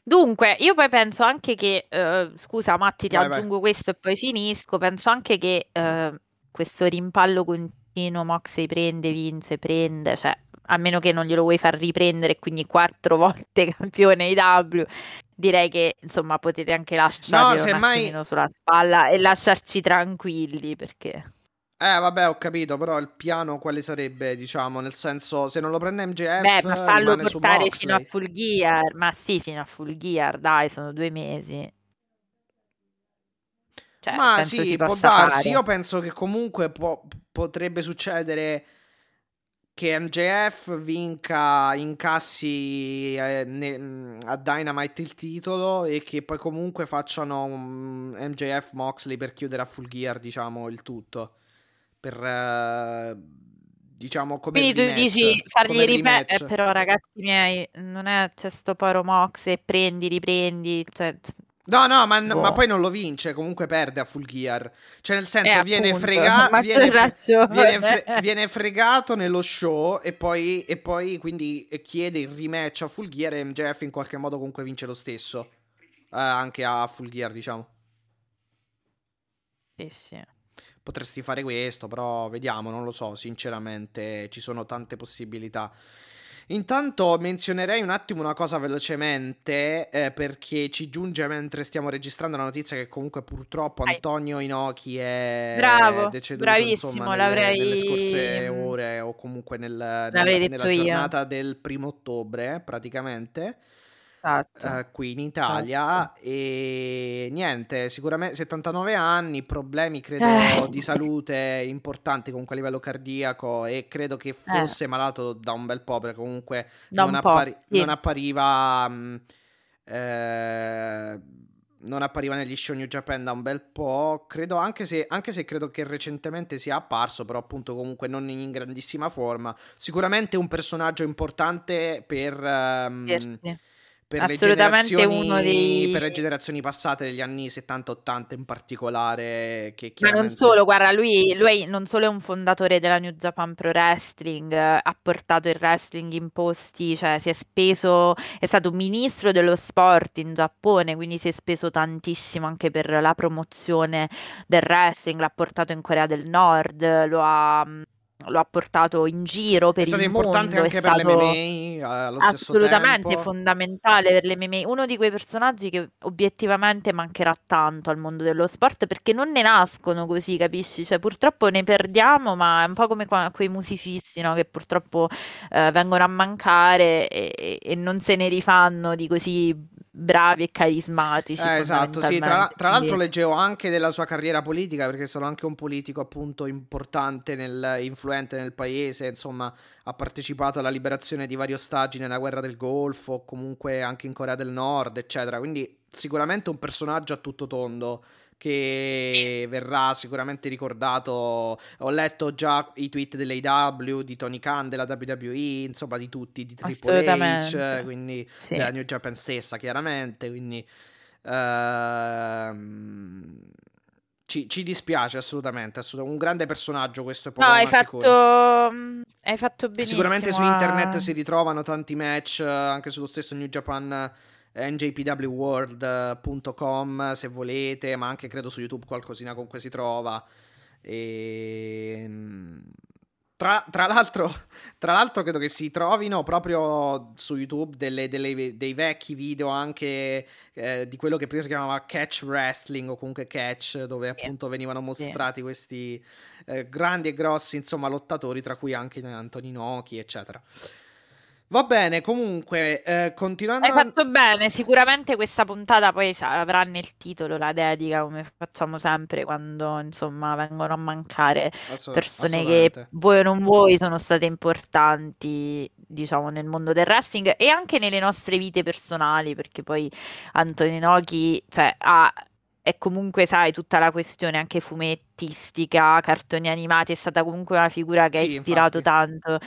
Dunque, io poi penso anche che, eh, scusa Matti, ti Vai, vai. aggiungo questo e poi finisco, penso anche che eh, questo rimpallo continuo, Moxley prende, vince, prende, cioè, a meno che non glielo vuoi far riprendere, quindi quattro <laughs> volte campione IW, direi che, insomma, potete anche lasciarlo un semmai- sulla spalla e lasciarci tranquilli, perché... Eh, vabbè, ho capito, però il piano quale sarebbe, diciamo, nel senso, se non lo prende MJF, Beh, ma fallo portare fino a. Full Gear, ma sì, fino a Full Gear, dai, sono due mesi. Cioè, Ma sì, può darsi. fare. Io penso che comunque può- potrebbe succedere che MJF vinca, incassi eh, ne- a Dynamite il titolo e che poi comunque facciano un MJF Moxley per chiudere a Full Gear, diciamo, il tutto. Per, eh, diciamo, come Quindi tu dici fargli ripetere, rematch. però ragazzi miei, non è c'è sto paro Mox e prendi, riprendi, cioè, No, no, ma, Boh. ma poi non lo vince, comunque perde a Full Gear. Cioè, nel senso, Eh, viene, appunto, frega- ma viene, fre- viene fre- viene fregato nello show e poi, e poi quindi chiede il rematch a Full Gear e MJF in qualche modo comunque vince lo stesso. Eh, anche a Full Gear, diciamo. sì, sì. Potresti fare questo, però vediamo, non lo so, sinceramente ci sono tante possibilità. Intanto menzionerei un attimo una cosa velocemente eh, perché ci giunge mentre stiamo registrando la notizia che comunque purtroppo. Antonio Inoki è Bravo, deceduto bravissimo, insomma, nelle, l'avrei- nelle scorse ore o comunque nel- nella, nella io. giornata del primo ottobre praticamente Esatto. eh, qui in Italia Esatto. e niente, sicuramente 79 anni, problemi credo Eh. di salute importanti comunque a livello cardiaco e credo che fosse malato da un bel po' perché comunque Eh. Non, po', appari- sì. non appariva mh, eh, non appariva negli show New Japan da un bel po', credo anche se, anche se credo che recentemente sia apparso, però appunto comunque non in grandissima forma, sicuramente un personaggio importante per... Scherzi. Per le, generazioni, per le generazioni passate degli anni 70-80 in particolare. Che Ma non solo, guarda, lui, lui, non solo è un fondatore della New Japan Pro Wrestling, ha portato il wrestling in posti, cioè si è speso, è stato ministro dello sport in Giappone, quindi si è speso tantissimo anche per la promozione del wrestling, l'ha portato in Corea del Nord, lo ha lo ha portato in giro per il mondo. È stato importante anche per le MMA allo assolutamente tempo. fondamentale per le MMA. Uno di quei personaggi che obiettivamente mancherà tanto al mondo dello sport perché non ne nascono così, capisci? Cioè, purtroppo ne perdiamo, ma è un po' come quei musicisti no? che purtroppo eh, vengono a mancare e, e non se ne rifanno di così bravi e carismatici. Eh, esatto, sì, tra, tra, l'altro leggevo anche della sua carriera politica perché sono anche un politico appunto importante, nel, influente nel paese, insomma ha partecipato alla liberazione di vari ostaggi nella guerra del Golfo, comunque anche in Corea del Nord, eccetera, quindi sicuramente un personaggio a tutto tondo che verrà sicuramente ricordato. Ho letto già i tweet dell'AW, di Tony Khan, della WWE, insomma di tutti, di Triple H, quindi sì. della New Japan stessa chiaramente, quindi... Uh, ci, ci, dispiace assolutamente, assolutamente, un grande personaggio questo è poco no, hai fatto, mm, hai fatto benissimo. Sicuramente su internet si ritrovano tanti match, anche sullo stesso New Japan njpwworld.com se volete, ma anche credo su YouTube qualcosina comunque si trova. E... Ehm, tra, tra, l'altro, <laughs> tra, l'altro, credo che si trovino proprio su YouTube delle, delle, dei vecchi video anche eh, di quello che prima si chiamava catch wrestling o comunque catch, dove appunto venivano mostrati yeah. questi eh, grandi e grossi insomma lottatori, tra cui anche Antoninoki, eccetera. Va bene, comunque, eh, continuando... Hai fatto bene, sicuramente questa puntata poi avrà nel titolo la dedica, come facciamo sempre quando, insomma, vengono a mancare Assolut- persone che voi o non voi sono state importanti, diciamo, nel mondo del wrestling e anche nelle nostre vite personali, perché poi Antonio Nochi, cioè, ha è comunque, sai, tutta la questione anche fumettistica, cartoni animati, è stata comunque una figura che ha ispirato infatti. tanto.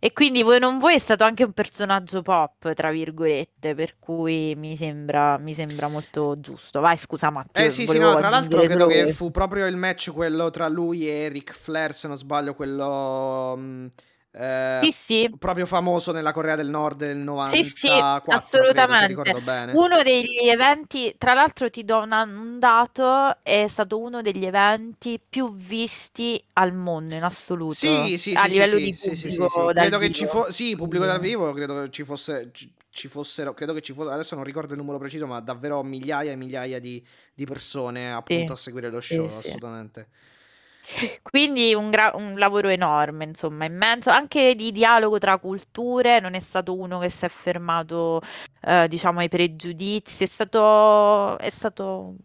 E quindi voi non voi è stato anche un personaggio pop, tra virgolette, per cui mi sembra, mi sembra molto giusto. Vai, scusa Matteo. Eh sì, sì, no, tra l'altro credo che fu proprio il match quello tra lui e Ric Flair, se non sbaglio, quello... Mh mm, eh, sì, sì. proprio famoso nella Corea del Nord del 94 sì, sì, assolutamente. uno degli eventi tra l'altro ti do un dato è stato uno degli eventi più visti al mondo in assoluto sì, sì, a sì, livello sì, di sì, pubblico sì, sì, credo che ci fosse sì pubblico dal vivo credo che ci fosse ci, fossero, credo che ci fosse, adesso non ricordo il numero preciso, ma davvero migliaia e migliaia di, di persone appunto a seguire lo show, assolutamente. Quindi un, gra- un lavoro enorme, insomma, immenso, anche di dialogo tra culture, non è stato uno che si è fermato, eh, diciamo, ai pregiudizi, è stato, è stato,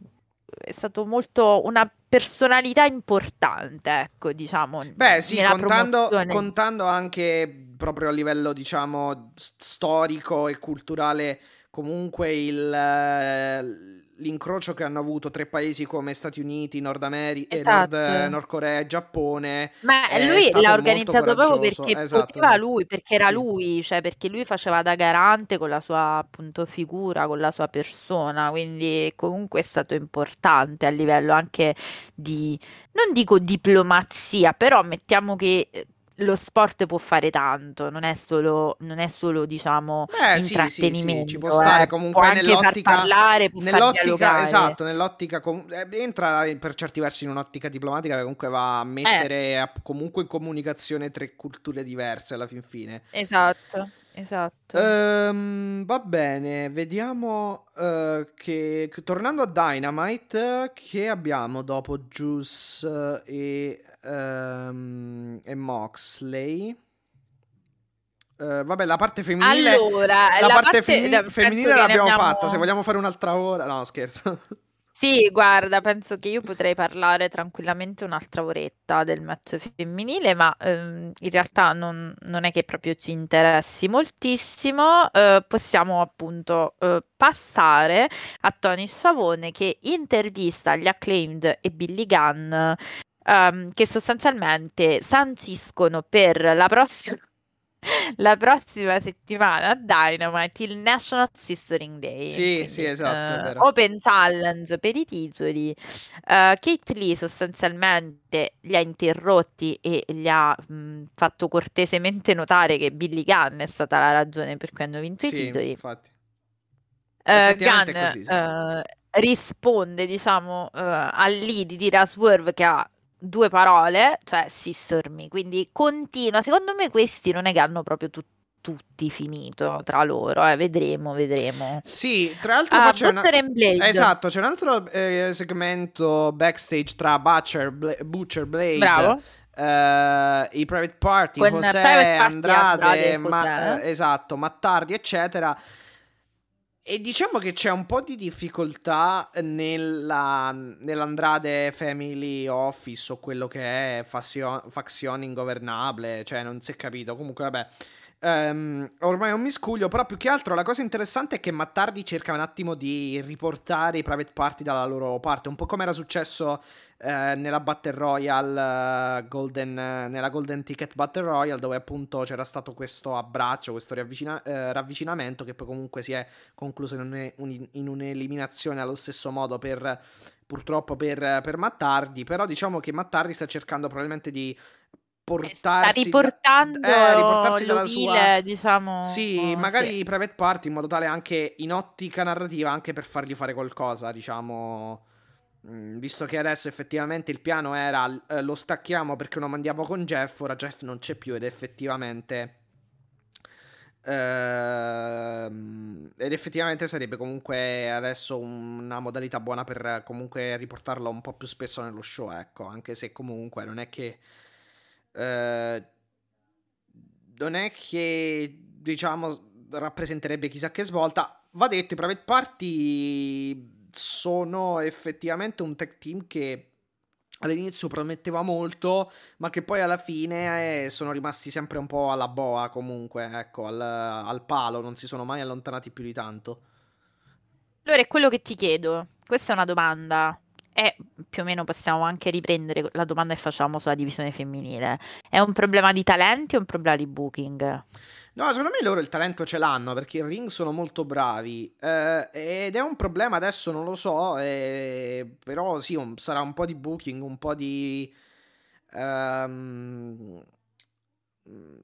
è stato molto una personalità importante, ecco, diciamo. Beh, sì, contando, contando anche proprio a livello, diciamo, storico e culturale, comunque il l'incrocio che hanno avuto tre paesi come Stati Uniti, Nord America, esatto. Nord, Nord, Corea e Giappone. Ma lui l'ha organizzato proprio perché esatto, poteva lui, perché era sì. lui, cioè perché lui faceva da garante con la sua appunto figura, con la sua persona, quindi comunque è stato importante a livello anche di, non dico diplomazia, però mettiamo che eh, lo sport può fare tanto, non è solo, non è solo diciamo, Beh, intrattenimento. Sì, sì, ci può stare eh. comunque può nell'ottica, parlare, può nell'ottica esatto, nell'ottica eh, entra per certi versi in un'ottica diplomatica che comunque va a mettere eh. a, comunque in comunicazione tre culture diverse alla fin fine. Esatto. Esatto. Um, va bene, vediamo uh, che tornando a Dynamite, che abbiamo dopo Juice uh, e um, e Moxley. Uh, vabbè, la parte femminile. Allora, la, la parte, parte femminile, femminile l'abbiamo abbiamo... fatta. Se vogliamo fare un'altra ora, no, scherzo. Sì, guarda, penso che io potrei parlare tranquillamente un'altra oretta del match femminile, ma ehm, in realtà non, non, è che proprio ci interessi moltissimo. Eh, possiamo appunto eh, passare a Tony Sciavone che intervista gli acclaimed e Billy Gunn um, che sostanzialmente sanciscono per la prossima la prossima settimana a Dynamite il National Sistering Day. Sì, quindi, sì, esatto. Uh, open Challenge per i titoli. Uh, Kate Lee sostanzialmente li ha interrotti e gli ha mh, fatto cortesemente notare che Billy Gunn è stata la ragione per cui hanno vinto sì, i titoli. Infatti. Uh, Gunn così, sì. risponde, diciamo, al lead di Tira Swerve che ha due parole, cioè Sister Me, quindi continua. Secondo me questi non è che hanno proprio tutti tutti finito tra loro, eh. vedremo, vedremo. Sì, tra l'altro uh, c'è una... Esatto, c'è un altro eh, segmento backstage tra Butcher, Bla... Butcher Blade. Bravo. Uh, i private party, Con José, private party Andrade, Andrade ma... esatto, Mattardi, eccetera e diciamo che c'è un po' di difficoltà nella, nell'Andrade Family Office o quello che è fazione, fazione ingovernabile, cioè non si è capito. Comunque, vabbè. Um, ormai è un miscuglio, però più che altro la cosa interessante è che Mattardi cerca un attimo di riportare i private party dalla loro parte, un po' come era successo eh, nella Battle Royale uh, Golden, uh, nella Golden Ticket Battle Royale, dove appunto c'era stato questo abbraccio, questo uh, ravvicinamento che poi comunque si è concluso in, un, un, in un'eliminazione allo stesso modo per purtroppo per, per Mattardi, però diciamo che Mattardi sta cercando probabilmente di portarsi sta riportando eh, riportarsi dalla sua diciamo sì oh, magari sì. private party in modo tale anche in ottica narrativa anche per fargli fare qualcosa diciamo mm, visto che adesso effettivamente il piano era eh, lo stacchiamo perché lo mandiamo con Jeff ora Jeff non c'è più ed effettivamente Uh, ed effettivamente sarebbe comunque adesso una modalità buona per comunque riportarlo un po' più spesso nello show, ecco, anche se comunque non è che eh, non è che diciamo rappresenterebbe chissà che svolta. Va detto, i Private Party sono effettivamente un tech team che all'inizio prometteva molto, ma che poi alla fine eh, sono rimasti sempre un po' alla boa comunque, ecco, al, al palo, non si sono mai allontanati più di tanto. Allora è quello che ti chiedo, questa è una domanda e più o meno possiamo anche riprendere la domanda che facciamo sulla divisione femminile. È un problema di talenti o un problema di booking? No, secondo me loro il talento ce l'hanno perché i ring sono molto bravi eh, ed è un problema adesso non lo so, eh, però sì, un, sarà un po' di booking, un po' di... Um,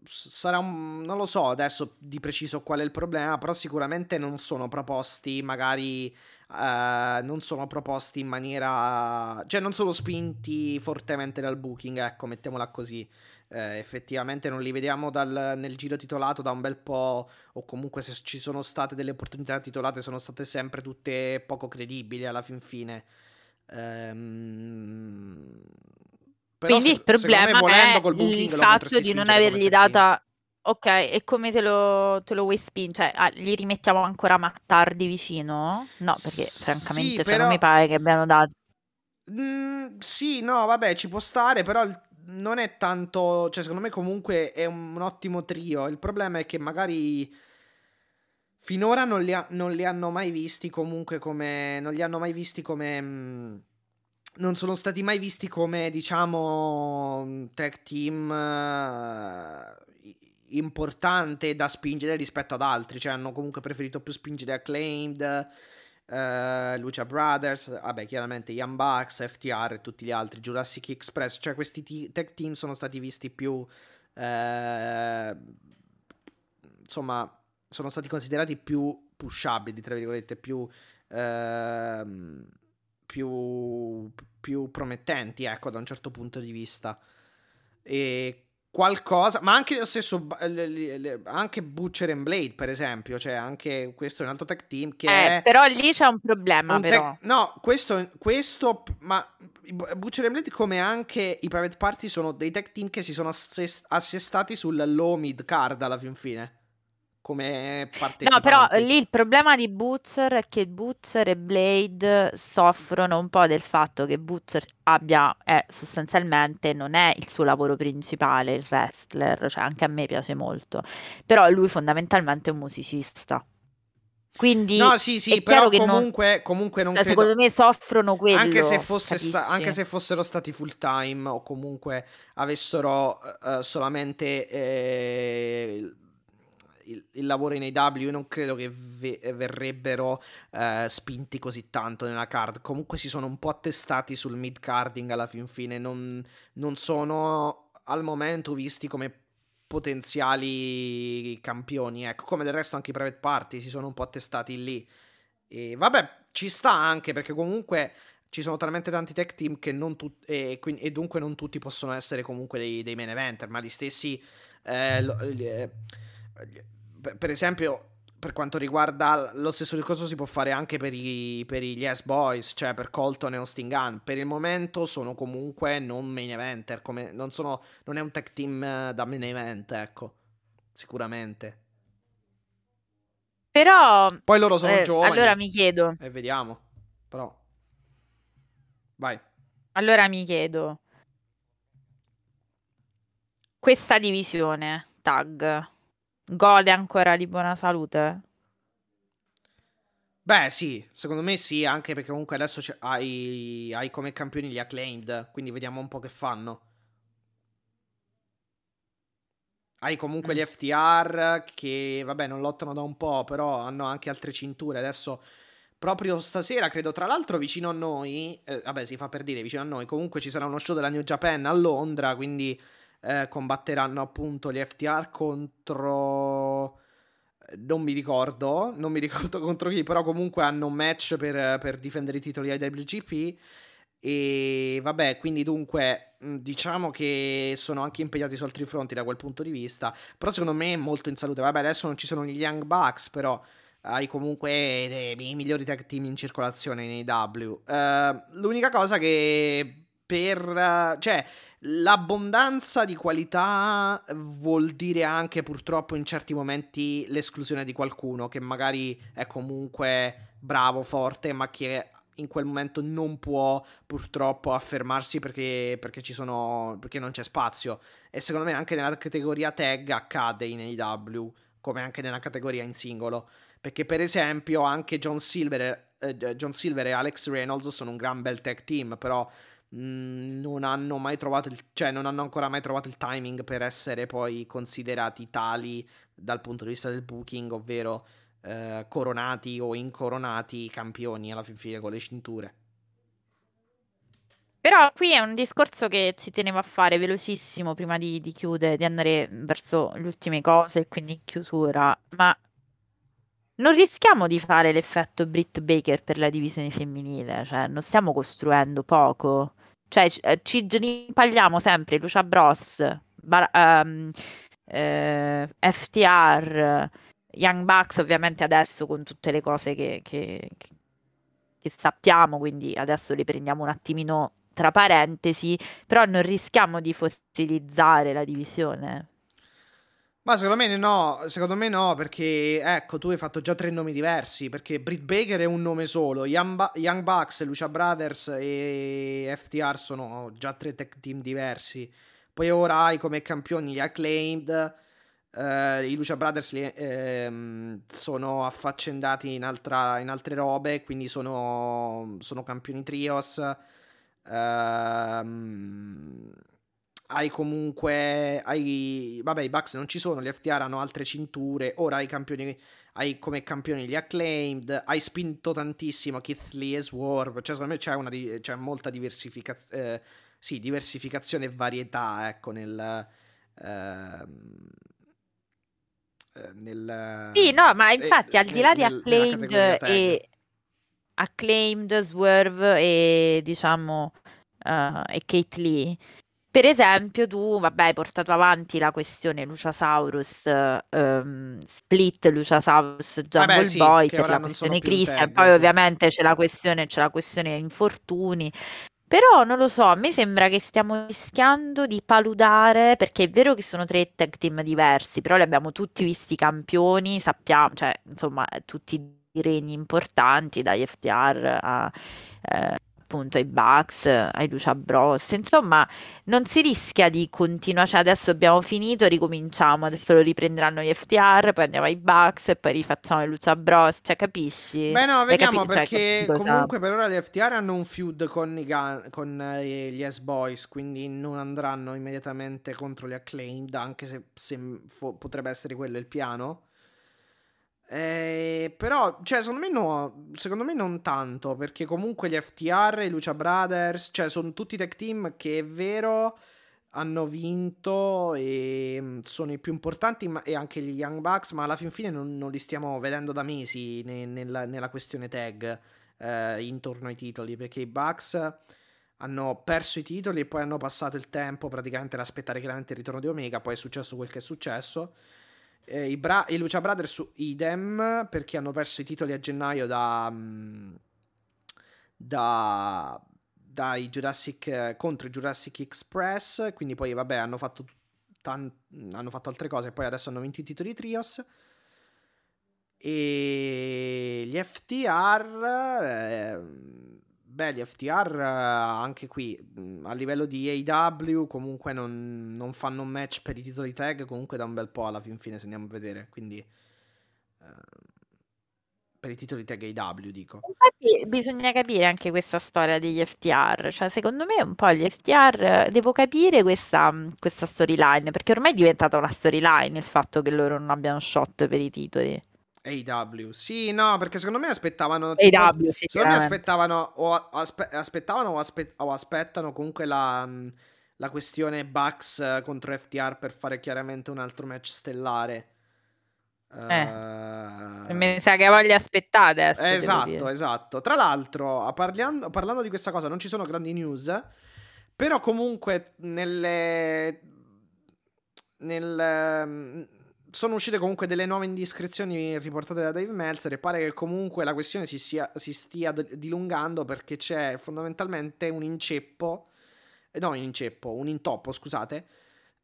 sarà un, non lo so adesso di preciso qual è il problema, però sicuramente non sono proposti magari Uh, non sono proposti in maniera. cioè, non sono spinti fortemente dal booking, ecco, mettiamola così. Uh, effettivamente non li vediamo dal, nel giro titolato da un bel po', o comunque se ci sono state delle opportunità titolate, sono state sempre tutte poco credibili alla fin fine. Um, Quindi se, il problema me, è il fatto di non avergli data Ok, e come te lo, te lo vuoi spingere? Cioè, ah, gli rimettiamo ancora Mattardi vicino? No, perché francamente Sì, cioè, però... non mi pare che abbiano dato. Mm, sì, no, vabbè, ci può stare, però il- non è tanto. Cioè, secondo me, comunque è un, un ottimo trio. Il problema è che magari finora non li, ha- non li hanno mai visti comunque come. Non li hanno mai visti come. mm, non sono stati mai visti come, diciamo, tag team eh, importante da spingere rispetto ad altri, cioè hanno comunque preferito più spingere Acclaimed, uh, Lucia Brothers, vabbè chiaramente Young Bucks, FTR e tutti gli altri, Jurassic Express, cioè questi t- tech team sono stati visti più, uh, insomma, sono stati considerati più pushabili, tra virgolette, più... Uh, più, più promettenti, ecco, da un certo punto di vista. E qualcosa, ma anche lo stesso, anche Butcher and Blade, per esempio, cioè anche questo è un altro tech team che eh, è... però lì c'è un problema, un però. Tech, no, questo, questo, ma Butcher and Blade come anche i Private Party sono dei tech team che si sono assest- assestati sul low mid card alla fin fine come partecipanti. No, però lì il problema di Butcher è che Butcher e Blade soffrono un po' del fatto che Butcher abbia, eh, sostanzialmente non è il suo lavoro principale, il wrestler, cioè anche a me piace molto, però lui fondamentalmente è un musicista. Quindi no, sì, sì, però comunque, non, comunque non cioè, credo... secondo me soffrono quello. Anche se, sta, anche se, fossero stati full time o comunque avessero uh, solamente eh, il, il lavoro in AW, non credo che ve- verrebbero eh, spinti così tanto nella card. Comunque si sono un po' attestati sul mid carding alla fin fine, non, non sono al momento visti come potenziali campioni, ecco, come del resto anche i private party si sono un po' attestati lì. E vabbè, ci sta anche perché comunque ci sono talmente tanti tech team che non tutti e, e, dunque non tutti possono essere comunque dei, dei main eventer, ma gli stessi eh, lo, eh, per esempio per quanto riguarda lo stesso discorso si può fare anche per, i, per gli Yes Boys, cioè per Colton e Austin Gunn. Per il momento sono comunque non main eventer, come, non, sono, non è un tech team eh, da main event, ecco, sicuramente. Però... Poi loro sono eh, giovani. Allora mi chiedo... E vediamo, però... Vai. Allora mi chiedo, questa divisione tag gode ancora di buona salute? Beh, sì, secondo me sì, anche perché comunque adesso hai, hai, come campioni gli acclaimed, quindi vediamo un po' che fanno. Hai comunque mm. gli FTR che, vabbè, non lottano da un po', però hanno anche altre cinture. Adesso proprio stasera, credo, tra l'altro vicino a noi, eh, vabbè si fa per dire vicino a noi, comunque ci sarà uno show della New Japan a Londra, quindi eh, combatteranno appunto gli FTR contro... Eh, non mi ricordo, non mi ricordo <laughs> contro chi, però comunque hanno un match per, per difendere i titoli IWGP. E vabbè, quindi dunque diciamo che sono anche impegnati su altri fronti da quel punto di vista. Però secondo me è molto in salute. Vabbè, adesso non ci sono gli Young Bucks, però hai comunque i migliori tag team in circolazione nei W. Uh, l'unica cosa che per... cioè, l'abbondanza di qualità vuol dire anche purtroppo in certi momenti l'esclusione di qualcuno che magari è comunque bravo, forte, ma che in quel momento non può purtroppo affermarsi perché, perché, ci sono, perché non c'è spazio. E secondo me anche nella categoria tag accade in AW, come anche nella categoria in singolo. Perché, per esempio, anche John Silver, eh, John Silver e Alex Reynolds sono un gran bel tag team, però non hanno mai trovato il, cioè non hanno ancora mai trovato il timing per essere poi considerati tali dal punto di vista del booking, ovvero eh, coronati o incoronati campioni alla fine con le cinture. Però qui è un discorso che ci tenevo a fare velocissimo prima di, di chiudere, di andare verso le ultime cose, quindi in chiusura. Ma non rischiamo di fare l'effetto Britt Baker per la divisione femminile, cioè non stiamo costruendo poco. Cioè eh, ci rimpagliamo sempre Lucia Bros, Bar- um, eh, FTR, Young Bucks ovviamente adesso con tutte le cose che, che, che sappiamo, quindi adesso le prendiamo un attimino tra parentesi, però non rischiamo di fossilizzare la divisione. Ma secondo me no, secondo me no, perché ecco, tu hai fatto già tre nomi diversi, perché Britt Baker è un nome solo, Young, ba- Young Bucks, Lucia Brothers e FTR sono già tre tech team diversi. Poi ora hai come campioni gli Acclaimed, eh, i Lucia Brothers li, eh, sono affaccendati in, altra, in, altre robe, quindi sono, sono campioni trios. Ehm hai comunque hai, vabbè i Bucks non ci sono gli FTR hanno altre cinture ora hai campioni hai come campioni gli acclaimed hai spinto tantissimo Keith Lee e Swerve cioè secondo me c'è, una, c'è molta diversificazione eh, sì, diversificazione e varietà ecco nel ehm, eh, nel sì no ma infatti eh, al di là di acclaimed e acclaimed Swerve e diciamo uh, e Kate Lee per esempio, tu, vabbè, hai portato avanti la questione Luciasaurus, ehm, Split, Luciasaurus, Jungle Vabbè, sì, Boy per la questione Christian, poi sì. ovviamente c'è la questione, c'è la questione infortuni. Però non lo so, a me sembra che stiamo rischiando di paludare, perché è vero che sono tre tag team diversi, però li abbiamo tutti visti campioni, sappiamo, cioè, insomma, tutti i regni importanti, dagli FTR a... eh, appunto ai Bucks, ai Lucia Bros. Insomma, non si rischia di continuare, cioè adesso abbiamo finito, ricominciamo, adesso lo riprenderanno gli FTR, poi andiamo ai Bucks e poi rifacciamo i Lucia Bros, cioè capisci? Beh no, vediamo capi- cioè, perché cosa- comunque per ora gli FTR hanno un feud con, i Gun- con eh, gli S-Boys, quindi non andranno immediatamente contro gli Acclaimed, anche se, se fo- potrebbe essere quello il piano. Eh, però, cioè, secondo me no, secondo me non tanto, perché comunque gli FTR, i Lucha Brothers, cioè, sono tutti tech team che è vero hanno vinto e mm, sono i più importanti e anche gli Young Bucks, ma alla fin fine non, non li stiamo vedendo da mesi ne, nella, nella, questione tag eh, intorno ai titoli, perché i Bucks hanno perso i titoli e poi hanno passato il tempo praticamente ad aspettare chiaramente il ritorno di Omega, poi è successo quel che è successo. Eh, i, Bra- I Lucia Brothers idem perché hanno perso i titoli a gennaio da... Mm, da dai Jurassic contro i Jurassic Express, quindi poi vabbè hanno fatto, tan- hanno fatto altre cose e poi adesso hanno vinto i titoli Trios. E gli FTR, eh, beh, gli FTR anche qui a livello di AW comunque non, non, fanno un match per i titoli tag comunque da un bel po' alla fin fine se andiamo a vedere, quindi eh, per i titoli tag AW, dico. Infatti bisogna capire anche questa storia degli FTR, cioè secondo me un po' gli FTR, devo capire questa, questa storyline, perché ormai è diventata una storyline il fatto che loro non abbiano shot per i titoli. AW, sì, no, perché secondo me aspettavano. Tipo, AW, sì. Secondo me aspettavano o, aspe- aspettavano o, aspe- o, aspettano comunque la, la questione Bucks contro FTR per fare chiaramente un altro match stellare. Eh. Uh, mi sa che voglia aspettare adesso. Esatto, esatto. Tra l'altro, parlando, parlando, di questa cosa, non ci sono grandi news, però comunque nelle... nel, sono uscite comunque delle nuove indiscrezioni riportate da Dave Meltzer e pare che comunque la questione si, sia, si stia dilungando perché c'è fondamentalmente un inceppo, no un inceppo, un intoppo, scusate,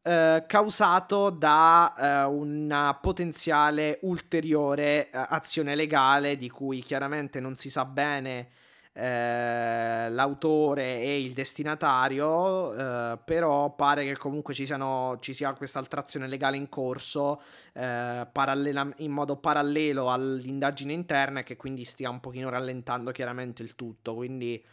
eh, causato da eh, una potenziale ulteriore eh, azione legale di cui chiaramente non si sa bene eh, l'autore e il destinatario, eh, però pare che comunque ci, siano, ci sia questa altra azione legale in corso parallela, in modo parallelo all'indagine interna e che quindi stia un pochino rallentando chiaramente il tutto. Quindi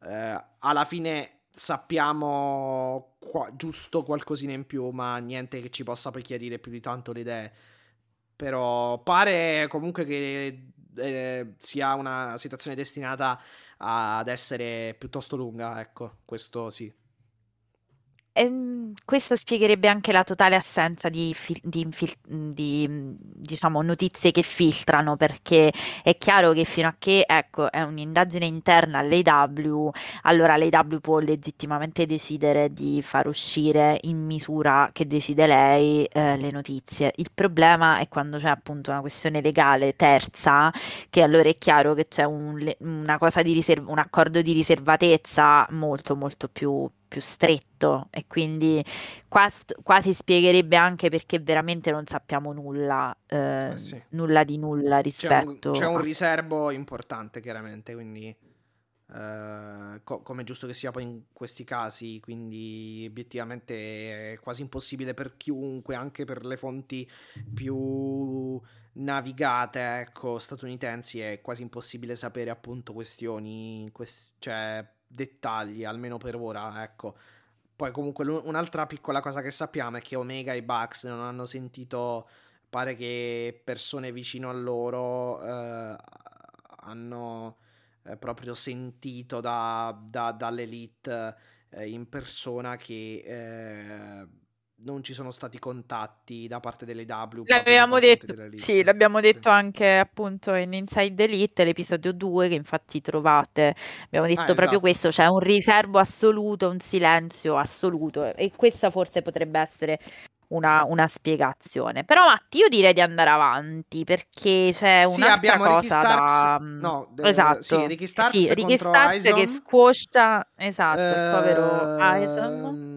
alla fine sappiamo qua, giusto qualcosina in più, ma niente che ci possa poi chiarire più di tanto le idee. Però pare comunque che eh, sia una situazione destinata ad essere piuttosto lunga, ecco, questo sì. Ehm, questo spiegherebbe anche la totale assenza di, di, di, diciamo, notizie che filtrano, perché è chiaro che fino a che ecco, è un'indagine interna all'AW, allora l'AW può legittimamente decidere di far uscire in misura che decide lei eh, le notizie. Il problema è quando c'è appunto una questione legale terza, che allora è chiaro che c'è un, una cosa di riserv- un accordo di riservatezza molto molto più più stretto e quindi quasi, quasi spiegherebbe anche perché veramente non sappiamo nulla, eh, eh sì. nulla di nulla rispetto. C'è un, c'è un riservo importante chiaramente, quindi eh, co- come giusto che sia poi in questi casi, quindi obiettivamente è quasi impossibile per chiunque, anche per le fonti più navigate, ecco, statunitensi, è quasi impossibile sapere appunto questioni, quest- cioè dettagli, almeno per ora, ecco. Poi comunque un'altra piccola cosa che sappiamo è che Omega e Bucks non hanno sentito, pare che persone vicino a loro eh, hanno eh, proprio sentito da, da, dall'elite eh, in persona che eh, non ci sono stati contatti da parte delle W. L'abbiamo detto, sì, l'abbiamo detto anche appunto in Inside Elite, l'episodio 2, che infatti trovate. Abbiamo detto ah, proprio esatto. questo, c'è un riservo assoluto, un silenzio assoluto e questa forse potrebbe essere una, una, spiegazione. Però Matti, io direi di andare avanti perché c'è sì, un'altra cosa Ricky da... no, esatto. sì, Ricky Starks, sì, Ricky Starks che squoscia, esatto, il povero Ison.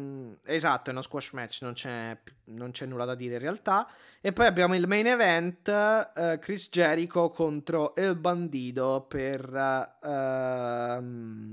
Esatto, è uno squash match, non c'è, non c'è, nulla da dire in realtà. E poi abbiamo il main event, uh, Chris Jericho contro El Bandido per uh,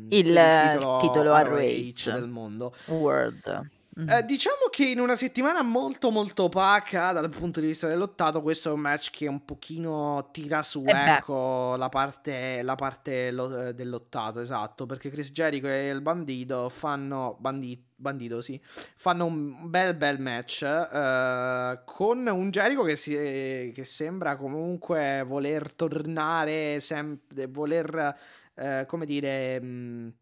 il, il, titolo, titolo ROH del mondo. World. Mm. Eh, diciamo che in una settimana molto molto opaca dal punto di vista dell'ottato, questo è un match che un pochino tira su eh ecco, la parte, la parte lo, eh, dell'ottato, esatto, perché Chris Jericho e il bandito fanno bandito, bandito sì, fanno un bel bel match uh, con un Jericho che, si, che sembra comunque voler tornare, sem- voler, uh, come dire... Mh,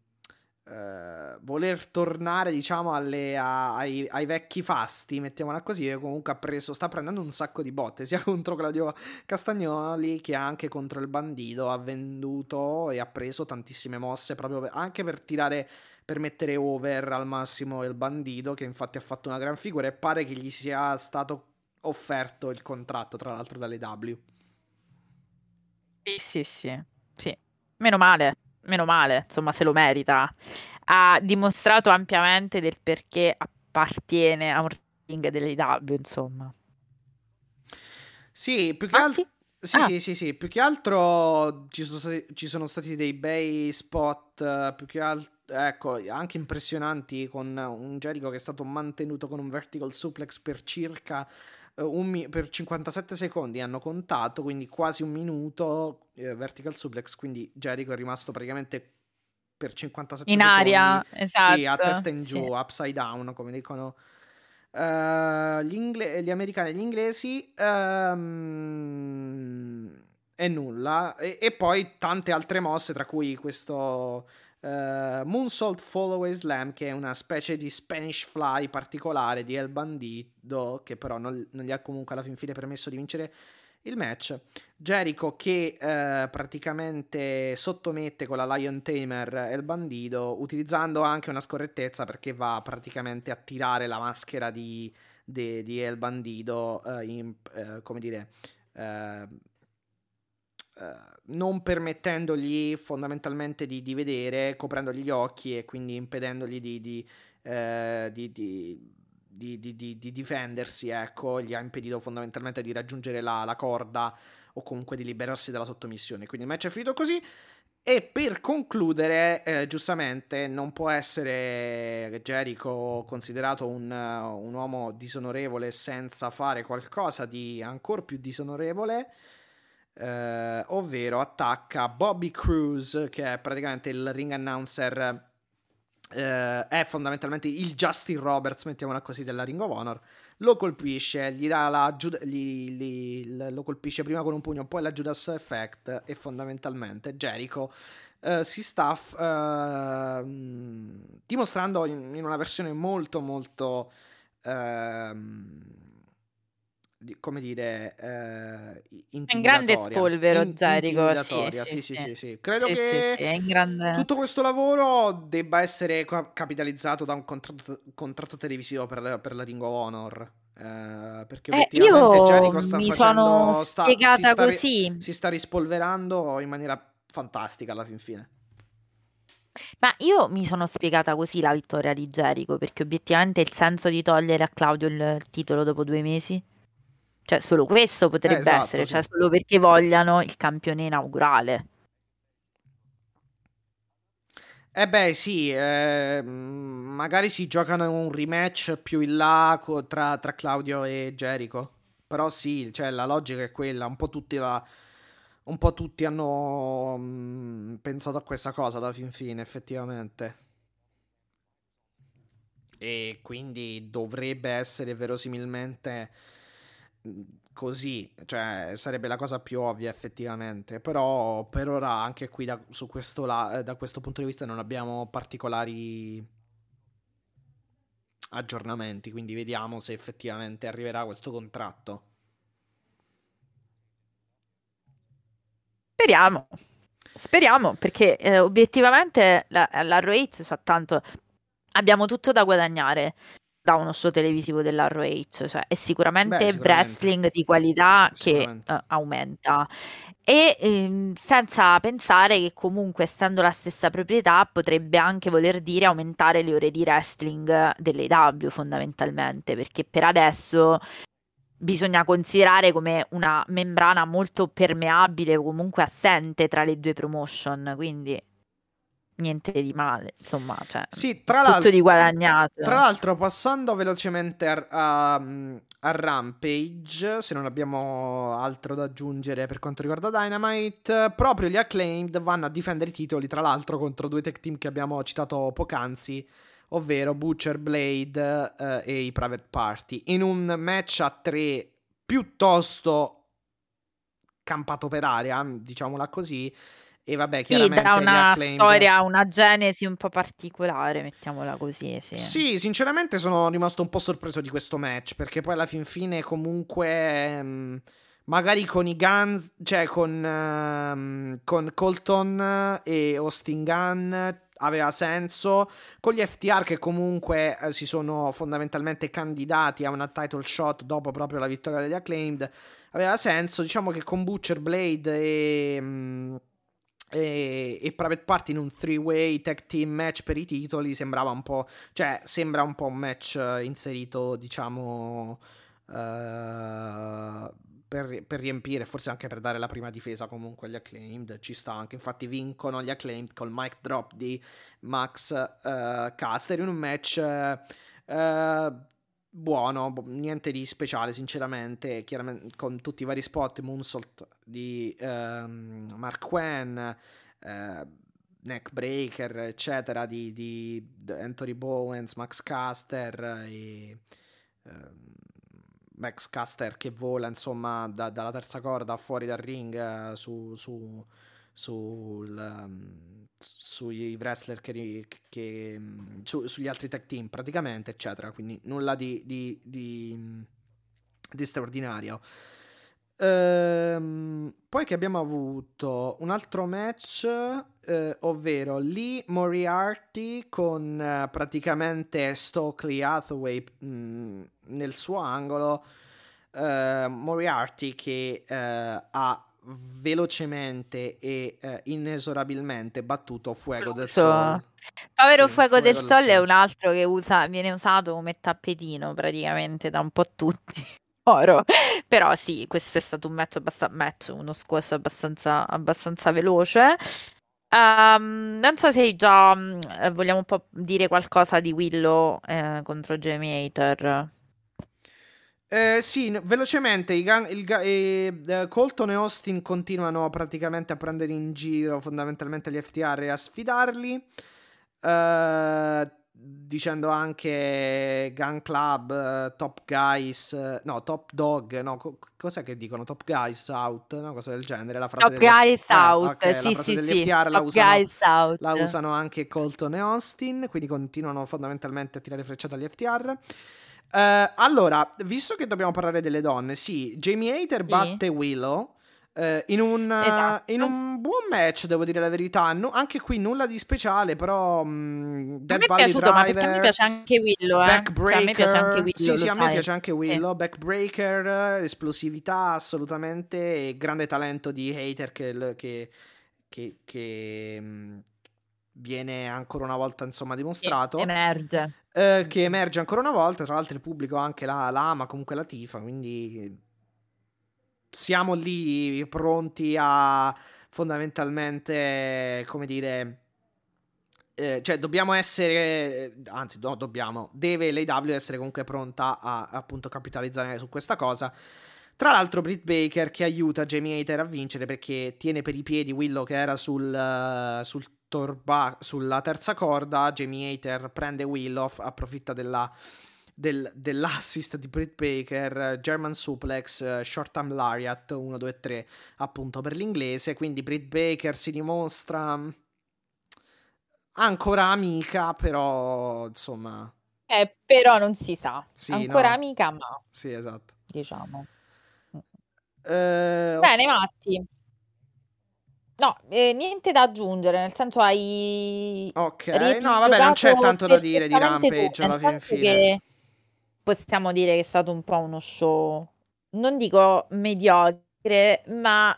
eh, voler tornare, diciamo, alle, a, ai, ai, vecchi fasti, mettiamola così, comunque ha preso, sta prendendo un sacco di botte, <laughs> sia contro Claudio Castagnoli che anche contro il bandito, ha venduto e ha preso tantissime mosse proprio per, anche per tirare, per mettere over al massimo il bandito, che infatti ha fatto una gran figura e pare che gli sia stato offerto il contratto, tra l'altro, dalle W. Sì, sì, sì, sì. Meno male, meno male, insomma, se lo merita. Ha dimostrato ampiamente del perché appartiene a un ring delle W, insomma. Sì, più che altro... Sì, ah. sì, sì, sì, più che altro ci sono stati, ci sono stati dei bei spot, più che altro, ecco, anche impressionanti con un Jericho che è stato mantenuto con un vertical suplex per circa eh, un, per 57 secondi hanno contato, quindi quasi un minuto eh, vertical suplex, quindi Jericho è rimasto praticamente per 57 in secondi. aria, esatto. Sì, a testa in giù, sì. upside down, come dicono uh, gli, ingle- gli, americani e gli inglesi. Um, e nulla. E, e, poi tante altre mosse, tra cui questo uh, Moonsault Follow Slam, che è una specie di Spanish Fly particolare di El Bandido, che però non, non gli ha comunque alla fin fine permesso di vincere il match. Jericho che uh, praticamente sottomette con la Lion Tamer El Bandido, utilizzando anche una scorrettezza perché va praticamente a tirare la maschera di, di, di El Bandido, uh, in, come dire eh, non permettendogli fondamentalmente di, di, vedere, coprendogli gli occhi e quindi impedendogli di, di, eh, di difendersi, ecco, gli ha impedito fondamentalmente di raggiungere la, la, corda o comunque di liberarsi dalla sottomissione. Quindi il match è finito così. E per concludere, eh, giustamente, non può essere Jericho considerato un, un uomo disonorevole senza fare qualcosa di ancora più disonorevole eh, ovvero attacca Bobby Cruz, che è praticamente il ring announcer, eh, è fondamentalmente il Justin Roberts, mettiamola così, della Ring of Honor. Lo colpisce, gli dà la gli, gli, lo colpisce prima con un pugno, poi la Judas Effect e fondamentalmente Jericho Uh, si sta uh, dimostrando in, in, una versione molto molto uh, come dire, eh, in grande spolvero in, Jericho, sì sì sì, sì, sì, Credo che tutto questo lavoro debba essere capitalizzato da un contratto, televisivo per, per, la Ring of Honor. Eh, perché eh, io Jericho sta facendo, sta, spiegata si. Si sta rispolverando in maniera fantastica alla fin fine. Ma io mi sono spiegata così la vittoria di Jericho, perché obiettivamente il senso di togliere a Claudio il titolo dopo due mesi cioè, solo questo potrebbe eh, esatto, essere, cioè solo perché vogliano il campione inaugurale. Eh beh, sì, eh, magari si giocano un rematch più in là tra, tra, Claudio e Jericho. Però sì, cioè, la logica è quella, un po' tutti, la, un po tutti hanno mh, pensato a questa cosa da fin fine, effettivamente. E quindi dovrebbe essere verosimilmente così, cioè sarebbe la cosa più ovvia effettivamente, però per ora anche qui da, questo, la, da questo punto di vista non abbiamo particolari aggiornamenti, quindi vediamo se effettivamente arriverà questo contratto. Speriamo, speriamo perché eh, obiettivamente la, la ROH sa abbiamo tutto da guadagnare da uno show televisivo dell'ROH, cioè è sicuramente, Beh, sicuramente. wrestling di qualità che uh, aumenta e ehm, senza pensare che comunque essendo la stessa proprietà potrebbe anche voler dire aumentare le ore di wrestling delle W fondamentalmente perché per adesso bisogna considerare come una membrana molto permeabile o comunque assente tra le due promotion quindi niente di male, insomma, cioè, Sì, tra tutto di guadagnato. tra l'altro, passando velocemente a, a- a Rampage, se non abbiamo altro da aggiungere per quanto riguarda Dynamite, proprio gli Acclaimed vanno a difendere i titoli, tra l'altro, contro due tech team che abbiamo citato poc'anzi, ovvero Butcher Blade eh, e i Private Party, in un match a tre piuttosto campato per aria, diciamola così. E vabbè, Sì, chiaramente da gli una Acclaimed... storia, una genesi un po' particolare, mettiamola così, sì. Sì, sinceramente sono rimasto un po' sorpreso di questo match perché poi alla fin fine comunque ehm, magari con i Guns, cioè con, ehm, con Colton e Austin Gunn aveva senso, con gli FTR che comunque eh, si sono fondamentalmente candidati a una title shot dopo proprio la vittoria degli Acclaimed aveva senso, diciamo che con Butcher Blade e... mm, e, e Private Party in un three-way tag team match per i titoli sembrava un po', cioè sembra un po' un match eh, inserito, diciamo, eh, per, per riempire, forse anche per dare la prima difesa comunque agli Acclaimed, ci sta anche, infatti vincono gli Acclaimed col mic drop di Max eh, Caster in un match eh, eh, buono, bo- niente di speciale sinceramente, chiaramente con tutti i vari spot, Moonsault di ehm, Mark Quinn, eh, Neckbreaker, eccetera, di, di Anthony Bowens, Max Caster e ehm, Max Caster che vola insomma da- dalla terza corda fuori dal ring eh, su, su- sul, ehm, sui wrestler che, che, mm, su- sugli altri tag team praticamente eccetera. Quindi nulla di, di, di, di straordinario. Ehm, poi che abbiamo avuto? Un altro match, eh, ovvero Lee Moriarty con eh, praticamente Stokely Hathaway mh, nel suo angolo. Eh, Moriarty che eh, ha velocemente e eh, inesorabilmente battuto Fuego del Sol. Povero Sì, Fuego del Fuego del Sol è un altro che usa, viene usato come tappetino praticamente da un po' tutti. <laughs> Oro. Però sì, questo è stato un match, abbast- match uno squash abbastanza, abbastanza veloce. Ehm, non so se già eh, vogliamo un po' dire qualcosa di Willow eh, contro Jamie Hater. Eh, sì, velocemente, i gang- il eh, Colton e Austin continuano praticamente a prendere in giro fondamentalmente gli FTR e a sfidarli, eh, dicendo anche Gun Club, Top Guys, no, Top Dog, no, co- cos'è che dicono? Top Guys out, no, cosa del genere, la frase Top degli Guys eh, out, ok, la sì, frase sì, degli sì. FTR la usano, la usano anche Colton e Austin, quindi continuano fondamentalmente a tirare frecciate agli FTR. Eh, allora, visto che dobbiamo parlare delle donne, sì, Jamie Hater Sì. batte Willow eh, in, un, eh, Esatto. in un buon match, devo dire la verità. No- anche qui nulla di speciale, però mh, A Dead me è Valley piaciuto, ma perché a me Driver, piace anche Willow, eh. Cioè, a me piace anche. Willow, Sì, sì, a me piace anche Sì. Willow. Backbreaker, esplosività assolutamente e grande talento di Hater che, che, che, che, mh, viene ancora una volta insomma dimostrato. emerge. Eh, che emerge ancora una volta. Tra l'altro, il pubblico anche la, la ama, comunque la tifa. Quindi siamo lì pronti a fondamentalmente, come dire. eh, cioè, dobbiamo essere, anzi, no, dobbiamo, deve l'AW essere comunque pronta a appunto capitalizzare su questa cosa. Tra l'altro, Britt Baker che aiuta Jamie Hater a vincere perché tiene per i piedi Willow che era sul, eh, sul torba, sulla terza corda. Jamie Hater prende Willow, approfitta della, del- dell'assist di Britt Baker, German Suplex, Short Arm Lariat 1, 2, 3, appunto per l'inglese. Quindi Britt Baker si dimostra mm, ancora amica, però insomma, Eh, però non si sa. sì, Ancora no, amica, ma sì, esatto. diciamo. Eh, Bene, Matti. No, eh, niente da aggiungere, nel senso hai ok, no, vabbè, non c'è tanto da dire di tu, Rampage alla fin fine. che possiamo dire che è stato un po' uno show, non dico mediocre, ma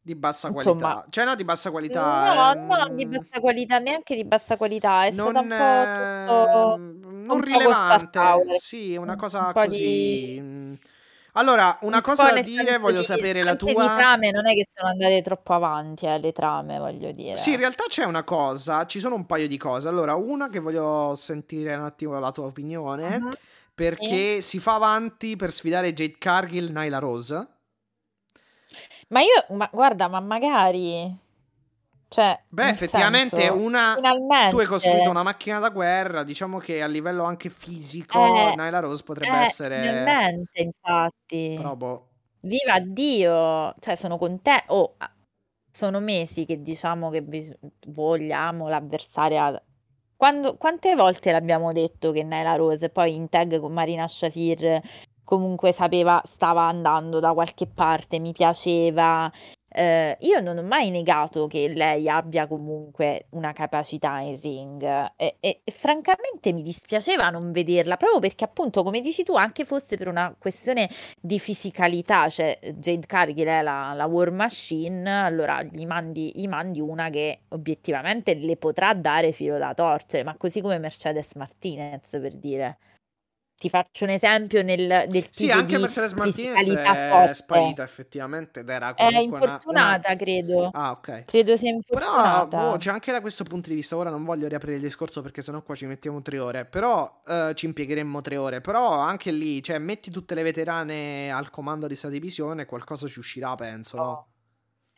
Di bassa insomma, qualità, cioè no, di bassa qualità, no, non di ehm, bassa qualità, neanche di bassa qualità, è non, un po' tutto ehm, non un rilevante, sì, una un cosa po' così. di... Allora, una Un cosa da dire, voglio sapere la tua. trame non è che sono andate troppo avanti, eh, le trame, voglio Sì, in dire. realtà c'è una cosa, ci sono un paio di cose. Allora, una che voglio sentire un attimo la tua opinione. Sì. perché si fa avanti per sfidare Jade Cargill, Nyla Rose. Ma io, ma guarda, ma magari, cioè, Beh, effettivamente senso, una... Tu hai costruito finalmente, una macchina da guerra, diciamo che a livello anche fisico eh, Nyla Rose potrebbe eh, essere... finalmente, infatti, Però boh. viva Dio, cioè sono contenta, oh, ah, sono mesi che diciamo che bis- vogliamo l'avversaria. Quando, quante volte l'abbiamo detto che Naila Rose poi in tag con Marina Shafir comunque sapeva, stava andando da qualche parte, mi piaceva. Eh, io non ho mai negato che lei abbia comunque una capacità in ring e, e- e francamente mi dispiaceva non vederla, proprio perché appunto, come dici tu, anche fosse per una questione di fisicalità, cioè Jade Cargill è la, la War Machine, allora gli mandi, gli mandi una che obiettivamente le potrà dare filo da torcere, ma così come Mercedes Martinez per dire. Ti faccio un esempio nel, del Sì, anche Mercedes Martinez è forte. sparita effettivamente ed era È comunque una, infortunata, credo. Ah, ok. Credo sia Però, infortunata. boh, c'è anche da questo punto di vista. Ora non voglio riaprire il discorso perché sennò qua ci mettiamo tre ore. Però eh, ci impiegheremmo tre ore. Però anche lì, cioè, metti tutte le veterane al comando di sta divisione, qualcosa ci uscirà, penso. no?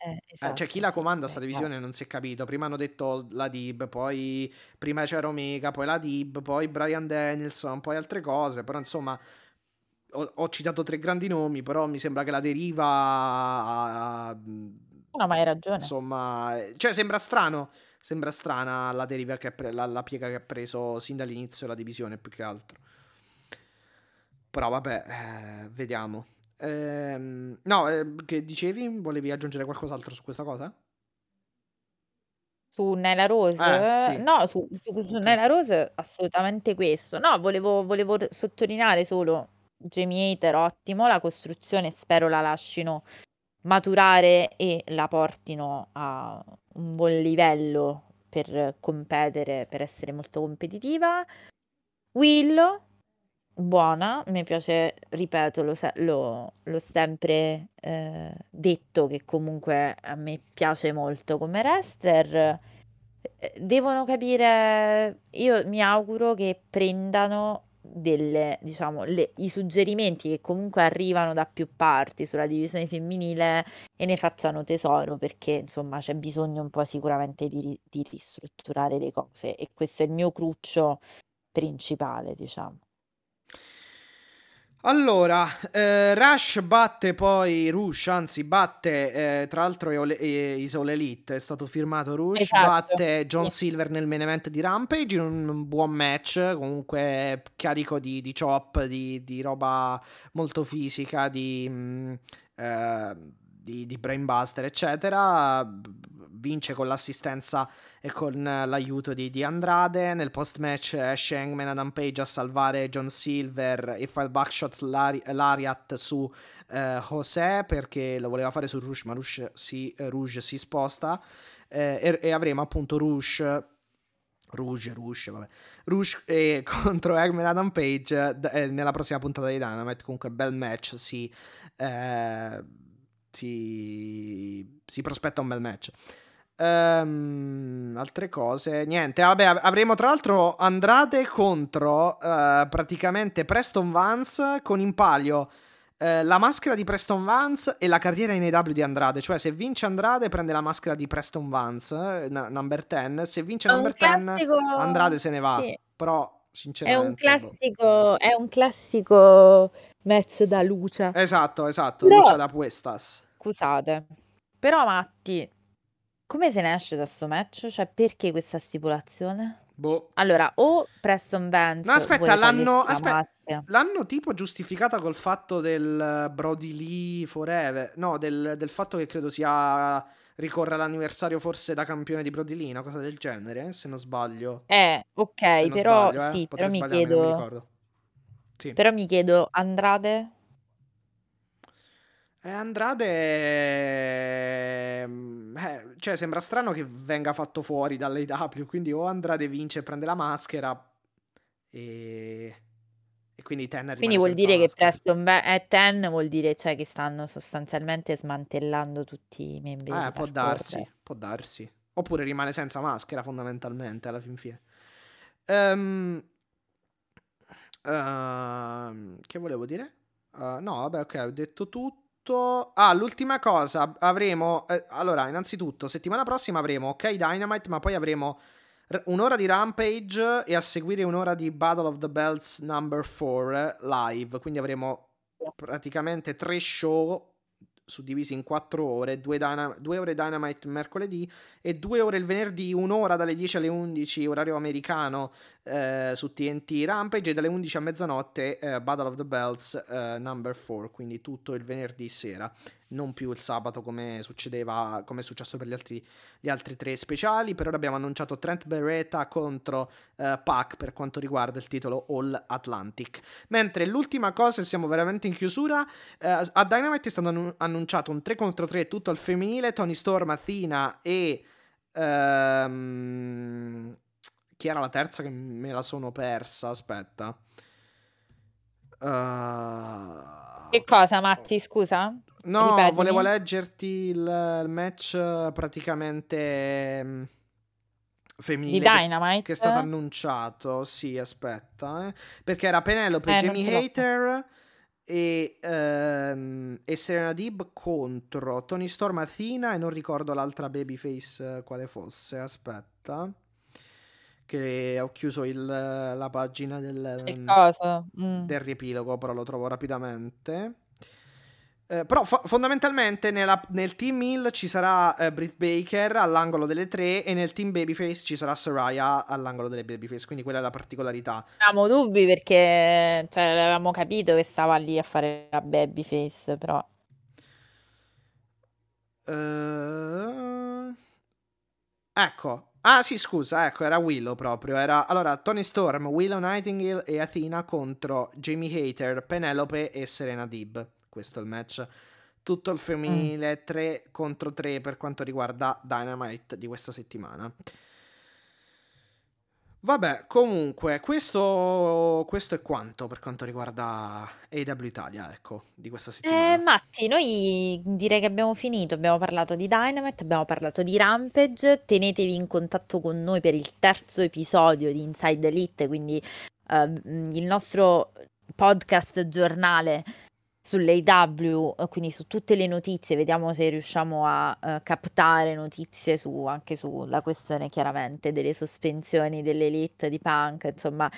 Eh, Eh, cioè, esatto, chi la sì, comanda sta divisione non si è capito. Prima hanno detto la Dib, poi prima c'era Omega, poi la Dib, poi Brian Danielson, poi altre cose. Però insomma, ho, ho citato tre grandi nomi, però mi sembra che la deriva... a- No, ma hai ragione. insomma, cioè sembra strano. Sembra strana la deriva che pre- la, la piega che ha preso sin dall'inizio la divisione, più che altro. Però vabbè, eh, vediamo. Ehm, no, eh, che dicevi? Volevi aggiungere qualcos'altro su questa cosa? Su Nella Rose? Eh, sì. No, su, su, su. Nella Rose assolutamente questo. No, volevo, volevo r- sottolineare solo Jamie Hater, ottimo, la costruzione spero la lasciino maturare e la portino a un buon livello per competere, per essere molto competitiva. Willow, buona, mi piace, ripeto, lo, se- l'ho sempre eh, detto che comunque a me piace molto come wrestler. Eh, Devono capire, io mi auguro che prendano delle, diciamo, le- i suggerimenti che comunque arrivano da più parti sulla divisione femminile e ne facciano tesoro perché insomma c'è bisogno un po' sicuramente di, di ristrutturare le cose e questo è il mio cruccio principale, diciamo. Allora, eh, Rush batte poi Rush, anzi batte eh, tra l'altro Eole- eh, Isole Elite, è stato firmato Rush, Esatto, batte John. Silver nel main event di Rampage in un buon match, comunque carico di, di chop, di, di roba molto fisica, di, mm, eh, di, di brainbuster eccetera, vince con l'assistenza e con l'aiuto di, di Andrade. Nel post match esce Hangman Adam Page a salvare John Silver e fa il backshot lari- Lariat su eh, José perché lo voleva fare su Rush, ma Rush si, Rouge si sposta. Eh, e, e avremo appunto Rush. Rouge, Rush, vabbè. Rouge eh, <laughs> contro Hangman Adam Page eh, nella prossima puntata di Dynamite. Comunque, bel match. Si, eh, si, si prospetta un bel match. Ehm, altre cose, niente. Vabbè, av- avremo tra l'altro Andrade contro eh, praticamente Preston Vance con in palio eh, la maschera di Preston Vance e la carriera in AW di Andrade. Cioè, se vince Andrade, prende la maschera di Preston Vance, eh, n- number 10. Se vince number 10, classico, Andrade se ne va. sì, Però, è un sinceramente, boh. classico, è un classico match da luce. Esatto, esatto. Però, Lucia da Puestas. Scusate, però Matti, come se ne esce da sto match? Cioè, perché questa stipulazione? Boh. Allora, o Preston Vance No, aspetta, l'hanno, aspetta, l'hanno tipo giustificata col fatto del eh, Brody Lee Forever. No, del, del fatto che credo sia ricorre all'anniversario forse da campione di Brody Lee, una cosa del genere, se non sbaglio. Eh, ok, però sbaglio, eh. sì, Potrei però mi mi chiedo, ricordo. Sì. però mi chiedo, Andrade? Eh, Andrade, ehm, eh, cioè sembra strano che venga fatto fuori dall'AW, quindi o Andrade vince e prende la maschera e, e quindi Ten Quindi vuol dire che Preston è Ten, vuol dire cioè che stanno sostanzialmente smantellando tutti i membri. Eh, può darsi, può darsi. Oppure rimane senza maschera fondamentalmente alla fin fine. Um, uh, che volevo dire? Uh, no, vabbè, ok, ho detto tutto. Ah, l'ultima cosa, avremo... Eh, allora, innanzitutto, settimana prossima avremo Ok Dynamite, ma poi avremo un'ora di Rampage e a seguire un'ora di Battle of the Belts number 4 live. Quindi avremo praticamente tre show suddivisi in quattro ore, due, Dynam- due ore Dynamite mercoledì e due ore il venerdì, un'ora dalle 10 alle 11 orario americano eh, su TNT Rampage e dalle 11 a mezzanotte eh, Battle of the Bells eh, number 4, quindi tutto il venerdì sera non più il sabato come succedeva, come è successo per gli altri, gli altri tre speciali. Per ora abbiamo annunciato Trent Beretta contro uh, Pac per quanto riguarda il titolo All Atlantic. Mentre l'ultima cosa, siamo veramente in chiusura, uh, a Dynamite è stato annunciato un 3 contro 3 tutto al femminile, Tony Storm, Athena e... Um, chi era la terza che me la sono persa? Aspetta. Uh, che cosa, Matti? Scusa? No, Ripetimi. volevo leggerti il, il match praticamente mm, femminile di Dynamite che, che è stato annunciato. Sì, aspetta, eh. perché era Penelope, eh, Jamie Hater e, ehm, e, Serena Dib contro Tony Storm, Athena e non ricordo l'altra babyface quale fosse. Aspetta, che ho chiuso il, la pagina del, il mm. del riepilogo, però lo trovo rapidamente. Eh, però fo- fondamentalmente nella, nel team Hill ci sarà eh, Britt Baker all'angolo delle tre e nel team Babyface ci sarà Soraya all'angolo delle Babyface, quindi quella è la particolarità. Avevamo dubbi perché cioè, avevamo capito che stava lì a fare la Babyface, però... Uh... Ecco, ah sì scusa, ecco era Willow proprio, era allora Tony Storm, Willow Nightingale e Athena contro Jamie Hater, Penelope e Serena Dib questo è il match. Tutto il femminile, mm. 3 contro 3 per quanto riguarda Dynamite di questa settimana. Vabbè, comunque, questo, questo, è quanto per quanto riguarda AW Italia, ecco, di questa settimana. Eh, Matti, noi direi che abbiamo finito, abbiamo parlato di Dynamite, abbiamo parlato di Rampage, tenetevi in contatto con noi per il terzo episodio di Inside Elite, quindi uh, il nostro podcast giornale sull'AW, eh, quindi su tutte le notizie, vediamo se riusciamo a uh, captare notizie su, anche sulla questione chiaramente delle sospensioni dell'elite di punk, insomma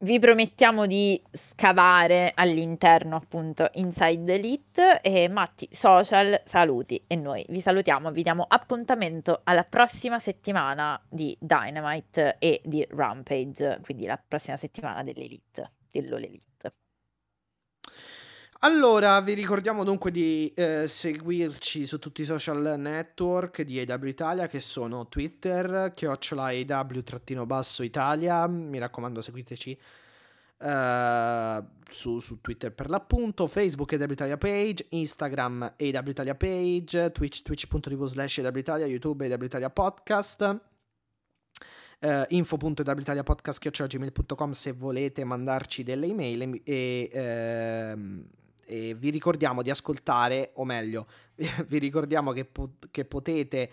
vi promettiamo di scavare all'interno appunto Inside Elite e Matti, social, saluti e noi vi salutiamo, vi diamo appuntamento alla prossima settimana di Dynamite e di Rampage, quindi la prossima settimana dell'Elite, dell'Olelite. Allora, vi ricordiamo dunque di eh, seguirci su tutti i social network di AW Italia che sono Twitter, chiocciola AW-Italia, mi raccomando seguiteci uh, su, su, Twitter per l'appunto, Facebook AW Italia page, Instagram AW Italia page, Twitch twitch.tv slash AW Italia, YouTube AW Italia podcast. Uh, info.witaliapodcast.gmail.com se volete mandarci delle email e, e uh, e vi ricordiamo di ascoltare, o meglio, <laughs> vi ricordiamo che, po- che potete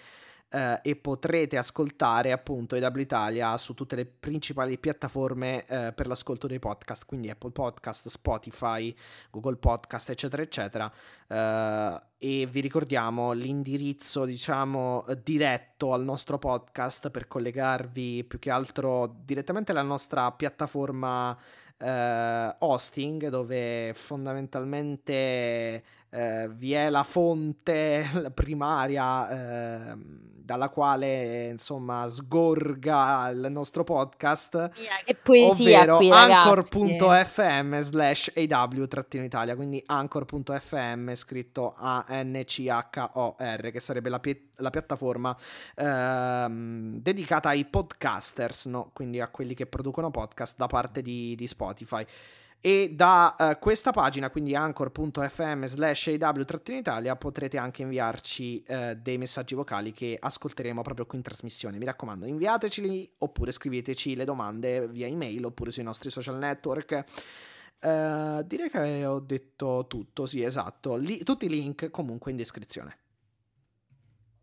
eh, e potrete ascoltare appunto EW Italia su tutte le principali piattaforme eh, per l'ascolto dei podcast, quindi Apple Podcast, Spotify, Google Podcast, eccetera, eccetera. Eh, e vi ricordiamo l'indirizzo, diciamo, diretto al nostro podcast per collegarvi più che altro direttamente alla nostra piattaforma eh, hosting dove fondamentalmente eh, vi è la fonte <laughs> primaria eh, dalla quale insomma sgorga il nostro podcast che ovvero anchor.fm slash aw-italia quindi anchor.fm scritto A-N-C-H-O-R che sarebbe la, pi- la piattaforma ehm, dedicata ai podcasters no? quindi a quelli che producono podcast da parte di, di Spotify e da uh, questa pagina, quindi anchor.fm slash aw-italia, potrete anche inviarci uh, dei messaggi vocali che ascolteremo proprio qui in trasmissione. Mi raccomando, inviateceli oppure scriveteci le domande via email oppure sui nostri social network. Uh, direi che ho detto tutto, sì, esatto. Li- tutti i link comunque in descrizione.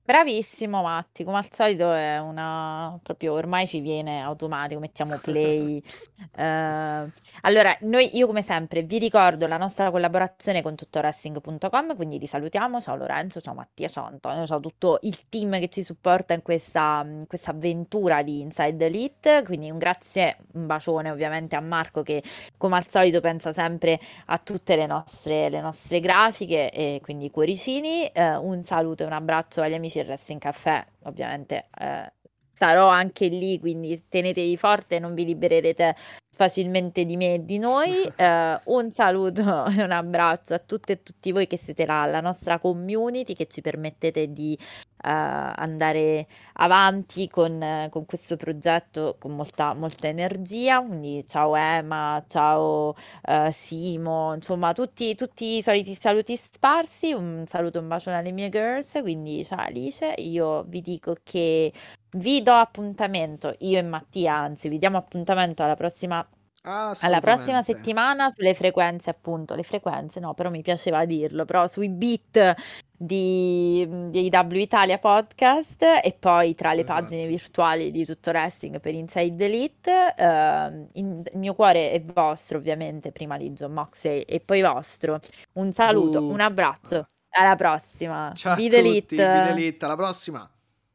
Bravissimo Matti, come al solito è una proprio ormai ci viene automatico, mettiamo play. <laughs> Eh, allora, noi, io come sempre vi ricordo la nostra collaborazione con tuttoresting.com, quindi vi salutiamo. Ciao Lorenzo, ciao Mattia, ciao Antonio, ciao tutto il team che ci supporta in questa, in questa avventura di Inside Elite. Quindi un grazie, un bacione ovviamente a Marco che come al solito pensa sempre a tutte le nostre, le nostre grafiche e quindi cuoricini. Eh, un saluto e un abbraccio agli amici il Wrestling Caffè, ovviamente eh, sarò anche lì, quindi tenetevi forte, non vi libererete facilmente di me e di noi. <laughs> Eh, un saluto <laughs> e un abbraccio a tutte e tutti voi che siete là, la nostra community che ci permettete di uh, andare avanti con, con, questo progetto con molta, molta energia. Quindi ciao Emma, ciao uh, Simo, insomma tutti, tutti, i soliti saluti sparsi. Un saluto, un bacione alle mie girls. Quindi ciao Alice, io vi dico che vi do appuntamento, io e Mattia, anzi, vi diamo appuntamento alla prossima alla prossima settimana sulle frequenze, appunto, le frequenze, no, però mi piaceva dirlo, però sui beat di, di AW Italia Podcast e poi tra le esatto. pagine virtuali di Tutto Wrestling per Inside Elite. Uh, in, il mio cuore è vostro, ovviamente, prima di John Moxley e poi vostro. Un saluto, uh. un abbraccio, alla prossima. Ciao Vide a tutti, Elite. Vide Elite, alla prossima.